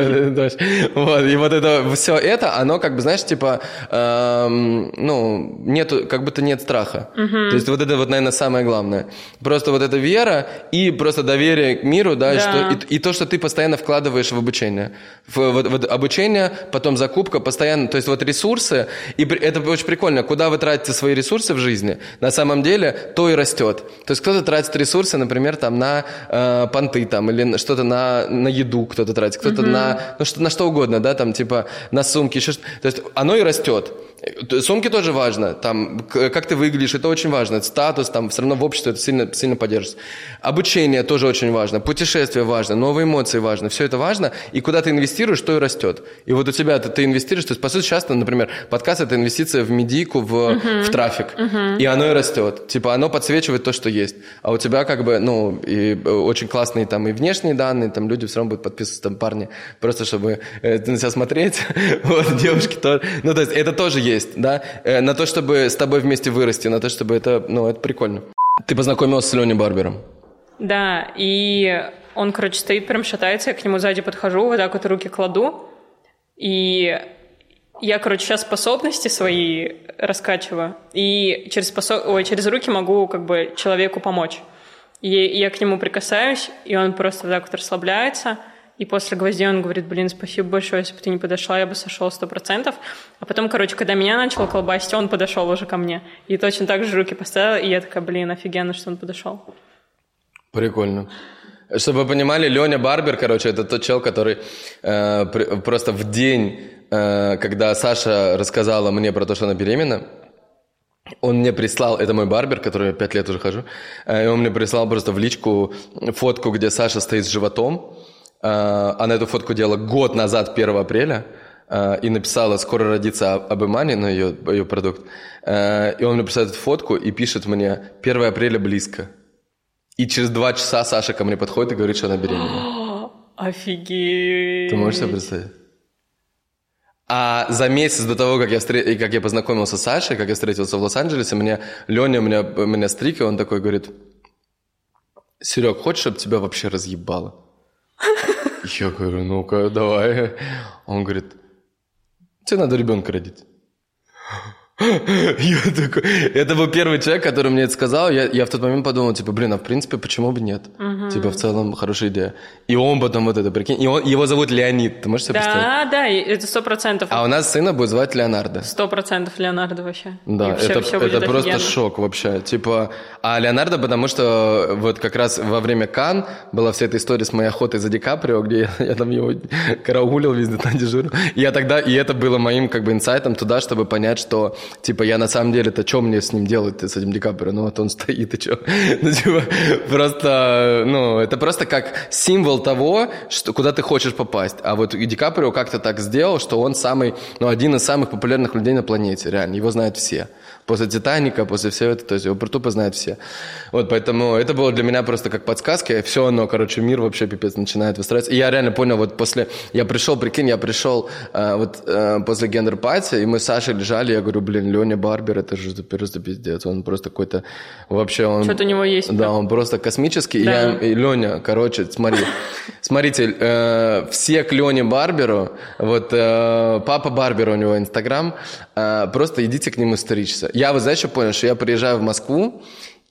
вот, и вот это, все это, оно как бы, знаешь, типа, эм, ну, нету, как будто нет страха. То есть вот это вот, наверное, самое главное. Просто вот эта вера и просто доверие к миру, да, и Да. что, и, и то, что ты постоянно вкладываешь в обучение. В, вот- вот обучение, потом закупка, постоянно, то есть вот ресурсы, и это очень прикольно, куда вы тратите свои ресурсы в жизни, на самом деле то и растет. То есть кто-то тратит ресурсы, например, там на э, понты там, или что-то на, на еду кто-то тратит, кто-то на, ну, что, на что угодно, да, там типа на сумки, еще что То есть оно и растет. Э, Сумки тоже важно, там, как ты выглядишь, это очень важно, это статус, там, все равно в обществе это сильно, сильно поддерживается. Обучение тоже очень важно, путешествие важно, новые эмоции важно, все это важно, и куда ты инвестируешь, то и растет. И вот у тебя ты, ты инвестируешь, то есть, по сути, часто, например, подкаст – это инвестиция в медийку, в, в трафик, и оно и растет. Типа, оно подсвечивает то, что есть. А у тебя как бы, ну, и э, очень классные там и внешние данные, там люди все равно будут подписываться, там парни, просто чтобы э, на себя смотреть, вот, девушки тоже. Ну, то есть, это тоже есть, да, Э, на то, чтобы с тобой вместе вырасти, на то, чтобы это, ну, это прикольно. Ты познакомился с Леней Барбером. Да, и он, короче, стоит, прям шатается, я к нему сзади подхожу, вот так вот руки кладу, и я, короче, сейчас способности свои раскачиваю, и через, способ... Ой, через руки могу как бы человеку помочь. И я к нему прикасаюсь, и он просто вот так вот расслабляется, и после гвоздей он говорит, блин, спасибо большое, если бы ты не подошла, я бы сошел сто процентов. А потом, короче, когда меня начало колбасить, он подошел уже ко мне. И точно так же руки поставил, и я такая, блин, офигенно, что он подошел. Прикольно. Чтобы вы понимали, Леня Барбер, короче, это тот чел, который э, при- просто в день, э, когда Саша рассказала мне про то, что она беременна, он мне прислал, это мой барбер, который я пять лет уже хожу, э, и он мне прислал просто в личку фотку, где Саша стоит с животом. Э, Она эту фотку делала год назад, 1 апреля. э, и написала «Скоро родится Абемани», на ее, ее продукт. Э, и он мне присылает фотку и пишет мне «1 апреля близко». И через два часа Саша ко мне подходит и говорит, что она беременна. Офигеть. Ты можешь себе представить? А за месяц до того, как я, встр... как я познакомился с Сашей, как я встретился в Лос-Анджелесе, мне Леня меня, меня стриг, и он такой говорит, Серег, хочешь, чтобы тебя вообще разъебало? Я говорю, ну-ка, давай. Он говорит, тебе надо ребенка родить. Я такой, это был первый человек, который мне это сказал. Я, я в тот момент подумал, типа, блин, а в принципе, почему бы нет? Угу. Типа, в целом, хорошая идея. И он потом вот это, прикинь, и он, его зовут Леонид, ты можешь себе да, представить? Да, да, это сто процентов. А у нас сына будет звать Леонардо. Сто процентов Леонардо вообще. Да, все, это, все это просто офигенно. шок вообще. Типа, а Леонардо, потому что вот как раз во время Кан была вся эта история с моей охотой за Ди Каприо, где я, я там его караулил везде там дежурил. И я тогда, и это было моим как бы инсайтом туда, чтобы понять, что, типа, я на самом деле-то что мне с ним делать с этим Ди Каприо? Ну вот он стоит и что? Ну типа просто, ну это просто как символ того, что, куда ты хочешь попасть. А вот Ди Каприо как-то так сделал, что он самый, ну один из самых популярных людей на планете, реально. Его знают все после «Титаника», после всего этого, то есть его тупо знают все. Вот, поэтому это было для меня просто как подсказка, и все оно, короче, мир вообще пипец начинает выстраиваться. И я реально понял, вот после, я пришел, прикинь, я пришел э, вот э, после гендер-пати, и мы с Сашей лежали, я говорю, блин, Леня Барбер, это же просто пиздец, он просто какой-то, вообще он... Что-то у него есть. Да, он просто космический. Да. И, я, и Леня, короче, смотри, смотрите, э, все к Лене Барберу, вот э, папа Барбера у него Инстаграм, э, просто идите к нему стричься. Я, вы знаете, что понял? Что я приезжаю в Москву,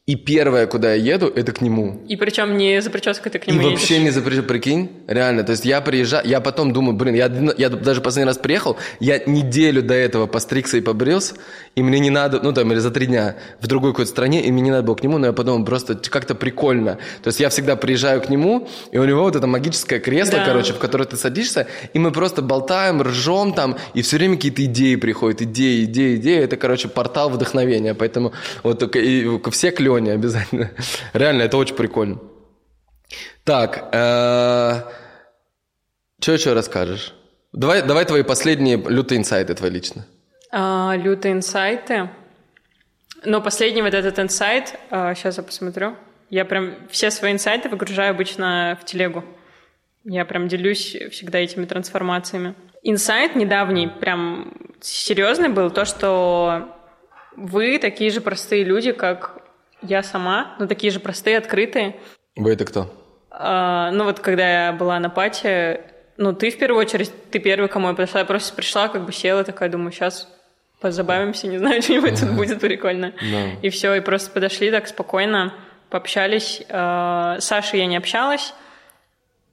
и первое, куда я еду, это к нему. И причем не за прической ты к нему И едешь. вообще не за прической, прикинь, реально. То есть я приезжаю, я потом думаю, блин, я, я даже последний раз приехал, я неделю до этого постригся и побрился, и мне не надо, ну там, или за три дня в другой какой-то стране, и мне не надо было к нему, но я подумал, просто как-то прикольно. То есть я всегда приезжаю к нему, и у него вот это магическое кресло, да. короче, в которое ты садишься, и мы просто болтаем, ржем там, и все время какие-то идеи приходят, идеи, идеи, идеи. Это, короче, портал вдохновения. Поэтому вот и, все клевые Лене обязательно. Реально, это очень прикольно. Так, э, что еще расскажешь? Давай, давай твои последние лютые инсайты твои лично. А, лютые инсайты? Но последний вот этот инсайт, а, сейчас я посмотрю. Я прям все свои инсайты выгружаю обычно в телегу. Я прям делюсь всегда этими трансформациями. Инсайт недавний, прям серьезный был, то, что вы такие же простые люди, как я сама, но такие же простые, открытые. Вы это кто? А, ну вот когда я была на пати, ну ты в первую очередь, ты первый, кому я пришла. Я просто пришла, как бы села, такая, думаю, сейчас позабавимся, не знаю, что-нибудь тут будет прикольно. И все, и просто подошли так спокойно, пообщались. А, с Сашей я не общалась,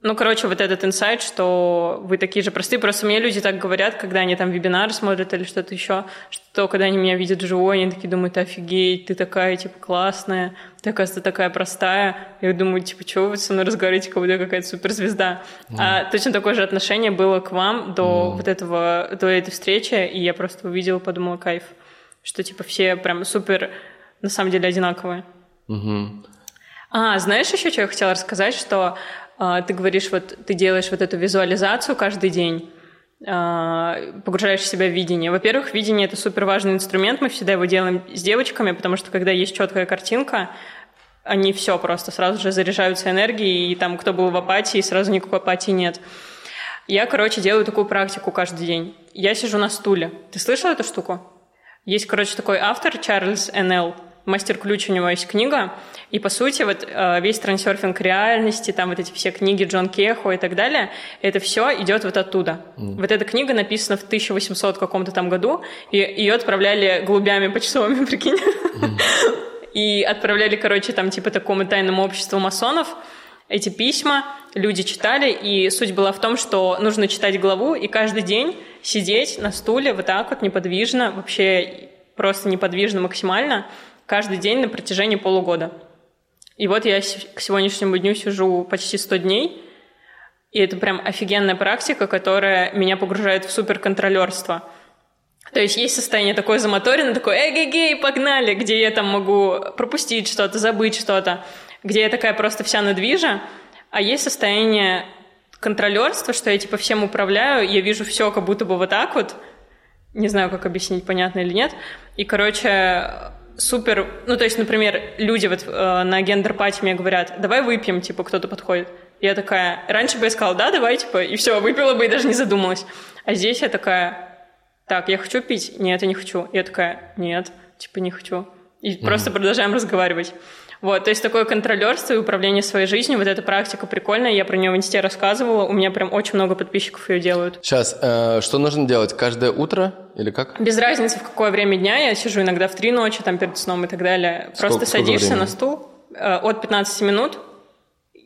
ну, короче, вот этот инсайт, что вы такие же простые. Просто мне люди так говорят, когда они там вебинары смотрят или что-то еще, что когда они меня видят живой, они такие думают, офигеть, ты такая, типа, классная, ты, оказывается, такая простая. Я думаю, типа, что вы со мной разговариваете, как будто я какая-то суперзвезда. Mm. А точно такое же отношение было к вам до mm. вот этого, до этой встречи, и я просто увидела, подумала, кайф, что, типа, все прям супер, на самом деле, одинаковые. Mm-hmm. А, знаешь еще, что я хотела рассказать, что ты говоришь, вот ты делаешь вот эту визуализацию каждый день, а, погружаешь себя в видение. Во-первых, видение — это супер важный инструмент, мы всегда его делаем с девочками, потому что когда есть четкая картинка, они все просто сразу же заряжаются энергией, и там кто был в апатии, сразу никакой апатии нет. Я, короче, делаю такую практику каждый день. Я сижу на стуле. Ты слышал эту штуку? Есть, короче, такой автор Чарльз Н.Л., мастер-ключ у него есть книга, и, по сути, вот э, весь трансерфинг реальности, там вот эти все книги Джон Кехо и так далее, это все идет вот оттуда. Mm. Вот эта книга написана в 1800 каком-то там году, и ее отправляли голубями почасовыми, прикинь. Mm. И отправляли, короче, там типа такому тайному обществу масонов, эти письма, люди читали, и суть была в том, что нужно читать главу и каждый день сидеть на стуле вот так вот неподвижно, вообще просто неподвижно максимально, каждый день на протяжении полугода. И вот я к сегодняшнему дню сижу почти 100 дней, и это прям офигенная практика, которая меня погружает в суперконтролерство. То есть есть состояние такое замоторенное, такое эй-гей-гей, погнали, где я там могу пропустить что-то, забыть что-то, где я такая просто вся надвижа, а есть состояние контролерство, что я типа всем управляю, я вижу все как будто бы вот так вот. Не знаю, как объяснить, понятно или нет. И, короче, супер... Ну, то есть, например, люди вот э, на гендер-пати мне говорят, давай выпьем, типа, кто-то подходит. Я такая... Раньше бы я сказала, да, давай, типа, и все, выпила бы и даже не задумалась. А здесь я такая, так, я хочу пить? Нет, я не хочу. Я такая, нет, типа, не хочу. И mm-hmm. просто продолжаем разговаривать. Вот, то есть такое контролерство и управление своей жизнью, вот эта практика прикольная, я про нее в инсте рассказывала, у меня прям очень много подписчиков ее делают. Сейчас, э, что нужно делать? Каждое утро или как? Без разницы, в какое время дня, я сижу иногда в три ночи, там перед сном и так далее. Сколько, Просто садишься на стул э, от 15 минут,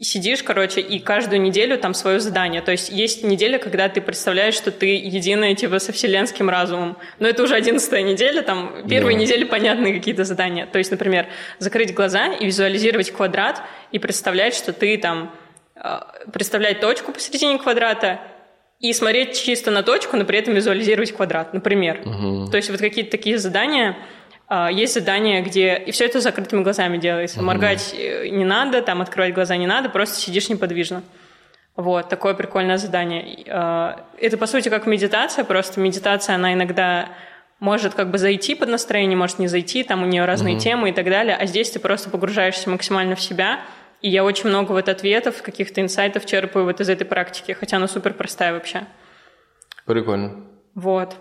сидишь, короче, и каждую неделю там свое задание. То есть есть неделя, когда ты представляешь, что ты единая, типа, со вселенским разумом. Но это уже одиннадцатая неделя, там первые да. недели понятные какие-то задания. То есть, например, закрыть глаза и визуализировать квадрат и представлять, что ты там а, представлять точку посередине квадрата и смотреть чисто на точку, но при этом визуализировать квадрат, например. Угу. То есть вот какие-то такие задания есть задание, где... И все это закрытыми глазами делается. Mm-hmm. Моргать э, не надо, там открывать глаза не надо, просто сидишь неподвижно. Вот, такое прикольное задание. А, это, по сути, как медитация, просто медитация, она иногда может как бы зайти под настроение, может не зайти, там у нее разные mm-hmm. темы и так далее, а здесь ты просто погружаешься максимально в себя, и я очень много вот ответов, каких-то инсайтов черпаю вот из этой практики, хотя она супер простая вообще. Прикольно. Вот.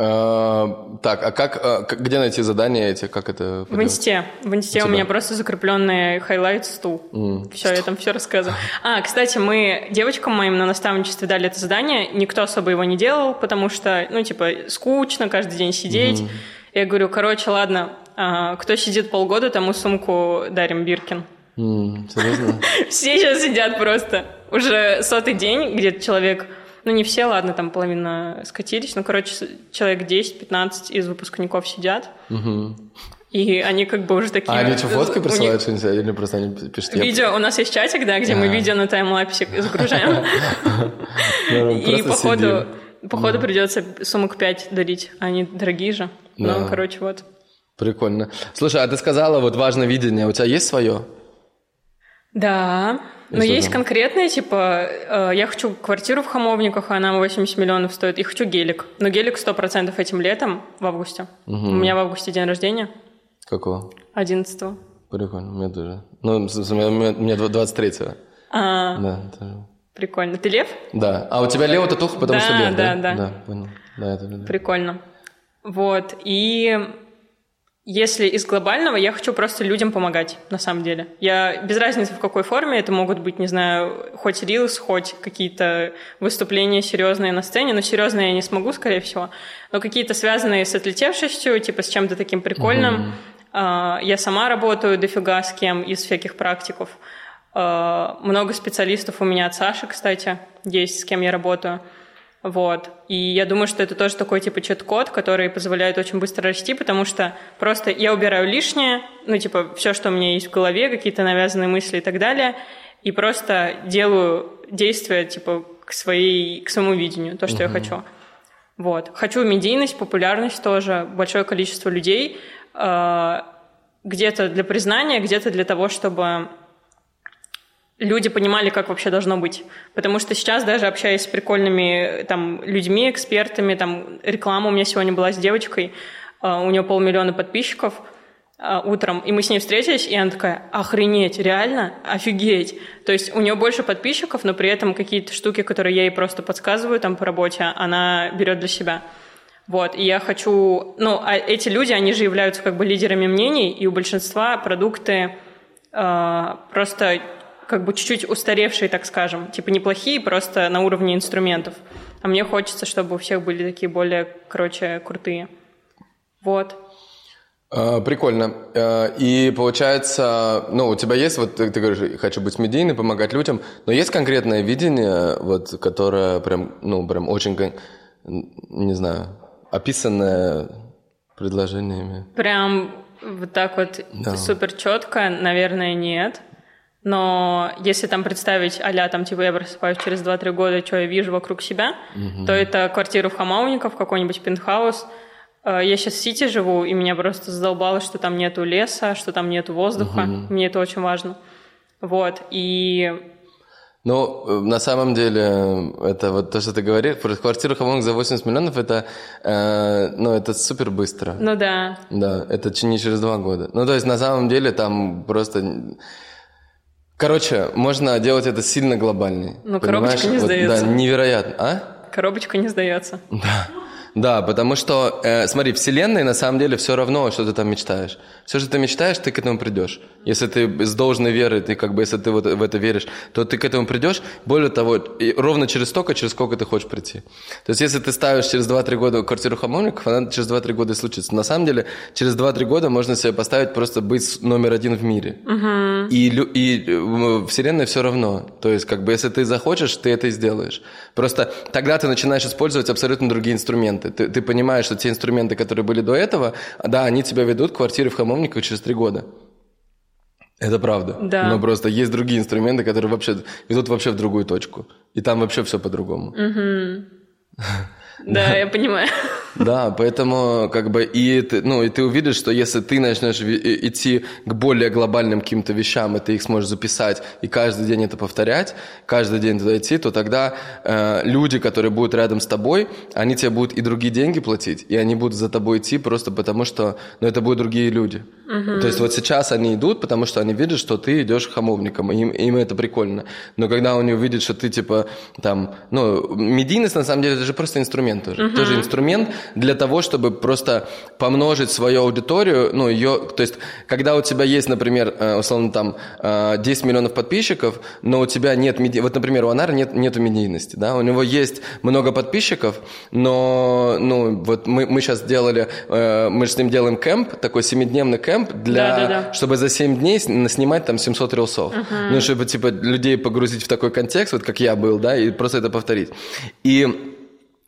Э, так, а как, э, где найти задания эти, как это? В инсте. В инсте у, у меня просто закрепленный highlight стул. Мм. Все, я там все рассказываю. А, кстати, мы девочкам моим на наставничестве дали это задание, никто особо его не делал, потому что, ну, типа, скучно каждый день сидеть. Мм. Я говорю, короче, ладно, а, кто сидит полгода, тому сумку дарим Биркин. Mm, серьезно? Все сейчас сидят просто. Уже сотый день, где человек ну, не все, ладно, там половина скатились. Ну, короче, человек 10-15 из выпускников сидят. Угу. И они как бы уже такие... А они что, фотки присылают них... что-нибудь? Или просто они пишут? Видео, у нас есть чатик, да, где мы видео на таймлапсе загружаем. И походу... Походу придется сумок 5 дарить, они дорогие же. Ну, короче, вот. Прикольно. Слушай, а ты сказала, вот важное видение, у тебя есть свое? Да. Но есть конкретные, типа, э, я хочу квартиру в Хамовниках, а она 80 миллионов стоит, и хочу гелик. Но гелик 100% этим летом, в августе. Угу. У меня в августе день рождения. Какого? 11 -го. Прикольно, у меня тоже. Ну, у меня 23-го. А, да, тоже. Прикольно. Ты лев? Да. А у тебя лев татуха, потому да, что лев, да? Да, да. Да, понял. Да, это, да. Прикольно. Вот. И если из глобального, я хочу просто людям помогать, на самом деле. Я без разницы в какой форме, это могут быть, не знаю, хоть рилс, хоть какие-то выступления серьезные на сцене, но серьезные я не смогу, скорее всего, но какие-то связанные с отлетевшестью, типа с чем-то таким прикольным. Mm-hmm. Я сама работаю дофига с кем из всяких практиков. А, много специалистов у меня от Саши, кстати, есть, с кем я работаю. Вот. И я думаю, что это тоже такой типа чет-код, который позволяет очень быстро расти, потому что просто я убираю лишнее, ну типа все, что у меня есть в голове, какие-то навязанные мысли и так далее, и просто делаю действия типа к, своей, к своему видению, то, что угу. я хочу. Вот. Хочу медийность, популярность тоже, большое количество людей, э, где-то для признания, где-то для того, чтобы люди понимали, как вообще должно быть. Потому что сейчас даже общаясь с прикольными там, людьми, экспертами, там, реклама у меня сегодня была с девочкой, uh, у нее полмиллиона подписчиков uh, утром, и мы с ней встретились, и она такая, охренеть, реально? Офигеть! То есть у нее больше подписчиков, но при этом какие-то штуки, которые я ей просто подсказываю там по работе, она берет для себя. Вот, и я хочу... Ну, а эти люди, они же являются как бы лидерами мнений, и у большинства продукты э, просто как бы чуть-чуть устаревшие, так скажем, типа неплохие, просто на уровне инструментов. А мне хочется, чтобы у всех были такие более, короче, крутые. Вот. А, прикольно. А, и получается, ну, у тебя есть, вот ты, ты говоришь, хочу быть медийной, помогать людям, но есть конкретное видение, вот, которое прям, ну, прям очень, не знаю, описанное предложениями? Прям вот так вот да. супер четко, наверное, нет. Но если там представить, а там, типа, я просыпаюсь через 2-3 года, что я вижу вокруг себя, угу. то это квартира в Хамауников, какой-нибудь пентхаус. Э, я сейчас в Сити живу, и меня просто задолбало, что там нету леса, что там нету воздуха. Угу. Мне это очень важно. Вот, и Ну, э, на самом деле, это вот то, что ты говоришь, про квартиру Хамонг за 80 миллионов, это, э, ну, это супер быстро. Ну да. Да, это не через два года. Ну, то есть, на самом деле, там просто... Короче, можно делать это сильно глобальнее. Ну, коробочка не вот, сдается. Да, невероятно. А? Коробочка не сдается. Да. Да, потому что, э, смотри, Вселенной на самом деле все равно, что ты там мечтаешь. Все, что ты мечтаешь, ты к этому придешь. Если ты с должной верой, ты как бы, если ты вот в это веришь, то ты к этому придешь. Более того, и ровно через столько, через сколько ты хочешь прийти. То есть, если ты ставишь через 2-3 года квартиру хамовников, она через 2-3 года и случится. На самом деле, через 2-3 года можно себе поставить просто быть номер один в мире. Угу. И, и э, Вселенной все равно. То есть, как бы, если ты захочешь, ты это и сделаешь. Просто тогда ты начинаешь использовать абсолютно другие инструменты. Ты, ты понимаешь, что те инструменты, которые были до этого, да, они тебя ведут к квартире в Хамовниках через три года. Это правда. Да. Но просто есть другие инструменты, которые вообще ведут вообще в другую точку. И там вообще все по-другому. Угу. Да, я понимаю. Да, поэтому как бы и ты, ну, и ты увидишь, что если ты начнешь идти к более глобальным каким-то вещам, и ты их сможешь записать, и каждый день это повторять, каждый день туда идти, то тогда э, люди, которые будут рядом с тобой, они тебе будут и другие деньги платить, и они будут за тобой идти просто потому, что ну, это будут другие люди. Угу. То есть вот сейчас они идут, потому что они видят, что ты идешь хамовником, и им, им это прикольно. Но когда они увидят, что ты типа там, ну, медийность на самом деле это же просто инструмент тоже. Угу. Тоже инструмент для того, чтобы просто помножить свою аудиторию, ну, ее, то есть, когда у тебя есть, например, э, условно, там, 10 э, миллионов подписчиков, но у тебя нет, меди... вот, например, у Анара нет, нету медийности, да, у него есть много подписчиков, но, ну, вот мы, мы сейчас делали, э, мы же с ним делаем кемп, такой семидневный кемп, для, да, да, да. чтобы за 7 дней снимать там 700 рилсов, uh-huh. ну, чтобы, типа, людей погрузить в такой контекст, вот как я был, да, и просто это повторить. И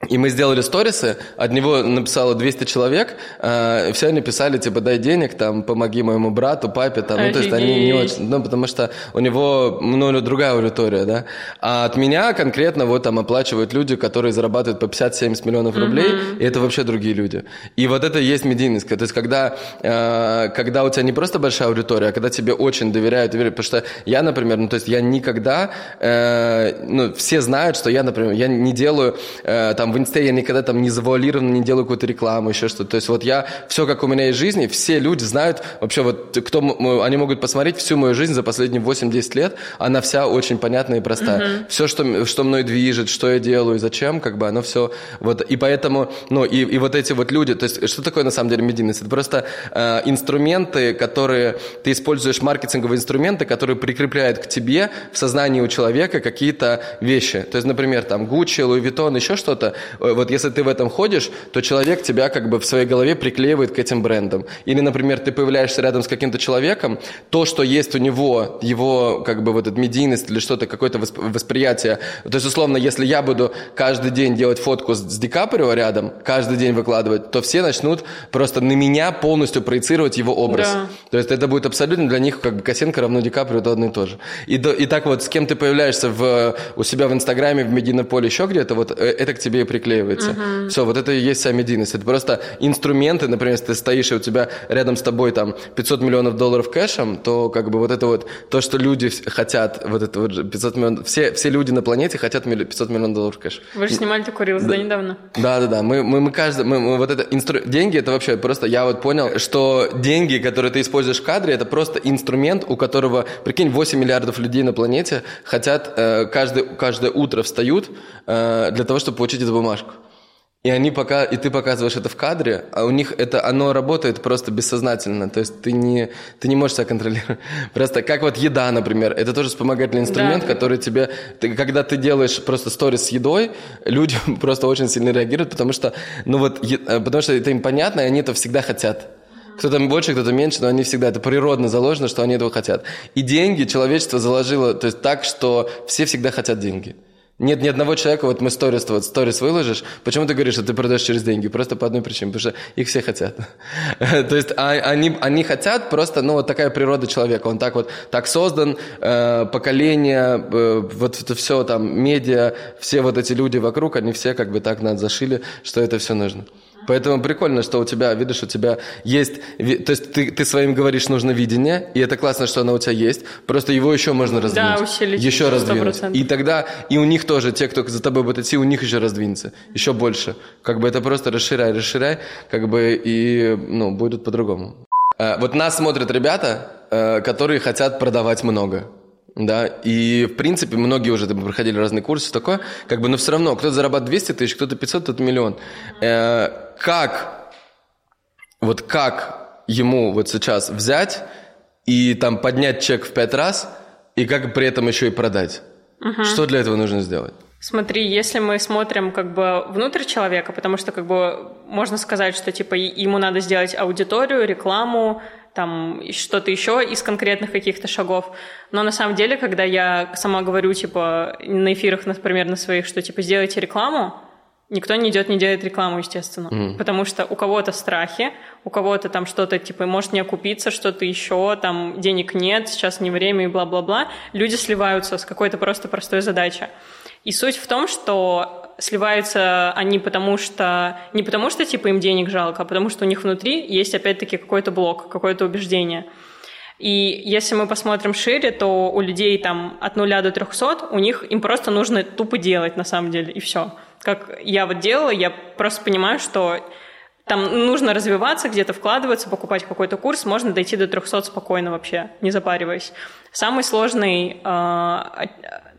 и мы сделали сторисы, от него написало 200 человек, э, все они писали, типа, дай денег, там, помоги моему брату, папе, там, ну, то есть они не очень, ну, потому что у него, ну, другая аудитория, да. А от меня конкретно вот там оплачивают люди, которые зарабатывают по 50-70 миллионов рублей, mm-hmm. и это вообще другие люди. И вот это и есть медийность, то есть когда, э, когда у тебя не просто большая аудитория, а когда тебе очень доверяют, доверяют, потому что я, например, ну, то есть я никогда, э, ну, все знают, что я, например, я не делаю, э, там, в инсте я никогда там не завуалированно не делаю какую-то рекламу, еще что-то. То есть вот я, все как у меня есть в жизни, все люди знают вообще вот, кто, они могут посмотреть всю мою жизнь за последние 8-10 лет, она вся очень понятная и простая. Uh-huh. Все, что, что мной движет, что я делаю, зачем, как бы оно все, вот, и поэтому, ну, и, и вот эти вот люди, то есть что такое на самом деле медийность? Это просто э, инструменты, которые, ты используешь маркетинговые инструменты, которые прикрепляют к тебе в сознании у человека какие-то вещи. То есть, например, там, Gucci, Louis Vuitton, еще что-то, вот если ты в этом ходишь, то человек тебя как бы в своей голове приклеивает к этим брендам. Или, например, ты появляешься рядом с каким-то человеком, то, что есть у него, его как бы вот эта медийность или что-то, какое-то восприятие. То есть, условно, если я буду каждый день делать фотку с, с Ди Каприо рядом, каждый день выкладывать, то все начнут просто на меня полностью проецировать его образ. Да. То есть это будет абсолютно для них как бы Косенко равно Ди Каприо, это одно и то же. И, и так вот, с кем ты появляешься в, у себя в Инстаграме, в медийном поле, еще где-то, вот э, это к тебе и приклеивается. Uh-huh. Все, вот это и есть вся медийность. Это просто инструменты, например, если ты стоишь, и у тебя рядом с тобой там 500 миллионов долларов кэшем, то как бы вот это вот, то, что люди хотят, вот это вот 500 миллионов, все, все люди на планете хотят 500 миллионов долларов кэш. Вы же снимали такой рилс, да, недавно? Да, да, да. Мы, мы, мы каждый, мы, мы вот это, инстру... деньги, это вообще просто, я вот понял, что деньги, которые ты используешь в кадре, это просто инструмент, у которого, прикинь, 8 миллиардов людей на планете хотят, э, каждый, каждое утро встают э, для того, чтобы получить эту бумажку. И они пока, и ты показываешь это в кадре, а у них это, оно работает просто бессознательно. То есть ты не, ты не можешь себя контролировать. Просто как вот еда, например, это тоже вспомогательный инструмент, да. который тебе, ты, когда ты делаешь просто сторис с едой, люди просто очень сильно реагируют, потому что, ну вот, э, потому что это им понятно, и они это всегда хотят. Кто-то больше, кто-то меньше, но они всегда, это природно заложено, что они этого хотят. И деньги человечество заложило, то есть так, что все всегда хотят деньги. Нет ни одного человека, вот мы сторис, вот сторис выложишь, почему ты говоришь, что ты продаешь через деньги? Просто по одной причине, потому что их все хотят. То есть а, они, они хотят просто, ну, вот такая природа человека, он так вот, так создан, э, поколение, э, вот это все там, медиа, все вот эти люди вокруг, они все как бы так нас зашили, что это все нужно. Поэтому прикольно, что у тебя, видишь, у тебя есть... То есть ты, ты своим говоришь, нужно видение, и это классно, что оно у тебя есть. Просто его еще можно раздвинуть. Да, усилить. Еще 100%. раздвинуть. И тогда и у них тоже, те, кто за тобой будет идти, у них еще раздвинется. Еще больше. Как бы это просто расширяй, расширяй, как бы и, ну, будет по-другому. Э, вот нас смотрят ребята, э, которые хотят продавать много. Да, и в принципе многие уже там, проходили разные курсы, такое, как бы, но все равно кто-то зарабатывает 200 тысяч, кто-то 500, кто-то миллион. Как, вот как ему вот сейчас взять и там поднять чек в пять раз, и как при этом еще и продать? Угу. Что для этого нужно сделать? Смотри, если мы смотрим как бы внутрь человека, потому что как бы можно сказать, что типа ему надо сделать аудиторию, рекламу, там что-то еще из конкретных каких-то шагов. Но на самом деле, когда я сама говорю, типа, на эфирах, например, на своих, что, типа, сделайте рекламу, никто не идет, не делает рекламу, естественно. Mm. Потому что у кого-то страхи, у кого-то там что-то, типа, может не окупиться, что-то еще, там, денег нет, сейчас не время и бла-бла-бла. Люди сливаются с какой-то просто простой задачей. И суть в том, что сливаются они потому что... Не потому что, типа, им денег жалко, а потому что у них внутри есть, опять-таки, какой-то блок, какое-то убеждение. И если мы посмотрим шире, то у людей там от нуля до 300, у них им просто нужно тупо делать на самом деле, и все. Как я вот делала, я просто понимаю, что там нужно развиваться, где-то вкладываться, покупать какой-то курс, можно дойти до 300 спокойно вообще, не запариваясь. Самый сложный э,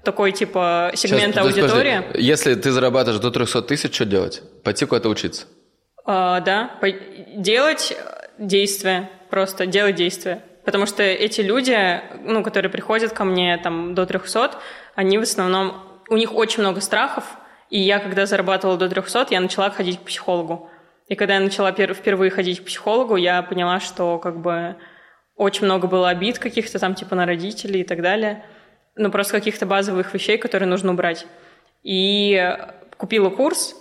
такой типа сегмент Сейчас, аудитории. Подожди, если ты зарабатываешь до 300 тысяч, что делать? Пойти куда-то учиться? А, да, делать действия, просто делать действия. Потому что эти люди, ну, которые приходят ко мне там до 300, они в основном, у них очень много страхов, и я, когда зарабатывала до 300, я начала ходить к психологу. И когда я начала впервые ходить к психологу, я поняла, что как бы очень много было обид каких-то там типа на родителей и так далее ну, просто каких-то базовых вещей, которые нужно убрать. И купила курс,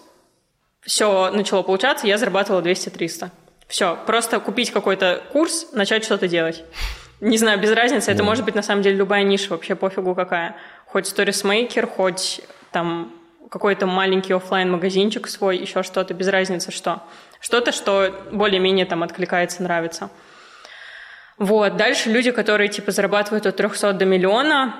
все начало получаться, я зарабатывала 200-300. Все, просто купить какой-то курс, начать что-то делать. Не знаю, без разницы, это может быть на самом деле любая ниша, вообще пофигу какая. Хоть сторисмейкер, хоть там какой-то маленький офлайн магазинчик свой, еще что-то, без разницы что. Что-то, что более-менее там откликается, нравится. Вот, дальше люди, которые типа зарабатывают от 300 до миллиона,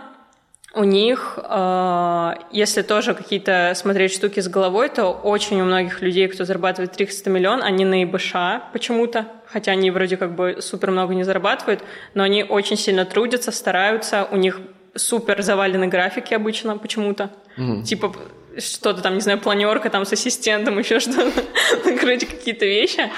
у них, э, если тоже какие-то смотреть штуки с головой, то очень у многих людей, кто зарабатывает 300 миллион, они на ИБШ почему-то, хотя они вроде как бы супер много не зарабатывают, но они очень сильно трудятся, стараются, у них супер завалены графики обычно почему-то. Угу. Типа что-то там, не знаю, планерка там с ассистентом, еще что-то. Короче, какие-то вещи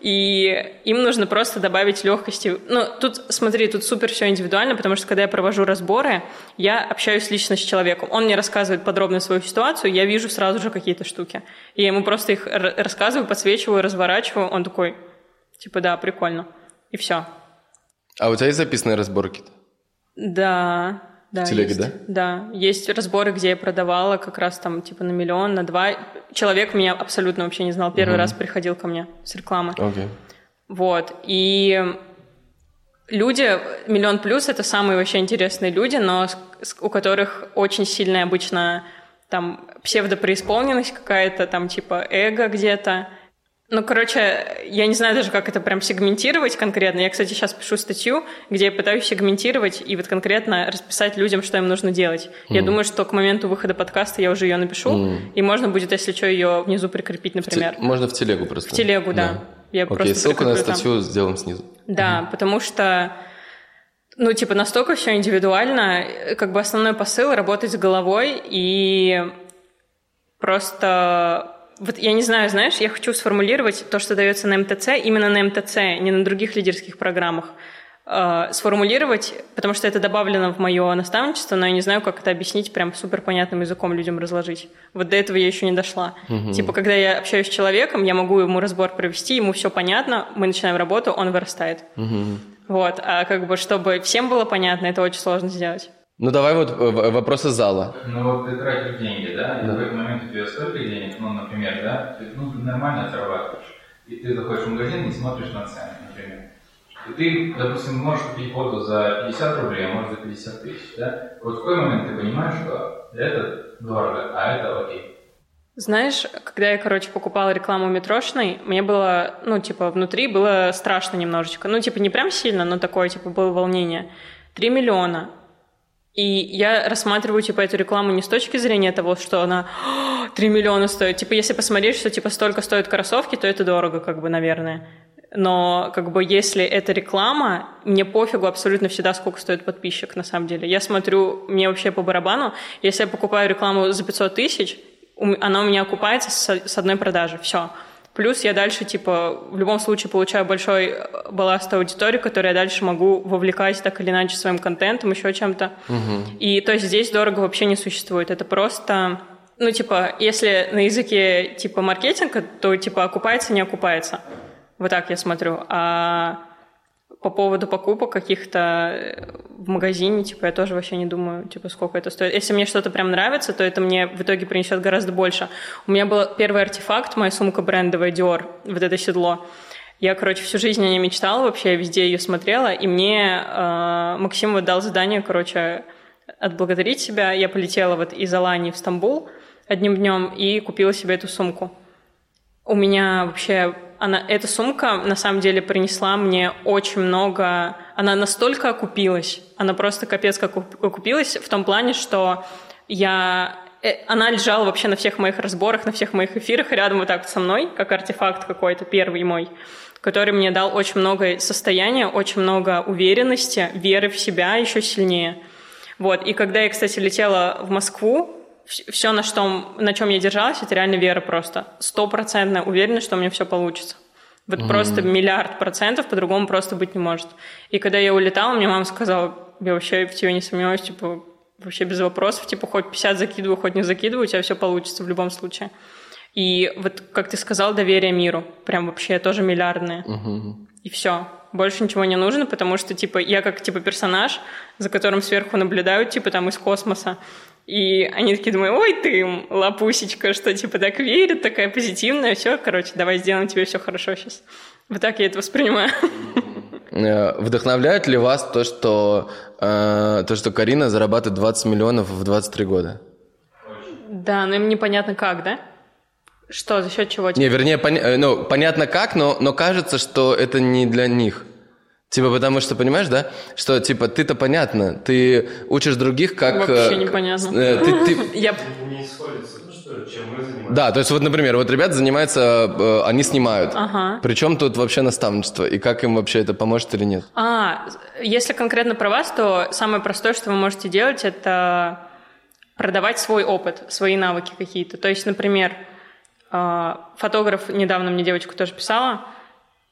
и им нужно просто добавить легкости. Ну, тут, смотри, тут супер все индивидуально, потому что когда я провожу разборы, я общаюсь лично с человеком. Он мне рассказывает подробно свою ситуацию, я вижу сразу же какие-то штуки. И я ему просто их рассказываю, подсвечиваю, разворачиваю. Он такой, типа, да, прикольно. И все. А у тебя есть записанные разборки? Да. Да, в телеге, есть. да? Да. Есть разборы, где я продавала как раз там типа на миллион, на два. Человек меня абсолютно вообще не знал. Первый угу. раз приходил ко мне с рекламы. Okay. Вот. И люди, миллион плюс, это самые вообще интересные люди, но у которых очень сильная обычно там псевдопреисполненность какая-то, там типа эго где-то, ну, короче, я не знаю даже, как это прям сегментировать конкретно. Я, кстати, сейчас пишу статью, где я пытаюсь сегментировать и вот конкретно расписать людям, что им нужно делать. Mm. Я думаю, что к моменту выхода подкаста я уже ее напишу, mm. и можно будет, если что, ее внизу прикрепить, например. В те... Можно в телегу просто. В телегу, да. да. Я Окей, просто ссылку на статью там. сделаем снизу. Да, mm. потому что ну, типа, настолько все индивидуально, как бы основной посыл — работать с головой и просто вот я не знаю, знаешь, я хочу сформулировать то, что дается на МТЦ, именно на МТЦ, не на других лидерских программах. Э, сформулировать, потому что это добавлено в мое наставничество, но я не знаю, как это объяснить прям супер понятным языком людям разложить. Вот до этого я еще не дошла. Угу. Типа, когда я общаюсь с человеком, я могу ему разбор провести, ему все понятно, мы начинаем работу, он вырастает. Угу. Вот, а как бы, чтобы всем было понятно, это очень сложно сделать. Ну давай вот э, вопросы зала. Ну вот ты тратишь деньги, да, и да. в этот момент у тебя столько денег, ну, например, да, ты, ну, ты нормально зарабатываешь, и ты заходишь в магазин и смотришь на цены, например. И ты, допустим, можешь купить воду за 50 рублей, а может за 50 тысяч, да? Вот в какой момент ты понимаешь, что это дорого, а это окей? Знаешь, когда я, короче, покупала рекламу метрошной, мне было, ну, типа, внутри было страшно немножечко. Ну, типа, не прям сильно, но такое, типа, было волнение. Три миллиона. И я рассматриваю, типа, эту рекламу не с точки зрения того, что она 3 миллиона стоит. Типа, если посмотреть, что, типа, столько стоят кроссовки, то это дорого, как бы, наверное. Но, как бы, если это реклама, мне пофигу абсолютно всегда, сколько стоит подписчик, на самом деле. Я смотрю, мне вообще по барабану. Если я покупаю рекламу за 500 тысяч, она у меня окупается с одной продажи, все. Плюс я дальше, типа, в любом случае получаю большой э, балласт аудитории, которую я дальше могу вовлекать так или иначе своим контентом, еще чем-то. Угу. И то есть здесь дорого вообще не существует. Это просто, ну, типа, если на языке, типа, маркетинга, то, типа, окупается, не окупается. Вот так я смотрю. А по поводу покупок каких-то э, в магазине, типа, я тоже вообще не думаю, типа, сколько это стоит. Если мне что-то прям нравится, то это мне в итоге принесет гораздо больше. У меня был первый артефакт, моя сумка брендовая Dior, вот это седло. Я, короче, всю жизнь о ней мечтала вообще, я везде ее смотрела, и мне э, Максим вот дал задание, короче, отблагодарить себя. Я полетела вот из Алании в Стамбул одним днем и купила себе эту сумку. У меня вообще она, эта сумка на самом деле принесла мне очень много... Она настолько окупилась, она просто капец как окупилась в том плане, что я... Э, она лежала вообще на всех моих разборах, на всех моих эфирах рядом вот так вот со мной, как артефакт какой-то, первый мой, который мне дал очень много состояния, очень много уверенности, веры в себя еще сильнее. Вот. И когда я, кстати, летела в Москву, все, на, что, на чем я держалась, это реально вера просто. Стопроцентная уверенность, что у меня все получится. Вот mm просто миллиард процентов по-другому просто быть не может. И когда я улетала, мне мама сказала, я вообще в тебе не сомневаюсь, типа, вообще без вопросов, типа, хоть 50 закидываю, хоть не закидываю, у тебя все получится в любом случае. И вот, как ты сказал, доверие миру, прям вообще тоже миллиардное. mm И все. Больше ничего не нужно, потому что, типа, я как, типа, персонаж, за которым сверху наблюдают, типа, там, из космоса. И они такие думают, ой, ты лапусечка, что типа так верит, такая позитивная, все, короче, давай сделаем тебе все хорошо сейчас. Вот так я это воспринимаю. Э, вдохновляет ли вас то, что, э, то, что Карина зарабатывает 20 миллионов в 23 года? Да, но им непонятно как, да? Что, за счет чего? Не, вернее, пон... Э, ну, понятно как, но, но кажется, что это не для них. Типа, потому что, понимаешь, да, что, типа, ты-то понятно, ты учишь других, как... Вообще э, непонятно. Э, ты, ты... Я... Не сходится, ну что, чем мы занимаемся. Да, то есть вот, например, вот ребята занимаются, э, они снимают. Ага. Причем тут вообще наставничество, и как им вообще это поможет или нет? А, если конкретно про вас, то самое простое, что вы можете делать, это продавать свой опыт, свои навыки какие-то. То есть, например, э, фотограф, недавно мне девочку тоже писала,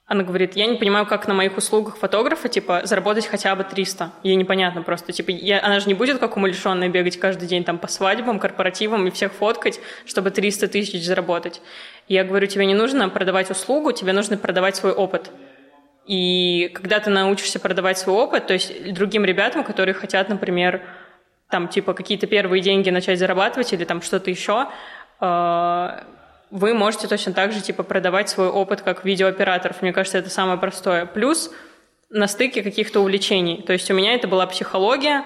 она говорит, я не понимаю, как на моих услугах фотографа, типа, заработать хотя бы 300. Ей непонятно просто. Типа, я, она же не будет, как умалишенная, бегать каждый день там по свадьбам, корпоративам и всех фоткать, чтобы 300 тысяч заработать. Я говорю, тебе не нужно продавать услугу, тебе нужно продавать свой опыт. И когда ты научишься продавать свой опыт, то есть другим ребятам, которые хотят, например, там, типа, какие-то первые деньги начать зарабатывать или там что-то еще, э, вы можете точно так же типа продавать свой опыт как видеооператоров. Мне кажется, это самое простое. Плюс на стыке каких-то увлечений. То есть у меня это была психология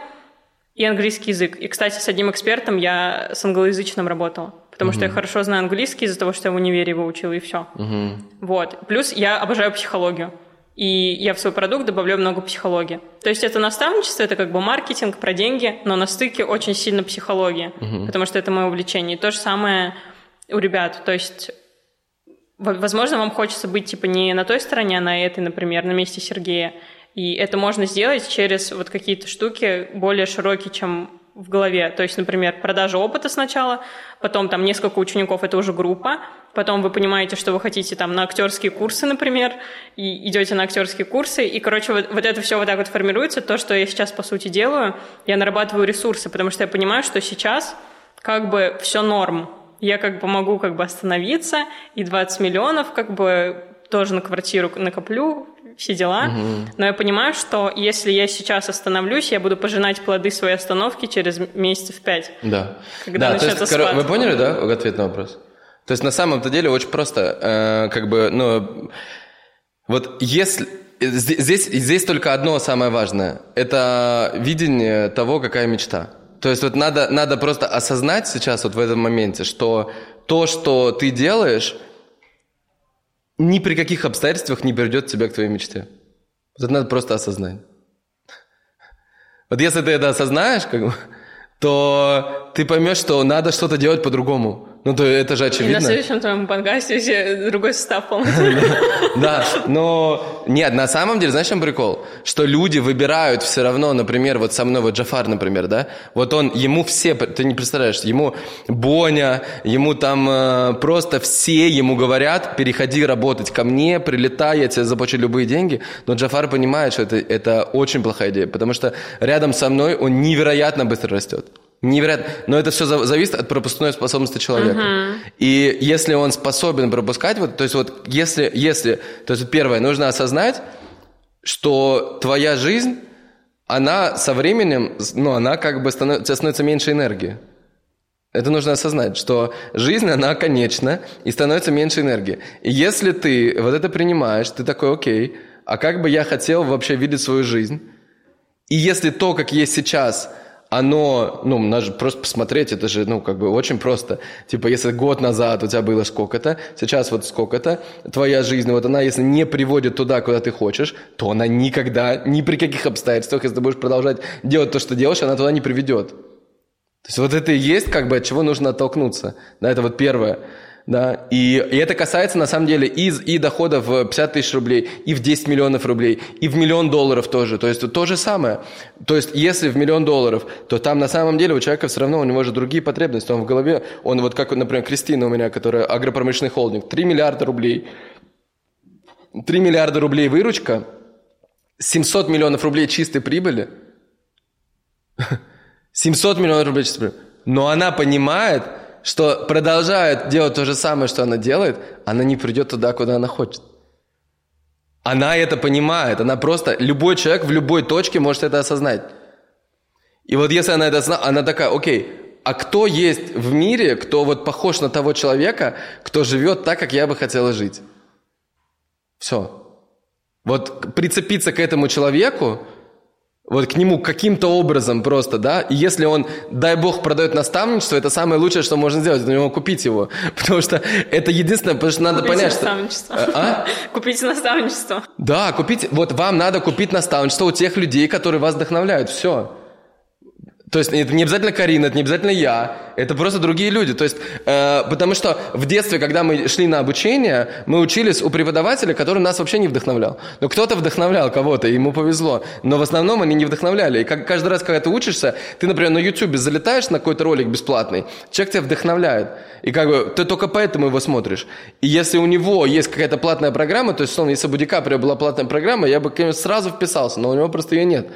и английский язык. И, кстати, с одним экспертом я с англоязычным работала. Потому угу. что я хорошо знаю английский из-за того, что я в универе его учила, и все. Угу. Вот. Плюс я обожаю психологию. И я в свой продукт добавляю много психологии. То есть это наставничество, это как бы маркетинг про деньги, но на стыке очень сильно психология, угу. потому что это мое увлечение. И то же самое у ребят. То есть, возможно, вам хочется быть типа не на той стороне, а на этой, например, на месте Сергея. И это можно сделать через вот какие-то штуки более широкие, чем в голове. То есть, например, продажа опыта сначала, потом там несколько учеников, это уже группа, потом вы понимаете, что вы хотите там на актерские курсы, например, и идете на актерские курсы, и, короче, вот, вот это все вот так вот формируется, то, что я сейчас, по сути, делаю, я нарабатываю ресурсы, потому что я понимаю, что сейчас как бы все норм, я как бы могу как бы остановиться, и 20 миллионов как бы тоже на квартиру накоплю, все дела. Угу. Но я понимаю, что если я сейчас остановлюсь, я буду пожинать плоды своей остановки через месяцев пять. Да. Когда да, то есть, спад. Вы поняли, да, ответ на вопрос? То есть на самом-то деле очень просто, э, как бы, ну, вот если здесь, здесь только одно самое важное, это видение того, какая мечта. То есть вот надо, надо просто осознать сейчас вот в этом моменте, что то, что ты делаешь, ни при каких обстоятельствах не приведет тебя к твоей мечте. Это надо просто осознать. Вот если ты это осознаешь, как бы, то ты поймешь, что надо что-то делать по-другому. Ну, то это же очевидно. И на следующем твоем подкасте все другой состав полностью. Да, но нет, на самом деле, знаешь, чем прикол? Что люди выбирают все равно, например, вот со мной, вот Джафар, например, да, вот он, ему все, ты не представляешь, ему Боня, ему там э, просто все ему говорят, переходи работать ко мне, прилетай, я тебе заплачу любые деньги, но Джафар понимает, что это, это очень плохая идея, потому что рядом со мной он невероятно быстро растет. Невероятно. Но это все зависит от пропускной способности человека. Uh-huh. И если он способен пропускать, вот, то есть вот если, если, то есть первое, нужно осознать, что твоя жизнь, она со временем, ну, она как бы становится, становится меньше энергии. Это нужно осознать, что жизнь, она конечна, и становится меньше энергии. И если ты вот это принимаешь, ты такой, окей, а как бы я хотел вообще видеть свою жизнь? И если то, как есть сейчас – оно, ну, надо просто посмотреть, это же, ну, как бы очень просто. Типа, если год назад у тебя было сколько-то, сейчас вот сколько-то, твоя жизнь, вот она, если не приводит туда, куда ты хочешь, то она никогда, ни при каких обстоятельствах, если ты будешь продолжать делать то, что делаешь, она туда не приведет. То есть вот это и есть, как бы, от чего нужно оттолкнуться. Да, это вот первое. Да, и, и это касается, на самом деле, и, и доходов в 50 тысяч рублей, и в 10 миллионов рублей, и в миллион долларов тоже. То есть то же самое. То есть если в миллион долларов, то там на самом деле у человека все равно у него же другие потребности. Он в голове, он вот как, например, Кристина у меня, которая агропромышленный холдинг, 3 миллиарда рублей. 3 миллиарда рублей выручка, 700 миллионов рублей чистой прибыли. 700 миллионов рублей чистой прибыли. Но она понимает, что продолжает делать то же самое, что она делает, она не придет туда, куда она хочет. Она это понимает, она просто, любой человек в любой точке может это осознать. И вот если она это осознала, она такая, окей, а кто есть в мире, кто вот похож на того человека, кто живет так, как я бы хотела жить? Все. Вот прицепиться к этому человеку, вот к нему каким-то образом просто, да, и если он, дай бог, продает наставничество, это самое лучшее, что можно сделать, у него купить его, потому что это единственное, потому что надо Купите понять, наставничество. что... А? Купите наставничество. Да, купить, вот вам надо купить наставничество у тех людей, которые вас вдохновляют, все. То есть это не обязательно Карина, это не обязательно я, это просто другие люди. То есть, э, потому что в детстве, когда мы шли на обучение, мы учились у преподавателя, который нас вообще не вдохновлял. Но кто-то вдохновлял кого-то, ему повезло. Но в основном они не вдохновляли. И как, каждый раз, когда ты учишься, ты, например, на YouTube залетаешь на какой-то ролик бесплатный, человек тебя вдохновляет. И как бы ты только поэтому его смотришь. И если у него есть какая-то платная программа, то есть, условно, если бы у Ди Каприо была платная программа, я бы, конечно, сразу вписался, но у него просто ее нет.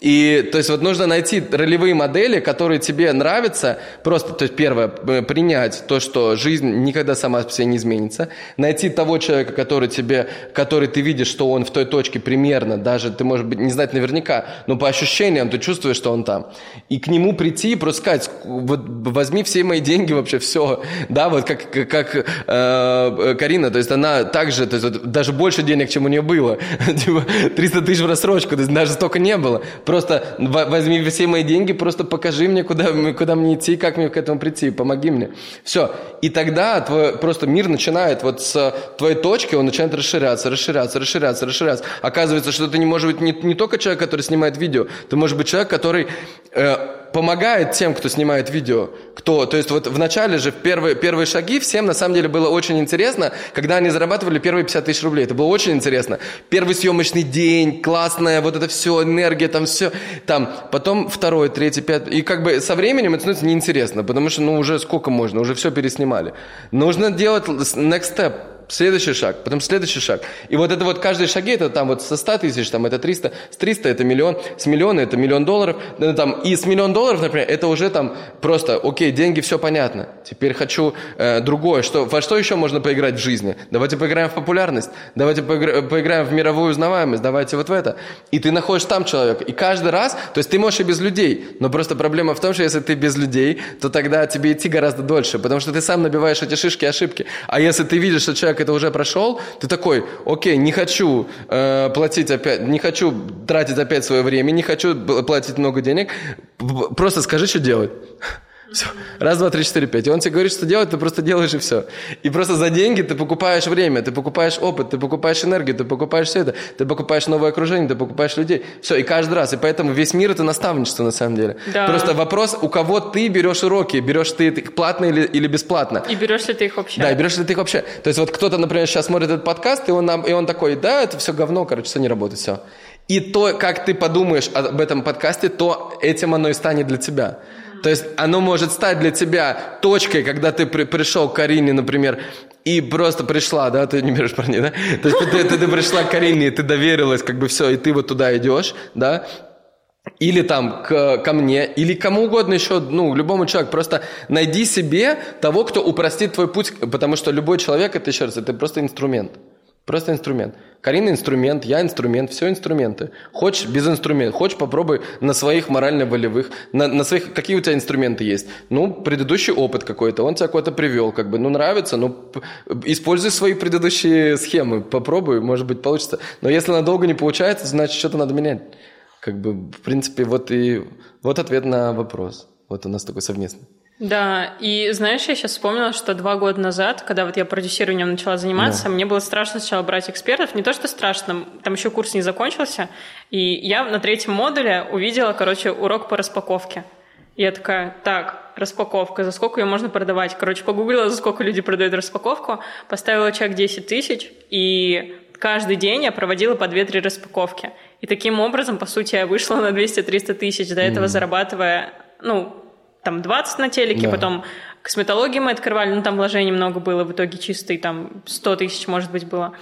И, то есть, вот нужно найти ролевые модели, которые тебе нравятся. Просто, то есть, первое, принять то, что жизнь никогда сама по себе не изменится. Найти того человека, который тебе, который ты видишь, что он в той точке примерно, даже ты, может быть, не знать наверняка, но по ощущениям ты чувствуешь, что он там. И к нему прийти и просто сказать, вот возьми все мои деньги вообще, все. Да, вот как, как э, Карина, то есть, она также, то есть, вот, даже больше денег, чем у нее было. 300 типа, тысяч в рассрочку, то есть, даже столько не было. Просто возьми все мои деньги, просто покажи мне, куда, куда мне идти, как мне к этому прийти, помоги мне. Все. И тогда твой просто мир начинает вот с твоей точки, он начинает расширяться, расширяться, расширяться, расширяться. Оказывается, что ты не можешь быть не, не только человек, который снимает видео, ты можешь быть человек, который э, помогает тем, кто снимает видео. Кто, то есть вот в начале же, в первые, первые шаги, всем на самом деле было очень интересно, когда они зарабатывали первые 50 тысяч рублей. Это было очень интересно. Первый съемочный день, классная, вот это все, энергия, там все. Там, потом второй, третий, пятый. И как бы со временем это становится неинтересно, потому что, ну, уже сколько можно, уже все переснимали. Нужно делать next step следующий шаг, потом следующий шаг. И вот это вот каждые шаги, это там вот со 100 тысяч, там это 300, с 300 это миллион, с миллиона это миллион долларов, ну, там, и с миллион долларов, например, это уже там просто, окей, деньги, все понятно. Теперь хочу э, другое. Что, во что еще можно поиграть в жизни? Давайте поиграем в популярность, давайте поигра, поиграем в мировую узнаваемость, давайте вот в это. И ты находишь там человека. И каждый раз, то есть ты можешь и без людей, но просто проблема в том, что если ты без людей, то тогда тебе идти гораздо дольше, потому что ты сам набиваешь эти шишки, ошибки. А если ты видишь, что человек это уже прошел, ты такой, окей, не хочу э, платить опять, не хочу тратить опять свое время, не хочу платить много денег, просто скажи, что делать. Все. Раз, два, три, четыре, пять. И он тебе говорит, что делать, ты просто делаешь и все. И просто за деньги ты покупаешь время, ты покупаешь опыт, ты покупаешь энергию, ты покупаешь все это, ты покупаешь новое окружение, ты покупаешь людей. Все, и каждый раз. И поэтому весь мир это наставничество на самом деле. Да. Просто вопрос, у кого ты берешь уроки, берешь ты их платно или, или бесплатно. И берешь ли ты их вообще? Да, и берешь ли ты их вообще. То есть вот кто-то, например, сейчас смотрит этот подкаст, и он, нам, и он такой, да, это все говно, короче, все не работает, все. И то, как ты подумаешь об этом подкасте, то этим оно и станет для тебя. То есть оно может стать для тебя точкой, когда ты при, пришел к Карине, например, и просто пришла, да, ты не берешь парней, да? То есть ты, ты, ты пришла к Карине, и ты доверилась, как бы все, и ты вот туда идешь, да, или там к, ко мне, или кому угодно еще, ну, любому человеку. Просто найди себе того, кто упростит твой путь, потому что любой человек, это еще раз, это просто инструмент. Просто инструмент. Карина инструмент, я инструмент, все инструменты. Хочешь без инструмента, хочешь попробуй на своих морально-волевых, на, на своих, какие у тебя инструменты есть. Ну, предыдущий опыт какой-то, он тебя куда-то привел, как бы, ну, нравится, ну, используй свои предыдущие схемы, попробуй, может быть, получится. Но если надолго не получается, значит, что-то надо менять. Как бы, в принципе, вот и вот ответ на вопрос. Вот у нас такой совместный. Да, и знаешь, я сейчас вспомнила, что два года назад, когда вот я продюсированием начала заниматься, Да. мне было страшно сначала брать экспертов. Не то, что страшно, там еще курс не закончился. И я на третьем модуле увидела, короче, урок по распаковке. И я такая, так, распаковка, за сколько ее можно продавать? Короче, погуглила, за сколько люди продают распаковку, поставила чек 10 тысяч, и каждый день я проводила по 2-3 распаковки. И таким образом, по сути, я вышла на 200-300 тысяч, до этого зарабатывая, ну, там 20 на телеке, Да. потом косметологию мы открывали, ну там вложений много было, в итоге чистый там 100 тысяч, может быть, было.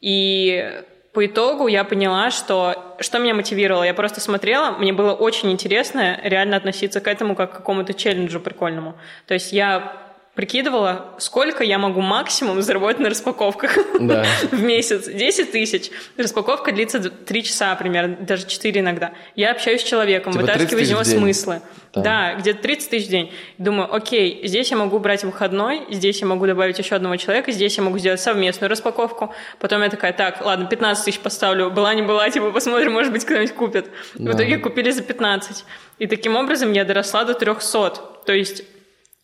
И по итогу я поняла, что что меня мотивировало. Я просто смотрела, мне было очень интересно реально относиться к этому как к какому-то челленджу прикольному. То есть я прикидывала, сколько я могу максимум заработать на распаковках Да. в месяц. 10 тысяч. Распаковка длится 3 часа примерно, даже 4 иногда. Я общаюсь с человеком, Типа 30 вытаскиваю из него в смыслы. Там. Да, где-то 30 тысяч в день. Думаю, окей, здесь я могу брать выходной, здесь я могу добавить еще одного человека, здесь я могу сделать совместную распаковку. Потом я такая, так, ладно, 15 тысяч поставлю, была не была, типа, посмотрим, может быть, кто-нибудь купит. В Да. итоге купили за 15. И таким образом я доросла до 300. То есть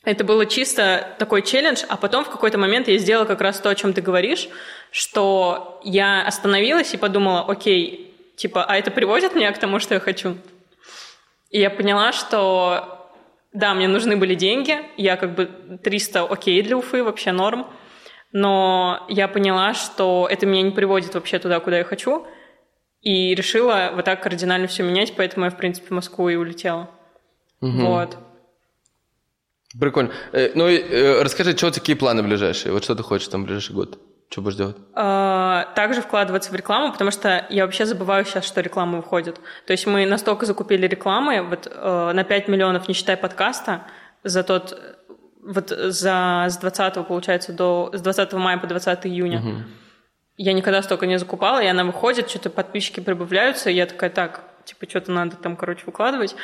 это было чисто такой челлендж, а потом в какой-то момент я сделала как раз то, о чем ты говоришь, что я остановилась и подумала, окей, типа, а это приводит меня к тому, что я хочу? И я поняла, что да, мне нужны были деньги, я как бы 300 окей для Уфы, вообще норм, но я поняла, что это меня не приводит вообще туда, куда я хочу, и решила вот так кардинально все менять, поэтому я, в принципе, в Москву и улетела. Вот. Прикольно. Э, ну, э, расскажи, что какие планы ближайшие? Вот что ты хочешь там в ближайший год? Что будешь делать? А, также вкладываться в рекламу, потому что я вообще забываю сейчас, что реклама выходит. То есть мы настолько закупили рекламы, вот э, на 5 миллионов, не считая подкаста, за тот, вот за, с 20 получается, до, с 20 мая по 20 июня. Я никогда столько не закупала, и она выходит, что-то подписчики прибавляются, и я такая, так, типа, что-то надо там, короче, выкладывать.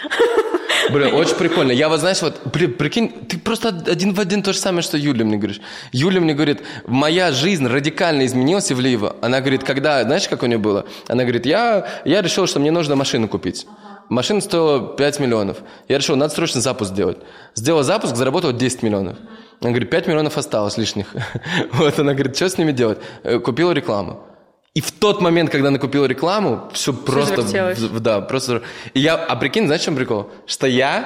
Блин, очень прикольно. Я вот, знаешь, вот, при- прикинь, ты просто один в один то же самое, что Юля мне говоришь. Юля мне говорит, моя жизнь радикально изменилась, Ивлеева. Она говорит, когда, знаешь, как у нее было? Она говорит, я, я решил, что мне нужно машину купить. Машина стоила 5 миллионов. Я решил, надо срочно запуск сделать. Сделал запуск, заработал 10 миллионов. Она говорит, 5 миллионов осталось лишних. Вот она говорит, что с ними делать? Э, Купила рекламу. И в тот момент, когда она купила рекламу, все просто... завертелось. Да, просто... И я... А прикинь, знаешь, в чем прикол? Что я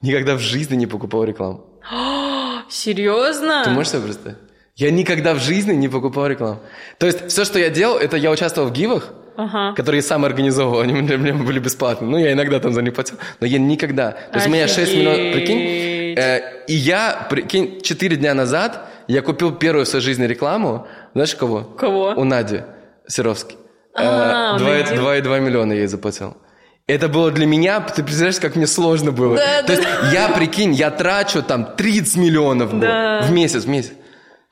никогда в жизни не покупал рекламу. Серьезно? Ты можешь себе представить? Я никогда в жизни не покупал рекламу. То есть все, что я делал, это я участвовал в гивах, Ага. которые я сам организовывал, они для меня были бесплатны. Ну, я иногда там за них платил, но я никогда. То есть у меня 6 миллионов, прикинь, Офигеть. э, и я, прикинь, 4 дня назад я купил первую в своей жизни рекламу, знаешь, кого? Кого? У Нади Серовски. А, он Два- один? 2,2 миллиона я ей заплатил. Это было для меня, ты представляешь, как мне сложно было. Да, То да, есть я, прикинь, я трачу там 30 миллионов Да. в месяц, в месяц.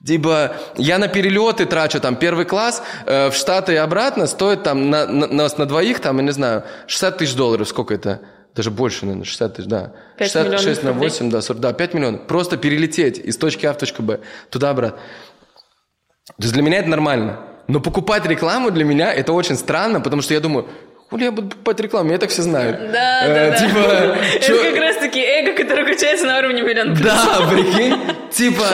Типа, я на перелеты трачу там первый класс э, в Штаты и обратно стоит там на, на, нас на двоих, там, я не знаю, 60 тысяч долларов, сколько это? Даже больше, наверное, 60 тысяч, да. Пять 66 миллионов на рублей. 8, да, 40, да, 5 миллионов. Просто перелететь из точки А в точку Б, туда-обратно. То есть для меня это нормально. Но покупать рекламу для меня это очень странно, потому что я думаю, хули я буду покупать рекламу, меня так все знают. Да, Э, да, да. Типа, Это чё- как раз таки эго, которое качается на уровне миллиона плюс. Да, прикинь, типа,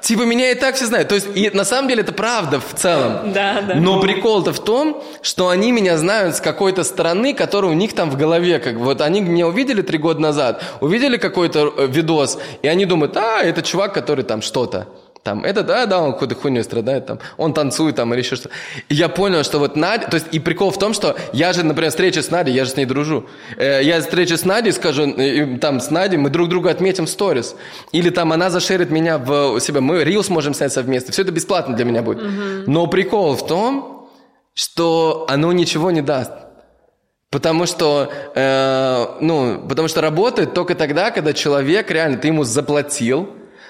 типа меня и так все знают. То есть, и на самом деле это правда в целом. Да, да. Но прикол-то в том, что они меня знают с какой-то стороны, которая у них там в голове. Как вот они меня увидели три года назад, увидели какой-то э, видос, и они думают, а, это чувак, который там что-то. Там, это, да, да, он какой-то хуйней страдает, там, он танцует там или еще что-то. И я понял, что вот Надя, то есть и прикол в том, что я же, например, встреча с Надей, я же с ней дружу. Э, я встреча с Надей, скажу, э, там с Надей, мы друг друга отметим в сторис. Или там она зашерит меня в себя, мы рилс можем снять совместно. Все это бесплатно для меня будет. Но прикол в том, что оно ничего не даст. Потому что, э, ну, потому что работает только тогда, когда человек реально, ты ему заплатил.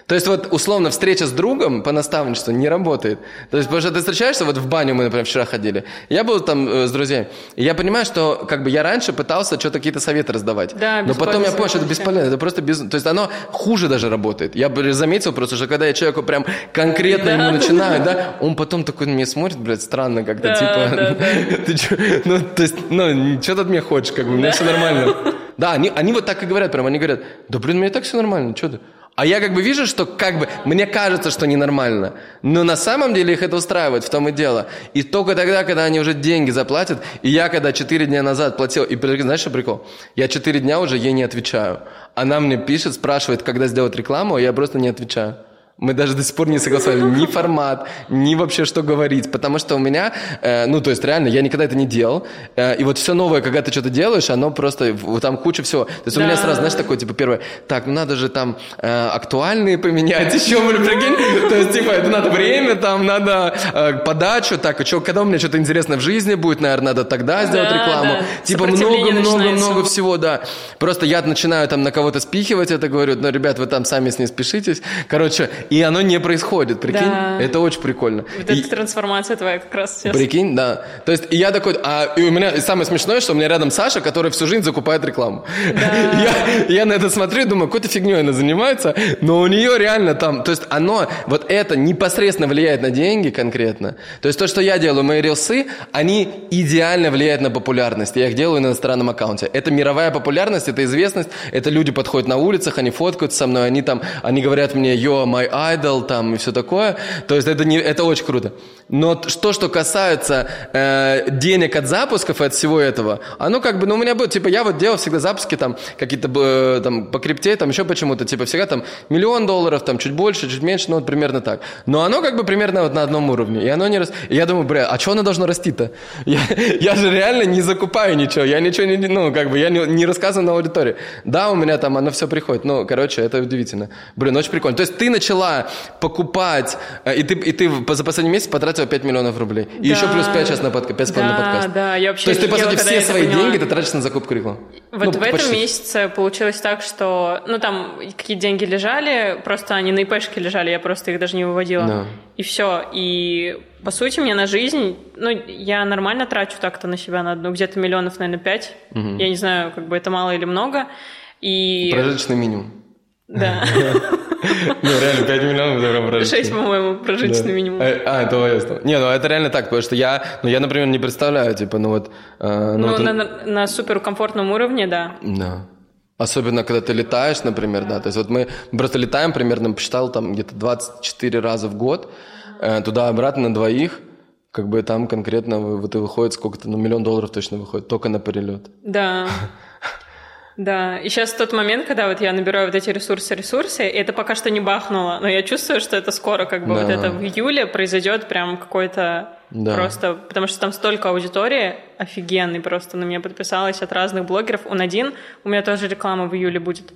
То есть вот условно встреча с другом по наставничеству не работает. То есть потому что ты встречаешься, вот в баню мы, например, вчера ходили, я был там э, с друзьями, и я понимаю, что как бы я раньше пытался что-то какие-то советы раздавать. Да, Но потом я понял, что это бесполезно, это просто без... То есть оно хуже даже работает. Я заметил просто, что когда я человеку прям конкретно ему начинаю, да, он потом такой на меня смотрит, блядь, странно как-то, Да, типа, да, ты? Ну, то есть, ну, что ты от меня хочешь, как бы, у меня все нормально. Да, они, они вот так и говорят, прям, они говорят, да, блин, у меня и так все нормально, что ты? А я как бы вижу, что как бы, мне кажется, что ненормально. Но на самом деле их это устраивает, в том и дело. И только тогда, когда они уже деньги заплатят, и я когда 4 дня назад платил, и знаешь, что прикол? Я 4 дня уже ей не отвечаю. Она мне пишет, спрашивает, когда сделать рекламу, а я просто не отвечаю. Мы даже до сих пор не согласовали ни формат, ни вообще что говорить, потому что у меня, э, ну, то есть реально, я никогда это не делал, э, и вот все новое, когда ты что-то делаешь, оно просто, там куча всего. То есть у меня Да. сразу, знаешь, такое, типа, первое, так, ну, надо же там э, актуальные поменять, еще, блин, прикинь, то есть, типа, это надо время, там, надо э, подачу, так, и чё, когда у меня что-то интересное в жизни будет, наверное, надо тогда сделать Да, рекламу. да. Типа, много-много-много всего, да. Просто я начинаю там на кого-то спихивать это, говорю, ну, ребят, вы там сами с ней спешитесь. Короче, и оно не происходит, прикинь? Да. Это очень прикольно. Вот И- эта трансформация твоя как раз сейчас. Прикинь, да. То есть и я такой, а и у меня и самое смешное, что у меня рядом Саша, который всю жизнь закупает рекламу. Я, я на это смотрю и думаю, какой-то фигней она занимается, но у нее реально там, то есть оно, вот это непосредственно влияет на деньги конкретно. То есть то, что я делаю, мои рилсы, они идеально влияют на популярность. Я их делаю на иностранном аккаунте. Это мировая популярность, это известность, это люди подходят на улицах, они фоткаются со мной, они там, они говорят мне, yo, my idol, там, и все такое. То есть это, не, это очень круто. Но т- что, касается э, денег от запусков и от всего этого, оно как бы, ну, у меня было, типа, я вот делал всегда запуски там, какие-то, э, там, по крипте, там, еще почему-то, типа, всегда там миллион долларов, там, чуть больше, чуть меньше, ну, вот примерно так. Но оно как бы примерно вот на одном уровне, и оно не рас... И я думаю, бля, а что оно должно расти-то? Я, я же реально не закупаю ничего, я ничего не, ну, как бы, я не, не рассказываю на аудитории. Да, у меня там оно все приходит, ну, короче, это удивительно. Блин, очень прикольно. То есть ты начала покупать, э, и ты, и ты за последний месяц потратила 5 миллионов рублей. И Да. еще плюс 5 сейчас на подкаст, 5 Да, на подкаст. да, я вообще То есть ты, по сути, все свои поняла. деньги ты тратишь на закупку рекламы. Вот Ну, в этом почти. месяце получилось так, что, ну, там какие деньги лежали, просто они на ИПшке лежали, я просто их даже не выводила. Да. И все. И, по сути, мне на жизнь, ну, я нормально трачу так-то на себя на одну, где-то миллионов, наверное, пять. Я не знаю, как бы это мало или много. И... Прожиточный минимум. Да. Ну, реально, 5 миллионов прям прожиточный. Шесть, по-моему, прожиточный минимум. Э, А, это ясно. Не, ну это реально так, потому что я, ну я, например, не представляю, типа, ну вот... э, ну, Ну, на, суперкомфортном уровне, да. Да. Особенно, когда ты летаешь, например, да. То есть вот мы просто летаем примерно, посчитал, там где-то 24 раза в год, э, туда-обратно на двоих, как бы там конкретно вот и выходит сколько-то, ну миллион долларов точно выходит, только на перелет. Да. Да, и сейчас тот момент, когда вот я набираю вот эти ресурсы, ресурсы, и это пока что не бахнуло, но я чувствую, что это скоро, как бы Да. вот это в июле произойдет прям какой-то Да. просто, потому что там столько аудитории офигенный просто на меня подписалась от разных блогеров. Он один, у меня тоже реклама в июле будет.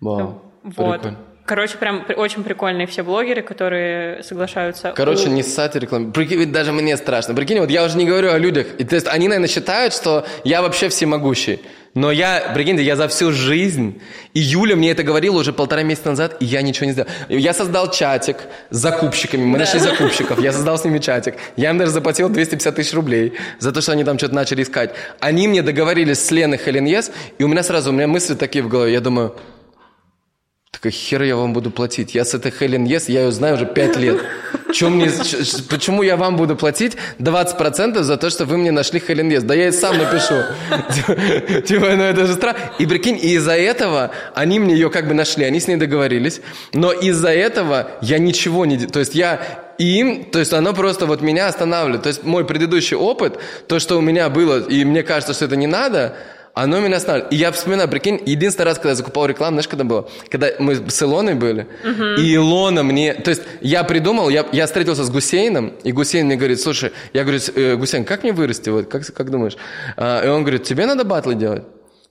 Вау. Вот. Прикольно. Короче, прям очень прикольные все блогеры, которые соглашаются. Короче, не ссать рекламу. Прикинь, ведь даже мне страшно. Прикинь, вот я уже не говорю о людях. И, то есть они, наверное, считают, что я вообще всемогущий. Но я, прикиньте, я за всю жизнь, и Юля мне это говорила уже полтора месяца назад, и я ничего не сделал. Я создал чатик с закупщиками, мы нашли закупщиков, я создал с ними чатик. Я им даже заплатил 250 тысяч рублей за то, что они там что-то начали искать. Они мне договорились с Леной Хелен Yes, и у меня сразу, у меня мысли такие в голове, я думаю, Такая, хер я вам буду платить? Я с этой Хелен Ес, я ее знаю уже пять лет. Чем мне, почему я вам буду платить 20% за то, что вы мне нашли Хелен Ес? Да я и сам напишу. Типа, ну это же странно. И прикинь, и из-за этого они мне ее как бы нашли, они с ней договорились. Но из-за этого я ничего не... То есть я им, то есть оно просто вот меня останавливает. То есть мой предыдущий опыт, то, что у меня было, и мне кажется, что это не надо, оно меня останавливает. И я вспоминаю, прикинь, единственный раз, когда я закупал рекламу, знаешь, когда было? Когда мы с Илоной были, uh-huh. и Илона мне... То есть я придумал, я, я встретился с Гусейном, и Гусейн мне говорит, слушай, я говорю, э, Гусейн, как мне вырасти? Вот, как, как думаешь? А, и он говорит, тебе надо батлы делать.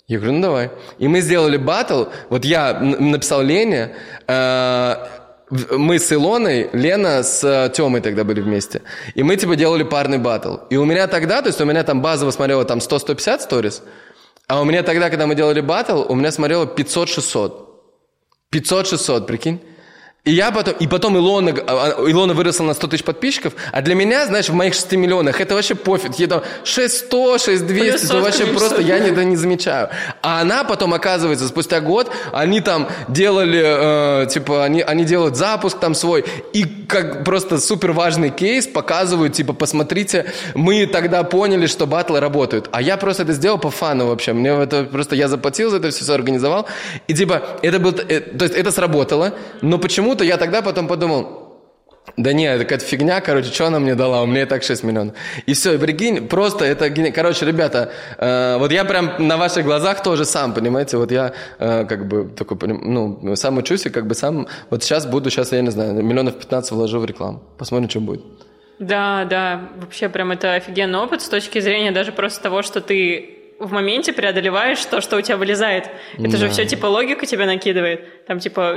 Я говорю, ну давай. И мы сделали батл, вот я написал Лене, э, мы с Илоной, Лена с э, Тёмой тогда были вместе. И мы типа делали парный батл. И у меня тогда, то есть у меня там базово смотрело там 100-150 сторис, а у меня тогда, когда мы делали батл, у меня смотрело 500-600. 500-600, прикинь. И я потом, и потом Илона, а, а, Илона выросла на 100 тысяч подписчиков, а для меня, знаешь, в моих 6 миллионах это вообще пофиг. Я там 600, 6200, это вообще просто я это не замечаю. А она потом, оказывается, спустя год, они там делали, э, типа, они, они делают запуск там свой, и как просто супер важный кейс показывают, типа, посмотрите, мы тогда поняли, что батлы работают. А я просто это сделал по фану вообще. Мне это просто, я заплатил за это все, все организовал. И типа, это был, э, то есть это сработало, но почему почему-то я тогда потом подумал, да не, это какая-то фигня, короче, что она мне дала? У меня и так 6 миллионов. И все, и прикинь, просто это... Короче, ребята, э, вот я прям на ваших глазах тоже сам, понимаете, вот я э, как бы такой, ну, сам учусь и как бы сам... Вот сейчас буду, сейчас, я не знаю, миллионов 15 вложу в рекламу. Посмотрим, что будет. Да, да, вообще прям это офигенный опыт с точки зрения даже просто того, что ты в моменте преодолеваешь то, что у тебя вылезает. Это да. же все типа логика тебя накидывает. Там типа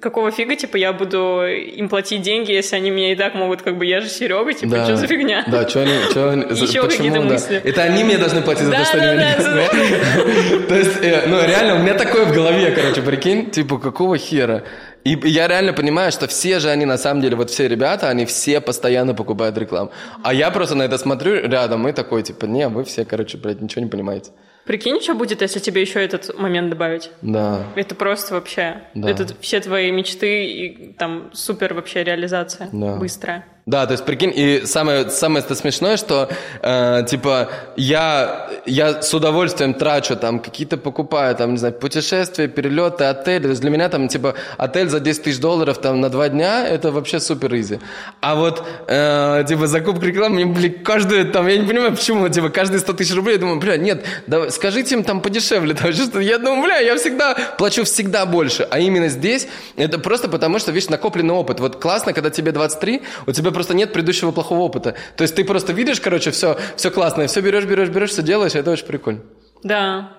какого фига, типа, я буду им платить деньги, если они мне и так могут, как бы, я же Серега, типа, да. что за фигня? Да, что они, что они, Еще какие-то да. мысли. Это они мне должны платить за то, что они меня То есть, э, ну, реально, у меня такое в голове, короче, прикинь, типа, какого хера? И я реально понимаю, что все же они, на самом деле, вот все ребята, они все постоянно покупают рекламу. А я просто на это смотрю рядом и такой, типа, не, вы все, короче, блядь, ничего не понимаете. Прикинь, что будет, если тебе еще этот момент добавить? Да. Это просто вообще. Да. Это все твои мечты и там супер вообще реализация. Да. Быстрая. Да, то есть прикинь, и самое, самое это смешное, что э, типа я, я с удовольствием трачу там какие-то покупаю, там, не знаю, путешествия, перелеты, отели. То есть для меня там типа отель за 10 тысяч долларов там на два дня, это вообще супер изи. А вот э, типа закупка рекламы, мне, блин, каждую там, я не понимаю, почему, типа каждые 100 тысяч рублей, я думаю, бля, нет, давай, скажите им там подешевле. Там, что я думаю, бля, я всегда плачу всегда больше. А именно здесь, это просто потому, что, видишь, накопленный опыт. Вот классно, когда тебе 23, у тебя просто нет предыдущего плохого опыта. То есть ты просто видишь, короче, все, все классно, и все берешь, берешь, берешь, все делаешь, это очень прикольно. Да.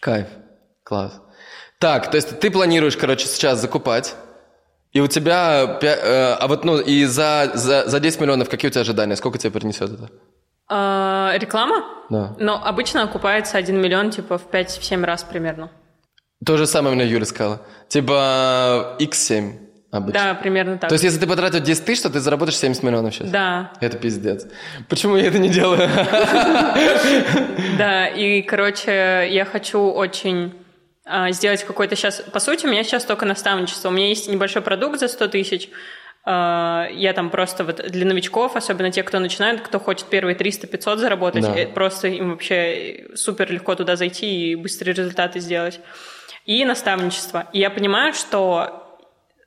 Кайф. Класс. Так, то есть ты планируешь, короче, сейчас закупать, и у тебя, э, а вот, ну, и за, за, за 10 миллионов какие у тебя ожидания? Сколько тебе принесет это? А, реклама? Да. Ну, обычно окупается 1 миллион, типа, в 5-7 раз примерно. То же самое мне Юля сказала. Типа, x7. Обычно. Да, примерно так. То есть, если ты потратил 10 тысяч, то ты заработаешь 70 миллионов сейчас? Да. Это пиздец. Почему я это не делаю? Да, и, короче, я хочу очень а, сделать какой-то сейчас... По сути, у меня сейчас только наставничество. У меня есть небольшой продукт за 100 тысяч. А, я там просто вот для новичков, особенно те, кто начинает, кто хочет первые 300-500 заработать, да. Э, просто им вообще супер легко туда зайти и быстрые результаты сделать. И наставничество. И я понимаю, что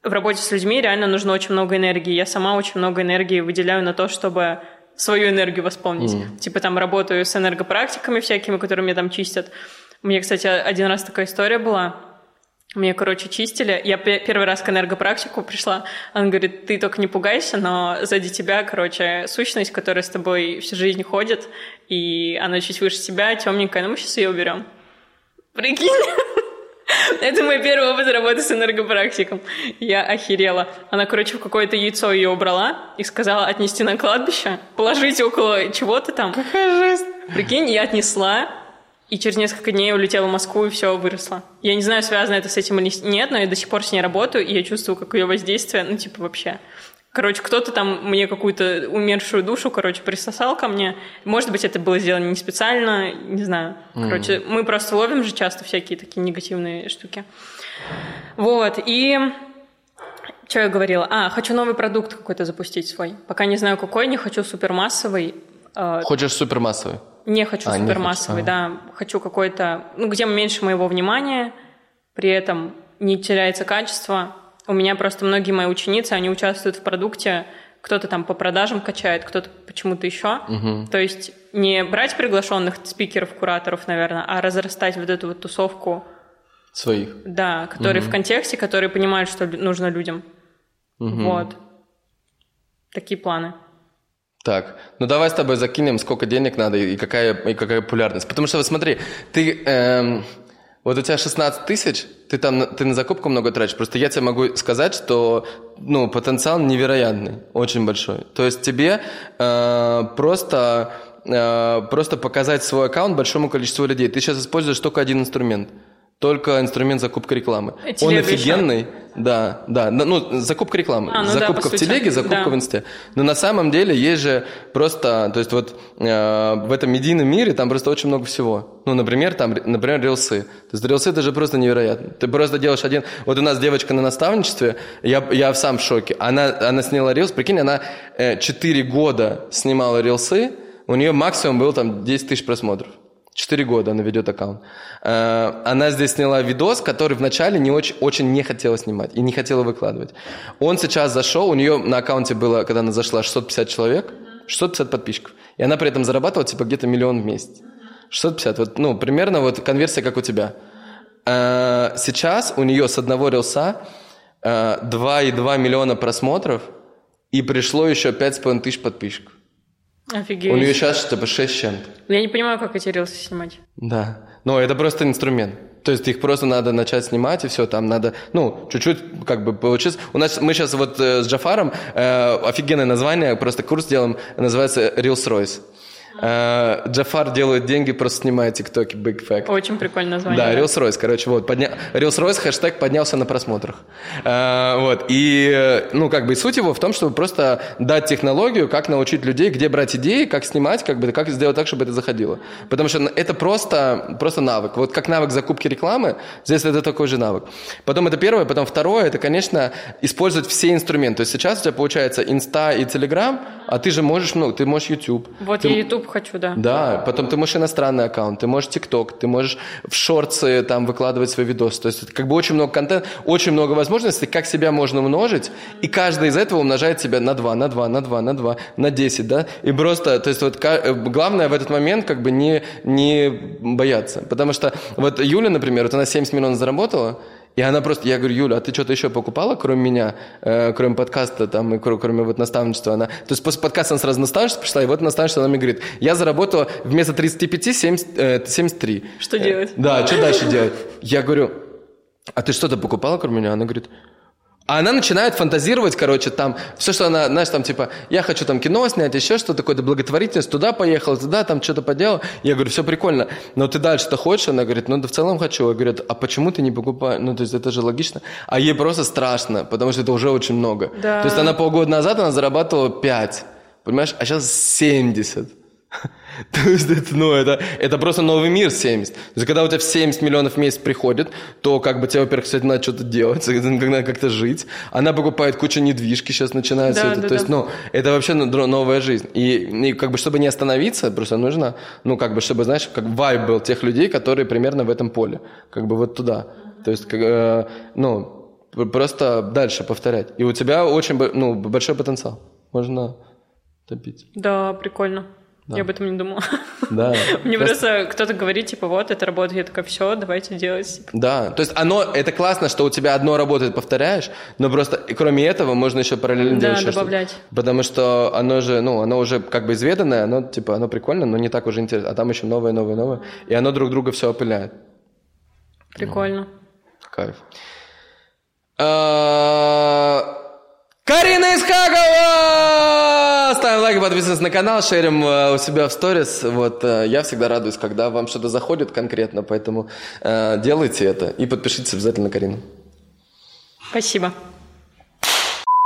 в работе с людьми реально нужно очень много энергии. Я сама очень много энергии выделяю на то, чтобы свою энергию восполнить. Mm. Типа там работаю с энергопрактиками всякими, которые мне там чистят. У меня, кстати, один раз такая история была. Мне, короче, чистили. Я первый раз к энергопрактику пришла. Он говорит, ты только не пугайся, но сзади тебя, короче, сущность, которая с тобой всю жизнь ходит, и она чуть выше тебя, темненькая, ну мы сейчас ее уберем. Прикинь? Это мой первый опыт работы с энергопрактиком. Я охерела. Она, короче, в какое-то яйцо ее убрала и сказала отнести на кладбище, положить около чего-то там. Какая жесть. Прикинь, я отнесла, и через несколько дней улетела в Москву, и все, выросла. Я не знаю, связано это с этим или нет, но я до сих пор с ней работаю, и я чувствую, как ее воздействие, ну, типа, вообще Короче, кто-то там мне какую-то умершую душу, короче, присосал ко мне. Может быть, это было сделано не специально, не знаю. Короче, mm. мы просто ловим же часто всякие такие негативные штуки. Вот, и... Что я говорила? А, хочу новый продукт какой-то запустить свой. Пока не знаю какой, не хочу супермассовый. А, Хочешь супермассовый? Не хочу а, супермассовый, не хочу. да. Хочу какой-то, ну, где меньше моего внимания, при этом не теряется качество, у меня просто многие мои ученицы, они участвуют в продукте, кто-то там по продажам качает, кто-то почему-то еще. Угу. То есть не брать приглашенных спикеров, кураторов, наверное, а разрастать вот эту вот тусовку своих. Да, которые угу. в контексте, которые понимают, что нужно людям. Угу. Вот. Такие планы. Так, ну давай с тобой закинем, сколько денег надо и какая, и какая популярность. Потому что, вот смотри, ты... Эм вот у тебя 16 тысяч, ты там ты на закупку много тратишь. Просто я тебе могу сказать, что ну, потенциал невероятный, очень большой. То есть тебе э, просто, э, просто показать свой аккаунт большому количеству людей. Ты сейчас используешь только один инструмент – только инструмент закупка рекламы. Телега Он офигенный, еще. да, да, ну, закупка рекламы, а, ну закупка да, в телеге, закупка да. в инсте. Но на самом деле есть же просто, то есть вот э, в этом медийном мире там просто очень много всего. Ну, например, там, например, рилсы. То есть рилсы это же просто невероятно. Ты просто делаешь один, вот у нас девочка на наставничестве, я, я сам в шоке. Она, она сняла рилс, прикинь, она э, 4 года снимала рилсы, у нее максимум был там 10 тысяч просмотров. Четыре года она ведет аккаунт. Э, она здесь сняла видос, который вначале не очень, очень не хотела снимать и не хотела выкладывать. Он сейчас зашел, у нее на аккаунте было, когда она зашла, 650 человек, 650 подписчиков. И она при этом зарабатывала типа где-то миллион в месяц. 650, вот, ну, примерно вот конверсия, как у тебя. Э, сейчас у нее с одного рилса 2,2 э, миллиона просмотров, и пришло еще 5,5 тысяч подписчиков. Офигеть. У нее сейчас типа 6 чем-то. Я не понимаю, как эти рилсы снимать. Да. Но это просто инструмент. То есть их просто надо начать снимать, и все, там надо, ну, чуть-чуть как бы получиться. У нас, мы сейчас вот э, с Джафаром, э, офигенное название, просто курс делаем, называется Reels Royce. Э, Джафар делает деньги, просто снимая тиктоки, big fact. Очень прикольное название. Да, Reels Royce, короче, вот. Подня... Reels Royce хэштег поднялся на просмотрах. Э, вот, и, ну, как бы, суть его в том, чтобы просто дать технологию, как научить людей, где брать идеи, как снимать, как бы, как сделать так, чтобы это заходило. Потому что это просто, просто навык. Вот как навык закупки рекламы, здесь это такой же навык. Потом это первое, потом второе, это, конечно, использовать все инструменты. То есть сейчас у тебя получается инста и телеграм, а ты же можешь, ну, ты можешь YouTube. Вот ты... я YouTube хочу, да. Да, потом ты можешь иностранный аккаунт, ты можешь TikTok, ты можешь в шорты там выкладывать свой видос. То есть как бы очень много контента, очень много возможностей, как себя можно умножить, и каждый из этого умножает себя на 2, на 2, на 2, на 2, на 10, да? И просто, то есть вот э, главное в этот момент как бы не, не бояться. Потому что вот Юля, например, вот она 70 миллионов заработала, и она просто, я говорю, Юля, а ты что-то еще покупала, кроме меня, э, кроме подкаста там, и кроме, кроме вот наставничества? Она, то есть после подкаста она сразу наставничество пришла, и вот наставничество она мне говорит, я заработала вместо 35 70, э, 73. Что делать? Э, да, что дальше делать? Я говорю, а ты что-то покупала, кроме меня? Она говорит, а она начинает фантазировать, короче, там, все, что она, знаешь, там, типа, я хочу там кино снять, еще что-то такое, благотворительность, туда поехала, туда, там, что-то поделал. Я говорю, все прикольно, но ты дальше-то хочешь? Она говорит, ну, да в целом хочу. Я говорю, а почему ты не покупаешь? Ну, то есть, это же логично. А ей просто страшно, потому что это уже очень много. Да. То есть, она полгода назад, она зарабатывала 5, понимаешь, а сейчас 70. То есть это, ну, это, это просто новый мир 70. То есть когда у тебя в 70 миллионов в месяц приходит, то как бы тебе, во-первых, кстати, надо что-то делать, надо как-то жить. Она покупает кучу недвижки, сейчас начинается да, это. Да, то есть, да. ну, это вообще новая жизнь. И, и как бы, чтобы не остановиться, просто нужно, ну, как бы, чтобы, знаешь, как вайб был тех людей, которые примерно в этом поле. Как бы вот туда. То есть, как, э, ну, просто дальше повторять. И у тебя очень, ну, большой потенциал. Можно топить. Да, прикольно. Да. Я об этом не думала. Да. Мне просто кто-то говорит, типа, вот, это работает, я такая, все, давайте делать. Да, то есть оно, это классно, что у тебя одно работает, повторяешь, но просто кроме этого можно еще параллельно да, делать добавлять. Потому что оно же, ну, оно уже как бы изведанное, оно, типа, оно прикольно, но не так уже интересно. А там еще новое, новое, новое. И оно друг друга все опыляет. Прикольно. Кайф. Карина Исхакова! Ставим лайк, подписывайтесь на канал, шерим э, у себя в сторис. Вот, э, я всегда радуюсь, когда вам что-то заходит конкретно, поэтому э, делайте это и подпишитесь обязательно на Карину. Спасибо.